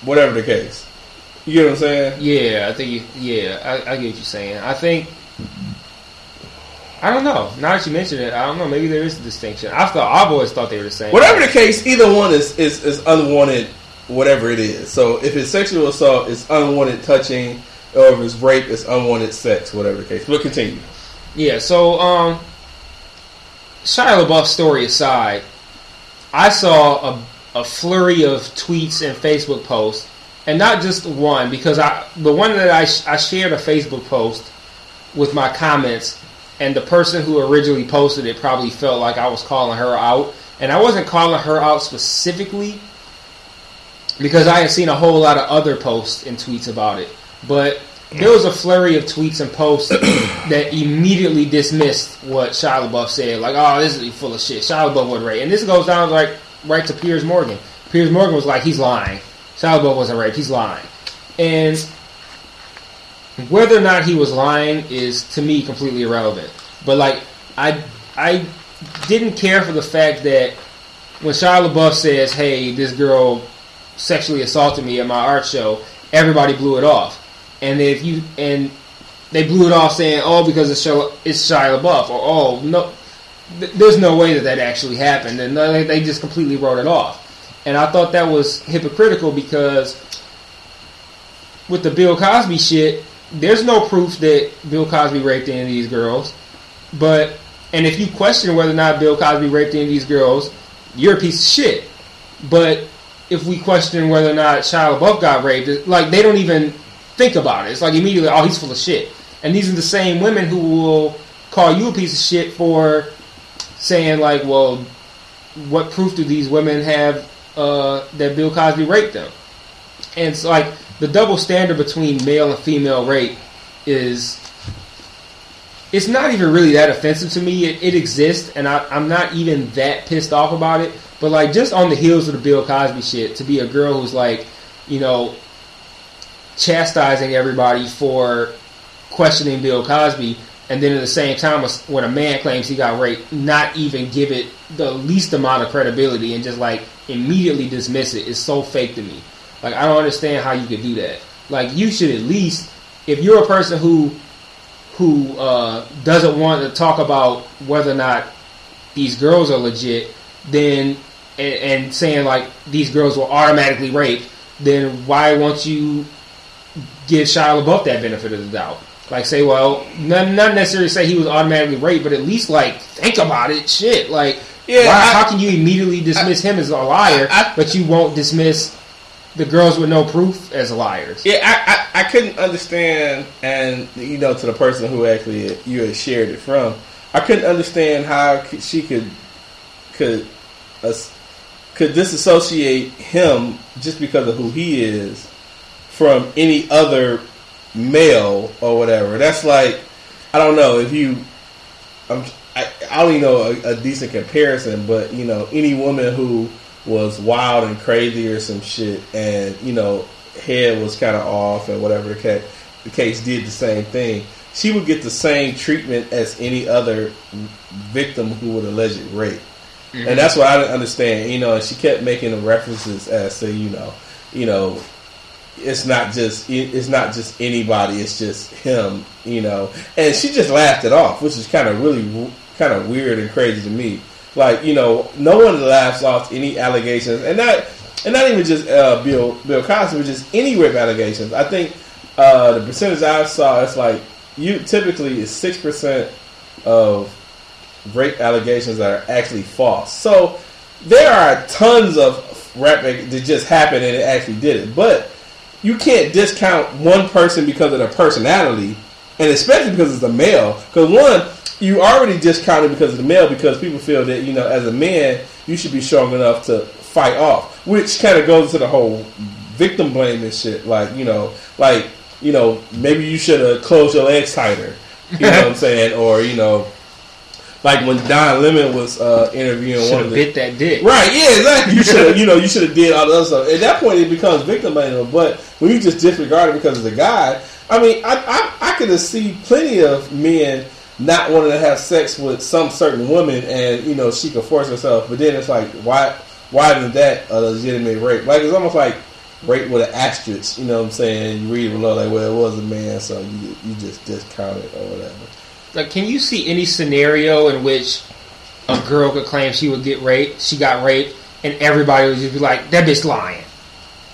whatever the case. You get what I'm saying? Yeah, I think. You, yeah, I, I get what you're saying. I think. I don't know. Now that you mention it, I don't know. Maybe there is a distinction. I thought I've always thought they were the same. Whatever the case, either one is, is is unwanted. Whatever it is. So, if it's sexual assault, it's unwanted touching, or if it's rape, it's unwanted sex. Whatever the case. But continue. Yeah, so um Shia LaBeouf's story aside, I saw a, a flurry of tweets and Facebook posts, and not just one because I the one that I sh- I shared a Facebook post with my comments, and the person who originally posted it probably felt like I was calling her out, and I wasn't calling her out specifically because I had seen a whole lot of other posts and tweets about it, but there was a flurry of tweets and posts that immediately dismissed what Shia LaBeouf said. Like, oh, this is full of shit. Shia LaBeouf wasn't raped. And this goes down like right to Piers Morgan. Piers Morgan was like, he's lying. Shia LaBeouf wasn't raped. He's lying. And whether or not he was lying is to me completely irrelevant. But like, I I didn't care for the fact that when Shia LaBeouf says, "Hey, this girl sexually assaulted me at my art show," everybody blew it off. And if you and they blew it off saying, "Oh, because it's Shia, it's Shia LaBeouf," or "Oh, no, th- there's no way that that actually happened," and they they just completely wrote it off. And I thought that was hypocritical because with the Bill Cosby shit, there's no proof that Bill Cosby raped any of these girls. But and if you question whether or not Bill Cosby raped any of these girls, you're a piece of shit. But if we question whether or not Shia LaBeouf got raped, like they don't even think about it. It's like immediately, oh, he's full of shit. And these are the same women who will call you a piece of shit for saying like, well, what proof do these women have uh, that Bill Cosby raped them? And it's like the double standard between male and female rape is it's not even really that offensive to me. It, it exists, and I, I'm not even that pissed off about it. But like, just on the heels of the Bill Cosby shit, to be a girl who's like, you know, chastising everybody for questioning Bill Cosby, and then at the same time, when a man claims he got raped, not even give it the least amount of credibility and just like immediately dismiss it is so fake to me. Like, I don't understand how you could do that. Like, you should at least, if you're a person who who uh, doesn't want to talk about whether or not these girls are legit, then and, and saying like these girls were automatically raped, then why won't you give Shia LaBeouf that benefit of the doubt? Like say, well, not, not necessarily say he was automatically raped, but at least like think about it. Shit, like Yeah, why, I- how can you immediately dismiss him as a liar, I- I- but you won't dismiss the girls with no proof as liars? Yeah, I, I, I couldn't understand, and you know, to the person who actually you had shared it from, I couldn't understand how she could could could disassociate him just because of who he is from any other male or whatever. That's like I don't know if you. I'm, I, I don't even know a, a decent comparison, but you know, any woman who was wild and crazy or some shit, and you know, head was kind of off and whatever the case, the case did the same thing. She would get the same treatment as any other victim who would allege rape, mm-hmm. and that's what I didn't understand. You know, and she kept making the references as to you know, you know, it's not just it's not just anybody. It's just him, you know. And she just laughed it off, which is kind of really kind of weird and crazy to me. Like you know, no one laughs off any allegations, and not and not even just uh, Bill Bill Cosby, but just any rape allegations. I think uh, the percentage I saw, it's like you typically is six percent of rape allegations that are actually false. So there are tons of rap that just happened and it actually did it, but you can't discount one person because of their personality, and especially because it's a male. Because one, you already discounted because of the male because people feel that you know as a man you should be strong enough to fight off, which kind of goes to the whole victim blaming shit. Like you know, like you know, maybe you should have closed your legs tighter. You know what I'm saying? Or you know, like when Don Lemon was uh, interviewing Should one of the bit that dick. Right, yeah, exactly. You should have, you know, you should have did all the other stuff. At that point, it becomes victim blaming. But when you just disregard it because of the guy, I mean, I I, I could have see plenty of men not wanting to have sex with some certain woman, and you know, she could force herself. But then it's like, why why isn't that a legitimate rape? Like it's almost like rape with an asterisk. You know what I'm saying? You read below, like, well, it was a man, so you you just discount it or whatever. Like, can you see any scenario in which a girl could claim she would get raped, she got raped, and everybody would just be like, "That bitch lying,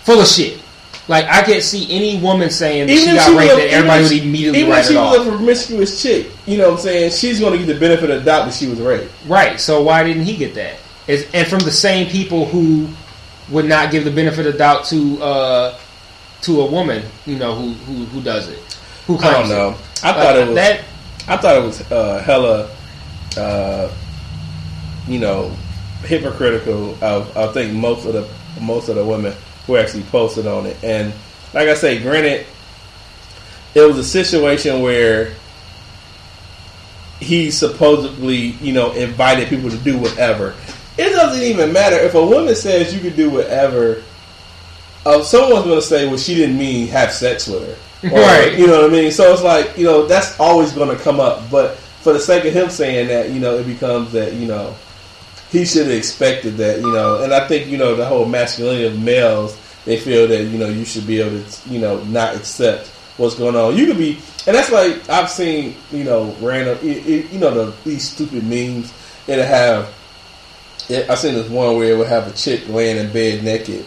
full of shit." Like, I can't see any woman saying that she got was raped, a- that everybody if would she- immediately even write if she it was off. a promiscuous chick, you know what I'm saying? She's going to get the benefit of the doubt that she was raped. Right. So why didn't he get that? Is and from the same people who would not give the benefit of doubt to uh, to a woman, you know, who who, who does it, who I don't know. it. I Like, thought it was. that. I thought it was uh, hella, uh, you know, hypocritical. Of I think most of the most of the women who actually posted on it, and like I say, granted, it was a situation where he supposedly, you know, invited people to do whatever. It doesn't even matter if a woman says you can do whatever. Uh, someone's going to say, "Well, she didn't mean have sex with her," or, Right. You know what I mean? So it's like you know that's always going to come up. But for the sake of him saying that, you know, it becomes that you know he should have expected that, you know. And I think you know the whole masculinity of males, they feel that you know you should be able to, you know, not accept what's going on. You could be, and that's like I've seen, you know, random, it, it, you know, the, these stupid memes It'll have. It, I seen this one where it would have a chick laying in bed naked,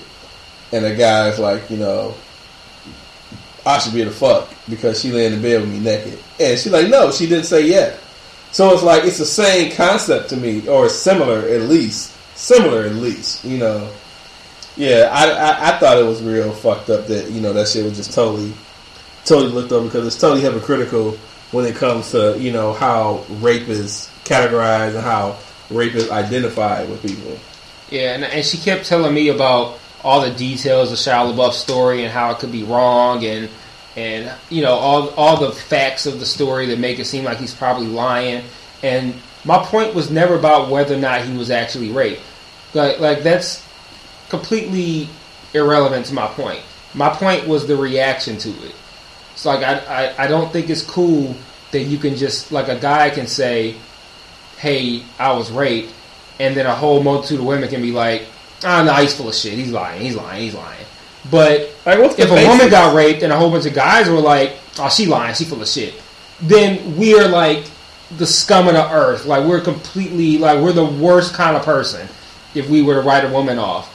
and the guy's like, you know, I should be to fuck because she laying in the bed with me naked, and she's like, no, she didn't say yeah. So it's like it's the same concept to me, or similar at least, similar at least, you know. Yeah, I, I I thought it was real fucked up that you know that shit was just totally, totally looked up because it's totally hypocritical when it comes to you know how rape is categorized and how rape is identified with people. Yeah, and, and she kept telling me about all the details of Shia LaBeouf's story and how it could be wrong and and you know all all the facts of the story that make it seem like he's probably lying. And my point was never about whether or not he was actually raped. Like like that's completely irrelevant to my point. My point was the reaction to it. It's like I, I I don't think it's cool that you can just like a guy can say, "Hey, I was raped," and then a whole multitude of women can be like, "Ah, no, he's full of shit. He's lying. He's lying. He's lying." But Like, what's if a basis? woman got raped and a whole bunch of guys were like, "Oh, she lying. She full of shit," then we're like the scum of the earth. Like we're completely like we're the worst kind of person if we were to write a woman off.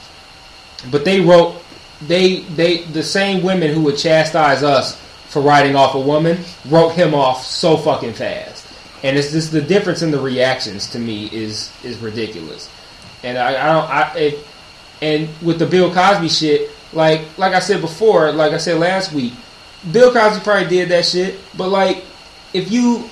But they wrote they they the same women who would chastise us for writing off a woman wrote him off so fucking fast. And it's just the difference in the reactions to me is is ridiculous. And I, I don't I it, and with the Bill Cosby shit, like like I said before, like I said last week, Bill Cosby probably did that shit. But like if you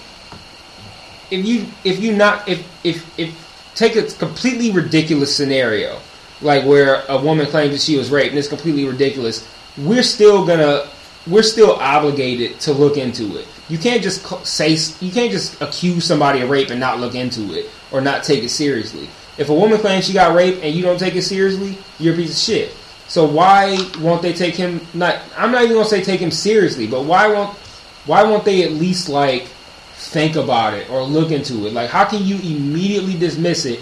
if you if you not if if if take a completely ridiculous scenario like where a woman claims that she was raped and it's completely ridiculous we're still gonna we're still obligated to look into it you can't just say you can't just accuse somebody of rape and not look into it or not take it seriously if a woman claims she got raped and you don't take it seriously you're a piece of shit so why won't they take him not i'm not even gonna say take him seriously but why won't why won't they at least like think about it or look into it. Like, how can you immediately dismiss it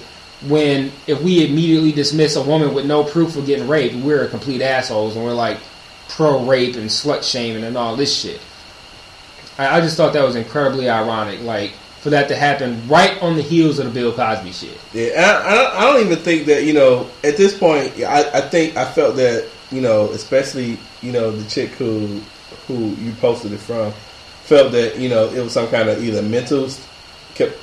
when if we immediately dismiss a woman with no proof of getting raped, we're complete assholes and we're like pro rape and slut shaming and all this shit. I, I just thought that was incredibly ironic. Like for that to happen right on the heels of the Bill Cosby shit. Yeah, I, I, don't- even think that you know at this point. I, I think I felt that you know, especially you know the chick who who you posted it from felt that you know it was some kind of either mental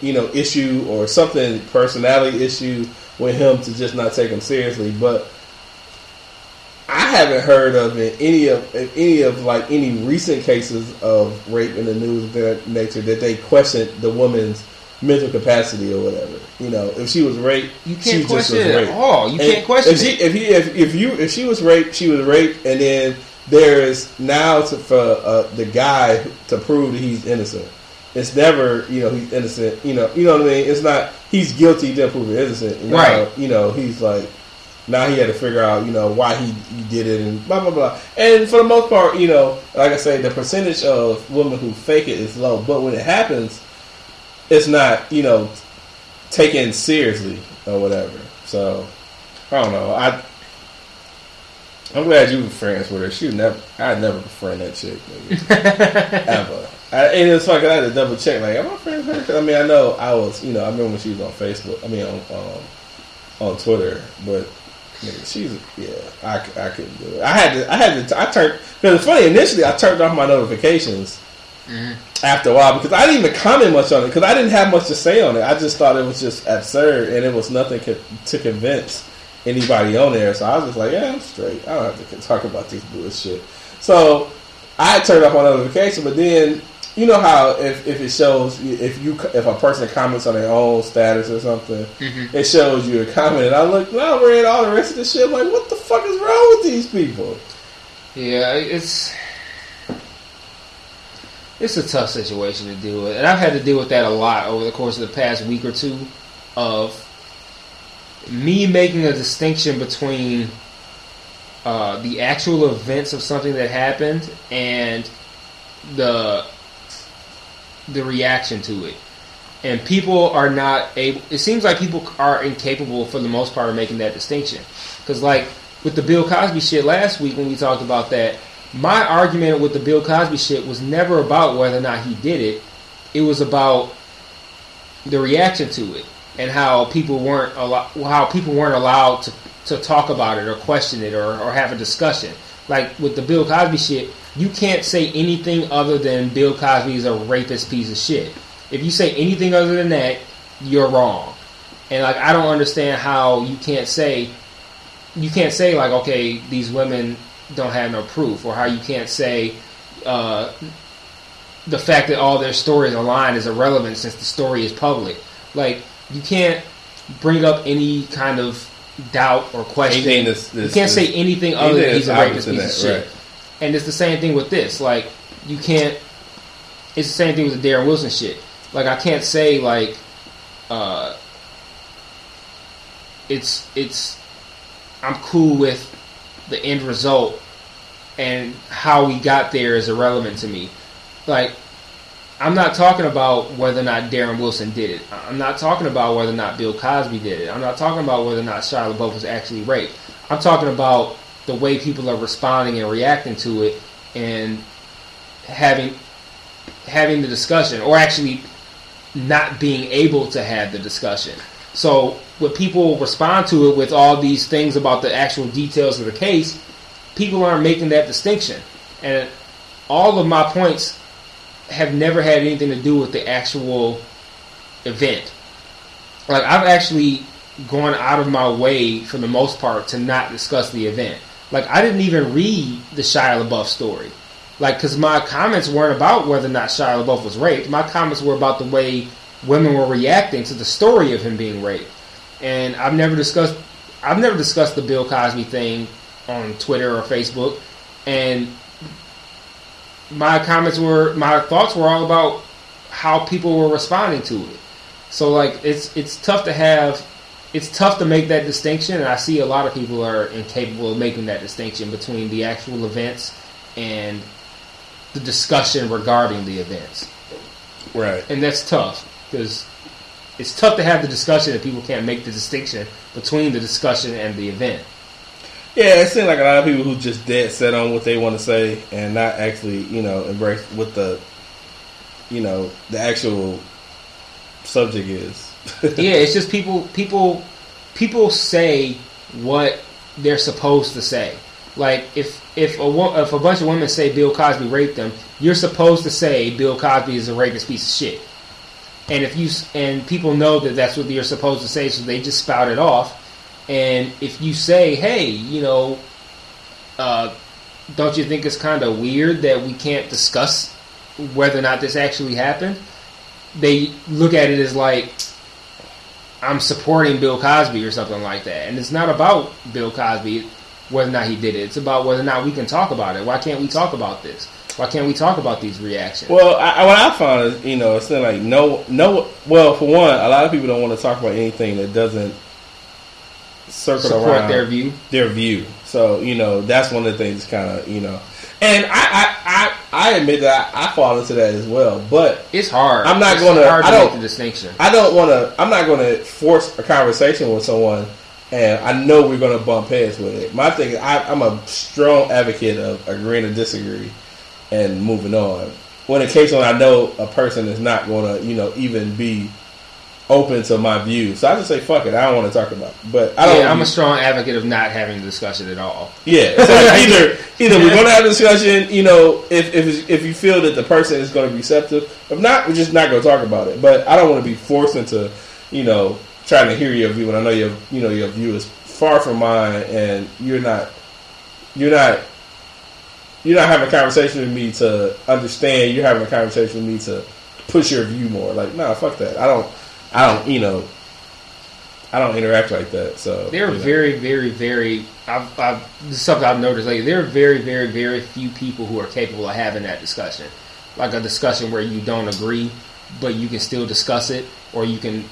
you know issue or something personality issue with him to just not take him seriously. But I haven't heard of in any of any of like any recent cases of rape in the news of that nature that they questioned the woman's mental capacity or whatever. You know, if she was raped, You she can't just question was it raped. at all. You And can't question if she, it. If he, if, if you, if she was raped, she was raped, and then there is now to, for uh, the guy to prove that he's innocent. It's never, you know, he's innocent. You know, you know what I mean. It's not he's guilty, Then prove innocent. Now, Right. You know, he's like now he had to figure out, you know, why he, he did it and blah blah blah. And for the most part, you know, like I say, the percentage of women who fake it is low, but when it happens, it's not, you know, taken seriously or whatever. So I don't know. I I'm glad you were friends with her. She never. I'd never befriend that chick ever. I, and it's like I had to double check. Like, am I friends with her? I mean, I know I was. You know, I remember when she was on Facebook. I mean, on um, on Twitter. But nigga, she's yeah. I, I couldn't do it. I had to. I had to. I turned. Because it's funny. Initially, I turned off my notifications mm-hmm. after a while because I didn't even comment much on it because I didn't have much to say on it. I just thought it was just absurd and it was nothing co- to convince anybody on there. So I was just like, yeah, I'm straight. I don't have to talk about this bullshit. So I turned off my notification, but then you know how if, if it shows if you if a person comments on their own status or something, it shows you a comment. And I looked, and I read all the rest of the shit. I'm like, what the fuck is wrong with these people? Yeah, it's it's a tough situation to deal with, and I've had to deal with that a lot over the course of the past week or two. Of me making a distinction between uh, the actual events of something that happened and the the reaction to it. And people are not able. It seems like people are incapable, for the most part, of making that distinction. Because, like with the Bill Cosby shit last week, when we talked about that, my argument with the Bill Cosby shit was never about whether or not he did it. It was about the reaction to it and how people weren't allo- how people weren't allowed to, to talk about it or question it or, or have a discussion. Like with the Bill Cosby shit, you can't say anything other than Bill Cosby is a rapist piece of shit. If you say anything other than that, you're wrong. And like I don't understand how you can't say you can't say like okay these women don't have no proof or how you can't say uh, the fact that all their stories align is irrelevant since the story is public. Like you can't bring up any kind of doubt or question. Anything that's- you can't say anything other than he's a rapist piece of shit. right. And it's the same thing with this. Like you can't. It's the same thing with the Darren Wilson shit. Like I can't say like. uh It's it's. I'm cool with the end result, and how we got there is irrelevant to me. Like I'm not talking about whether or not Darren Wilson did it. I'm not talking about whether or not Bill Cosby did it. I'm not talking about whether or not Shia LaBeouf was actually raped. I'm talking about the way people are responding and reacting to it, and having having the discussion, or actually not being able to have the discussion. So when people respond to it with all these things about the actual details of the case, people aren't making that distinction. And all of my points have never had anything to do with the actual event. Like I've actually gone out of my way for the most part to not discuss the event. Like I didn't even read the Shia LaBeouf story. Like because my comments weren't about whether or not Shia LaBeouf was raped. My comments were about the way women were reacting to the story of him being raped. And I've never discussed I've never discussed the Bill Cosby thing on Twitter or Facebook. And my comments were my thoughts were all about how people were responding to it. So like it's it's tough to have it's tough to make that distinction and I see a lot of people are incapable of making that distinction between the actual events and the discussion regarding the events. Right. And that's tough because it's tough to have the discussion if people can't make the distinction between the discussion and the event. Yeah, it seems like a lot of people who just dead set on what they want to say and not actually, you know, embrace what the, you know, the actual subject is. yeah, it's just people people people say what they're supposed to say. Like if if a if a bunch of women say Bill Cosby raped them, you're supposed to say Bill Cosby is a rapist piece of shit. And if you and people know that that's what you're supposed to say, so they just spout it off. And if you say, hey, you know, uh, don't you think it's kind of weird that we can't discuss whether or not this actually happened? They look at it as like I'm supporting Bill Cosby or something like that. And it's not about Bill Cosby, whether or not he did it. It's about whether or not we can talk about it. Why can't we talk about this? Why can't we talk about these reactions? Well, I, what I found is, you know, it's like no, no. Well, for one, a lot of people don't want to talk about anything that doesn't circle Support around their view. their view. So you know, that's one of the things, kind of, you know, and I, I, I, admit that I, I fall into that as well. But It's hard. I'm not Hard to I make don't- the distinction. I don't want to. I'm not going to force a conversation with someone, and I know we're going to bump heads with it. My thing, is I, I'm a strong advocate of agreeing to disagree and moving on. When in case when I know a person is not going to, you know, even be open to my views, so I just say fuck it. I don't want to talk about. It. But I don't. yeah, I'm a strong advocate of not having the discussion at all. yeah. So either either we're going to have a discussion. You know, if if if you feel that the person is going to be receptive, if not, we're just not going to talk about it. But I don't want to be forced into, you know, trying to hear your view when I know your you know your view is far from mine, and you're not you're not you're not having a conversation with me to understand. You're having a conversation with me to push your view more. Like, nah, fuck that. I don't. I don't. You know. I don't interact like that. So There are you know. very, very, very. I've, I've, this is something I've noticed. Like there are very, very, very few people who are capable of having that discussion, like a discussion where you don't agree, but you can still discuss it, or you can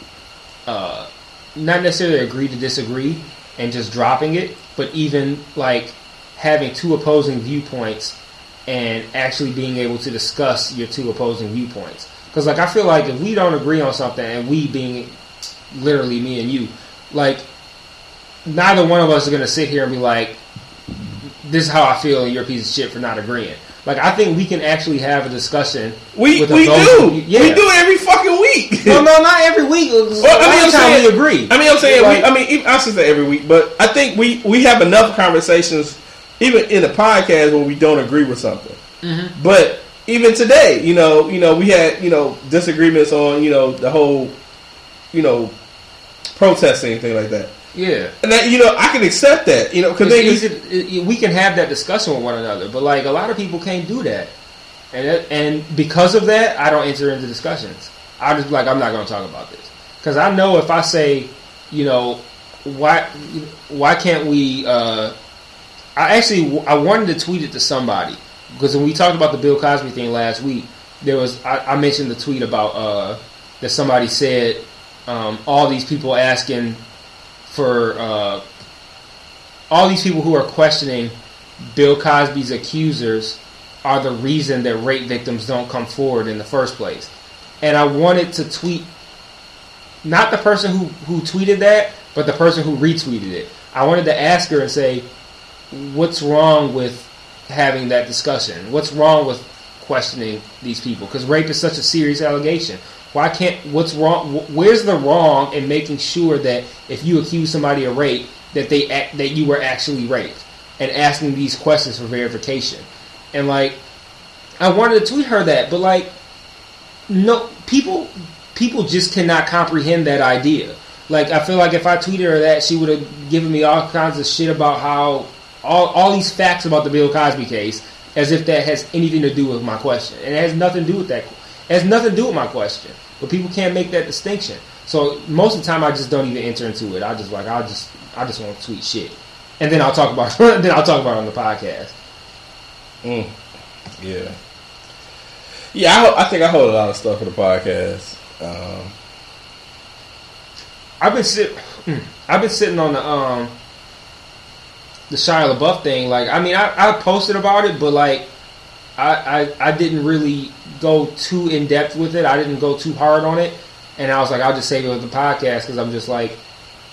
uh, not necessarily agree to disagree and just dropping it, but even like having two opposing viewpoints and actually being able to discuss your two opposing viewpoints. Because like I feel like if we don't agree on something, and we being literally me and you, like neither one of us are going to sit here and be like, "This is how I feel," and you're a piece of shit for not agreeing. Like I think we can actually have a discussion. We we do. yeah. We do it every fucking week. No, no, not every week. Well, I mean, I'm saying- we agree. I mean, I'm saying, Like- we, I mean, even, I should say every week, but I think we we have enough conversations, even in a podcast, where we don't agree with something. Mm-hmm. But even today, you know, you know, we had you know disagreements on you know the whole, you know, protesting and things like that. yeah. And that you know, I can accept that, you know, because It's easy it- we can have that discussion with one another, but like a lot of people can't do that, and it, and because of that, I don't enter into discussions. I just like I'm not going to talk about this because I know if I say, you know, why why can't we? Uh, I actually I wanted to tweet it to somebody because when we talked about the Bill Cosby thing last week, there was I, I mentioned the tweet about uh, that somebody said um, all these people asking for uh, all these people who are questioning Bill Cosby's accusers are the reason that rape victims don't come forward in the first place. And I wanted to tweet not the person who, who tweeted that, but the person who retweeted it. I wanted to ask her and say, what's wrong with having that discussion? What's wrong with questioning these people? Because rape is such a serious allegation. Why can't? What's wrong? Where's the wrong in making sure that if you accuse somebody of rape, that they act, that you were actually raped, and asking these questions for verification? And like, I wanted to tweet her that, but like, no people people just cannot comprehend that idea. Like I feel like if I tweeted her that, she would have given me all kinds of shit about how all all these facts about the Bill Cosby case, as if that has anything to do with my question, and it has nothing to do with that. It has nothing to do with my question. But people can't make that distinction. So most of the time, I just don't even enter into it. I just like I just I just want to tweet shit, and then I'll talk about then I'll talk about it on the podcast. Mm. Yeah. Yeah, I, I think I hold a lot of stuff for the podcast. Um, I've been sit, mm, I've been sitting on the um the Shia LaBeouf thing. Like, I mean, I, I posted about it, but like, I, I I didn't really go too in depth with it. I didn't go too hard on it, and I was like, I'll just save it with the podcast because I'm just like,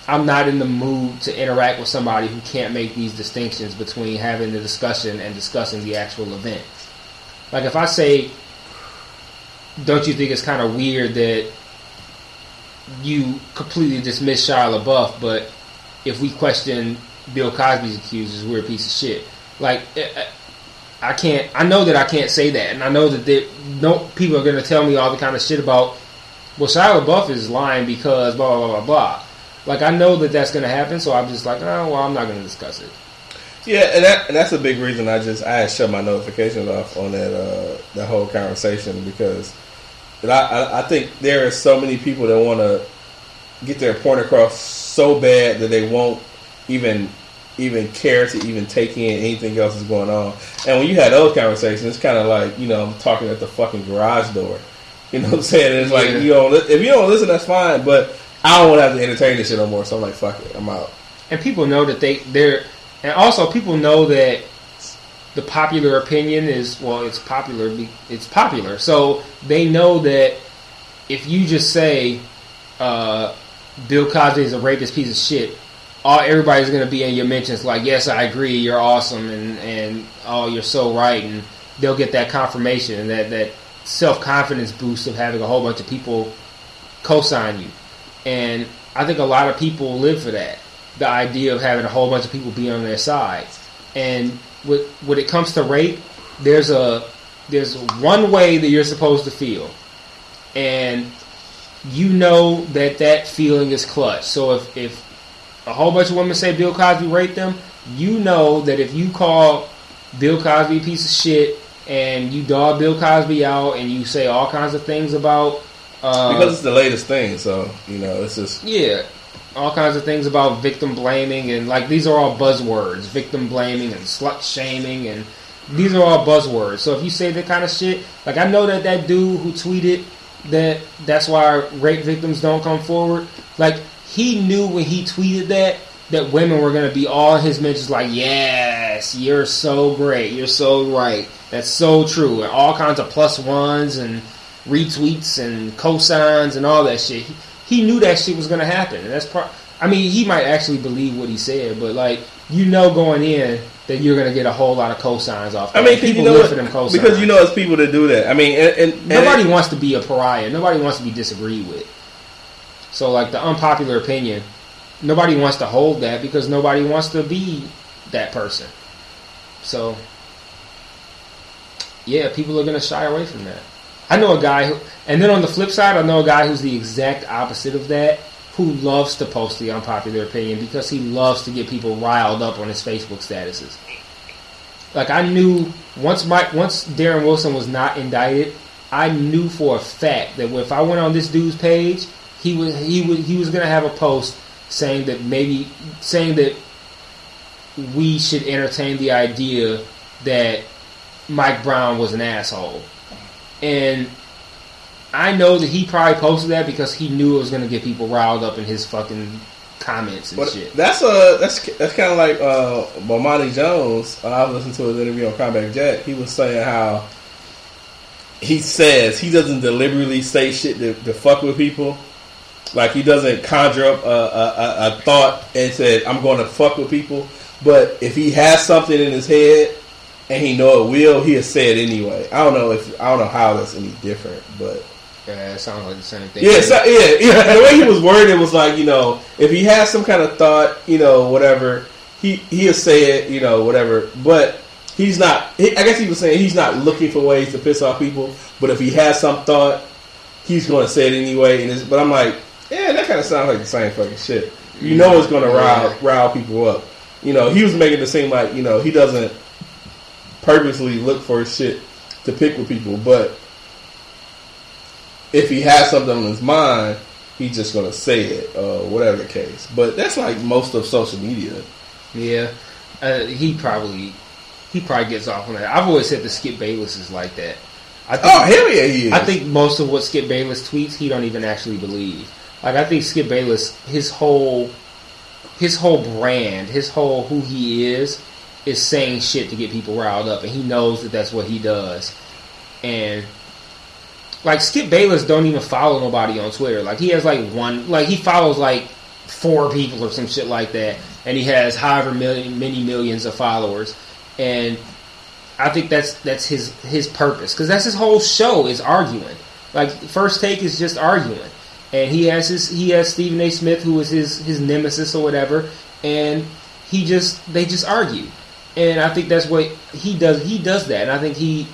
I'm not in the mood to interact with somebody who can't make these distinctions between having the discussion and discussing the actual event. Like, if I say, don't you think it's kind of weird that you completely dismiss Shia LaBeouf, but if we question Bill Cosby's accusers, we're a piece of shit. Like, eh, eh, I can't. I know that I can't say that, and I know that there, no people are going to tell me all the kind of shit about. Well, Shia LaBeouf is lying because blah blah blah blah. Like I know that that's going to happen, so I'm just like, oh well, I'm not going to discuss it. Yeah, and that and that's a big reason I just I shut my notifications off on that uh, that whole conversation because I, I I think there are so many people that want to get their point across so bad that they won't even even care to even take in anything else that's going on. And when you had those conversations, it's kind of like you know I'm talking at the fucking garage door. You know what I'm saying? It's like Yeah. you don't if you don't listen, that's fine, but I don't want to have to entertain this shit no more. So I'm like, fuck it, I'm out. and people know that they they're and also people know that the popular opinion is well it's popular it's popular so they know that if you just say uh, Bill Cosby is a rapist piece of shit all everybody's to be in your mentions like yes I agree you're awesome and and oh you're so right and they'll get that confirmation and that that self confidence boost of having a whole bunch of people co-sign you and I think a lot of people live for that. The idea of having a whole bunch of people be on their side. And with, when it comes to rape, there's a there's one way that you're supposed to feel, and you know that that feeling is clutch. So if if a whole bunch of women say Bill Cosby raped them, you know that if you call Bill Cosby a piece of shit and you dog Bill Cosby out and you say all kinds of things about uh, Because it's the latest thing, so you know it's just yeah, all kinds of things about victim blaming and like these are all buzzwords, victim blaming and slut shaming and these are all buzzwords. So if you say that kind of shit, like I know that that dude who tweeted that that's why rape victims don't come forward, like he knew when he tweeted that that women were going to be all his mentions like, "Yes, you're so great. You're so right. That's so true." And all kinds of plus ones and retweets and cosigns and all that shit. He, he knew that shit was going to happen. And that's part I mean, he might actually believe what he said, but like you know going in that you're going to get a whole lot of cosigns off. I mean, people you know live what? for them cosigns. because you know it's people that do that. I mean, and, and, and Nobody wants to be a pariah. Nobody wants to be disagreed with. So, like the unpopular opinion, nobody wants to hold that because nobody wants to be that person. So, yeah, people are to shy away from that. I know a guy who, and then on the flip side, I know a guy who's the exact opposite of that, who loves to post the unpopular opinion because he loves to get people riled up on his Facebook statuses. Like I knew once Mike, once Darren Wilson was not indicted, I knew for a fact that if I went on this dude's page, he was he would he was gonna have a post saying that maybe saying that we should entertain the idea that Mike Brown was an asshole, and I know that he probably posted that because he knew it was gonna get people riled up in his fucking comments and But shit. that's uh that's that's kind of like uh Bomani Jones. Uh, I was listening to his interview on Combat Jack. He was saying how he says he doesn't deliberately say shit to, to fuck with people. Like he doesn't conjure up a, a, a, a thought and said I'm going to fuck with people. But if he has something in his head and he know it will, he'll say it anyway. I don't know if I don't know how that's any different, but Yeah, it sounds like the same thing. yeah, so, yeah, yeah. The way he was worded was like, you know, if he has some kind of thought, you know, whatever, he he'll say it, you know, whatever. But he's not. He, I guess he was saying he's not looking for ways to piss off people. But if he has some thought, he's going to say it anyway. And it's, but I'm like, yeah, that kind of sounds like the same fucking shit. You know, it's going to rile rile people up. You know, he was making it seem like you know he doesn't purposely look for shit to pick with people, but if he has something on his mind, he's just gonna say it, uh, whatever the case. But that's like most of social media. Yeah, uh, he probably he probably gets off on that. I've always said that Skip Bayless is like that. I think, Oh hell yeah, he is. I think most of what Skip Bayless tweets, he don't even actually believe. Like I think Skip Bayless, his whole his whole brand, his whole who he is, is saying shit to get people riled up, and he knows that that's what he does. And like Skip Bayless don't even follow nobody on Twitter. Like he has like one, like he follows like four people or some shit like that, and he has however million, many millions of followers. And I think that's that's his his purpose because that's his whole show is arguing. Like first take is just arguing, and he has his he has Stephen A. Smith who is his his nemesis or whatever, and he just they just argue, and I think that's what he does. He does that, and I think he.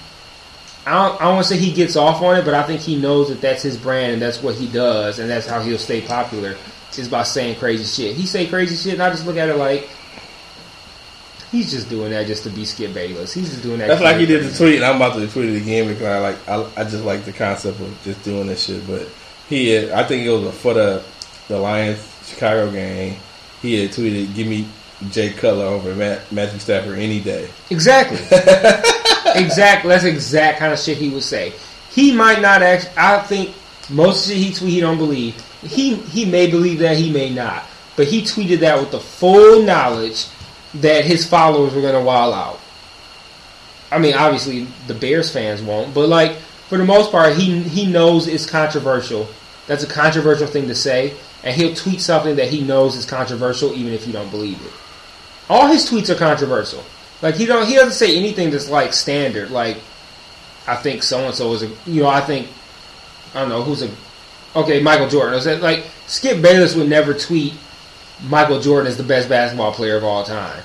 I don't, I don't want to say he gets off on it, but I think he knows that that's his brand and that's what he does, and that's how he'll stay popular. Is by saying crazy shit. He say crazy shit, and I just look at it like he's just doing that just to be Skip Bayless. He's just doing that. That's like he did the tweet, and I'm about to tweet it again because I like I, I just like the concept of just doing this shit. But he, had, I think it was before the the Lions Chicago game. He had tweeted, "Give me Jay Cutler over Matt, Matthew Stafford any day." Exactly. exactly. That's exact kind of shit he would say. He might not actually. I think most of the shit he tweet he don't believe. He he may believe that he may not, but he tweeted that with the full knowledge that his followers were going to wall out. I mean, obviously the Bears fans won't, but like for the most part, he he knows it's controversial. That's a controversial thing to say, and he'll tweet something that he knows is controversial, even if you don't believe it. All his tweets are controversial. Like he don't he doesn't say anything that's like standard. Like I think so and so is a you know I think I don't know who's a okay Michael Jordan. Is that like Skip Bayless would never tweet Michael Jordan is the best basketball player of all time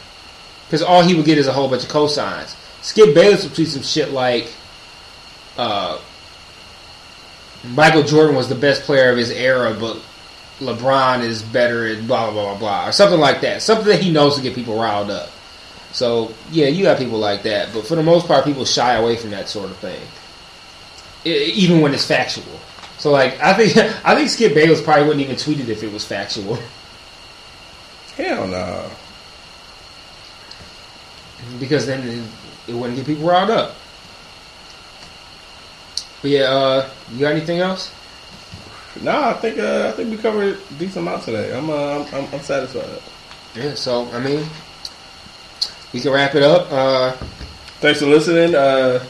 because all he would get is a whole bunch of cosigns. Skip Bayless would tweet some shit like uh, Michael Jordan was the best player of his era, but LeBron is better at blah blah blah blah or something like that. Something that he knows to get people riled up. So yeah, you got people like that, but for the most part, people shy away from that sort of thing, I- even when it's factual. So like, I think I think Skip Bayless probably wouldn't even tweet it if it was factual, Hell no. because then it, it wouldn't get people riled up. But yeah, uh, you got anything else? No, I think uh, I think we covered a decent amount today. I'm uh, I'm, I'm, I'm satisfied. Yeah, so I mean, we can wrap it up. Uh, Thanks for listening. Uh,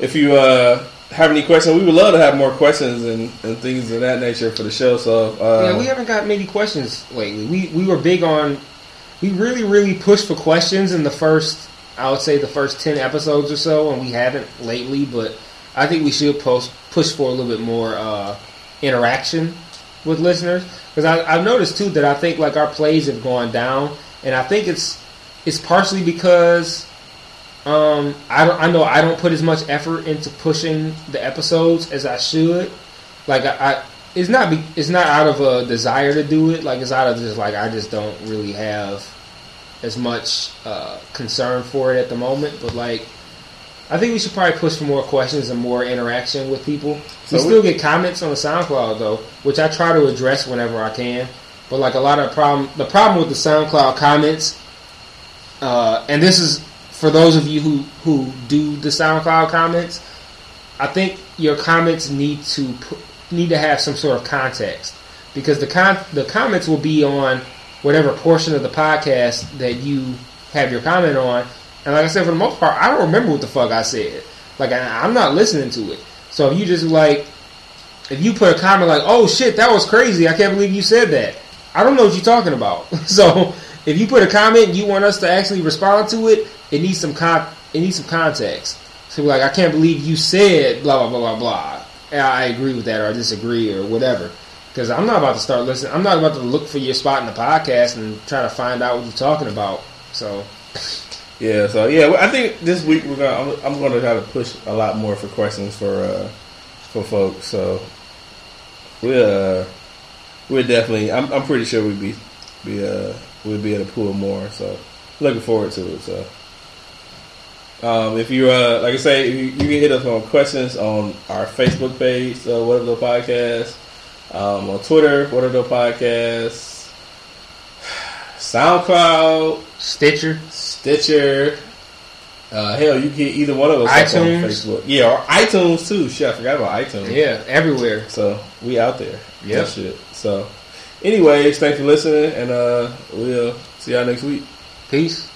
if you uh, have any questions, we would love to have more questions and, and things of that nature for the show. So uh, yeah, we haven't got many questions lately. We we were big on, we really really pushed for questions in the first, I would say the first ten episodes or so, and we haven't lately. But I think we should post push for a little bit more uh, interaction with listeners because I've noticed too that I think like our plays have gone down, and I think it's it's partially because um, I don't, I know I don't put as much effort into pushing the episodes as I should. Like I, I it's not it's not out of a desire to do it. Like it's out of just like I just don't really have as much uh, concern for it at the moment. But like I think we should probably push for more questions and more interaction with people. So we still get comments on the SoundCloud though, which I try to address whenever I can. But like a lot of problem, the problem with the SoundCloud comments, uh, and this is for those of you who who do the SoundCloud comments. I think your comments need to pu- need to have some sort of context because the con- the comments will be on whatever portion of the podcast that you have your comment on. And like I said, for the most part, I don't remember what the fuck I said. Like I, I'm not listening to it. So if you just like, if you put a comment like, "Oh shit, that was crazy! I can't believe you said that," I don't know what you're talking about. so if you put a comment and you want us to actually respond to it, it needs some con- it needs some context. So like, I can't believe you said blah blah blah blah blah. And I agree with that or I disagree or whatever. Because I'm not about to start listening. I'm not about to look for your spot in the podcast and try to find out what you're talking about. So Yeah, so yeah, I think this week we're gonna. I'm, I'm gonna try to push a lot more for questions for uh, for folks. So we uh, we're definitely. I'm, I'm pretty sure we'd be be uh we'd be able to pull more. So looking forward to it. So um, if you uh like I say, you, you can hit us on questions on our Facebook page, uh, What the Podcast, um, on Twitter, What the Podcasts, SoundCloud. Stitcher, Stitcher. Uh, hell, you can get either one of those up on iTunes. Facebook. Yeah, or iTunes too. Shit, I forgot about iTunes. yeah, everywhere. So we out there. Yeah, shit. So, anyways, thanks for listening, and uh, we'll see y'all next week. Peace.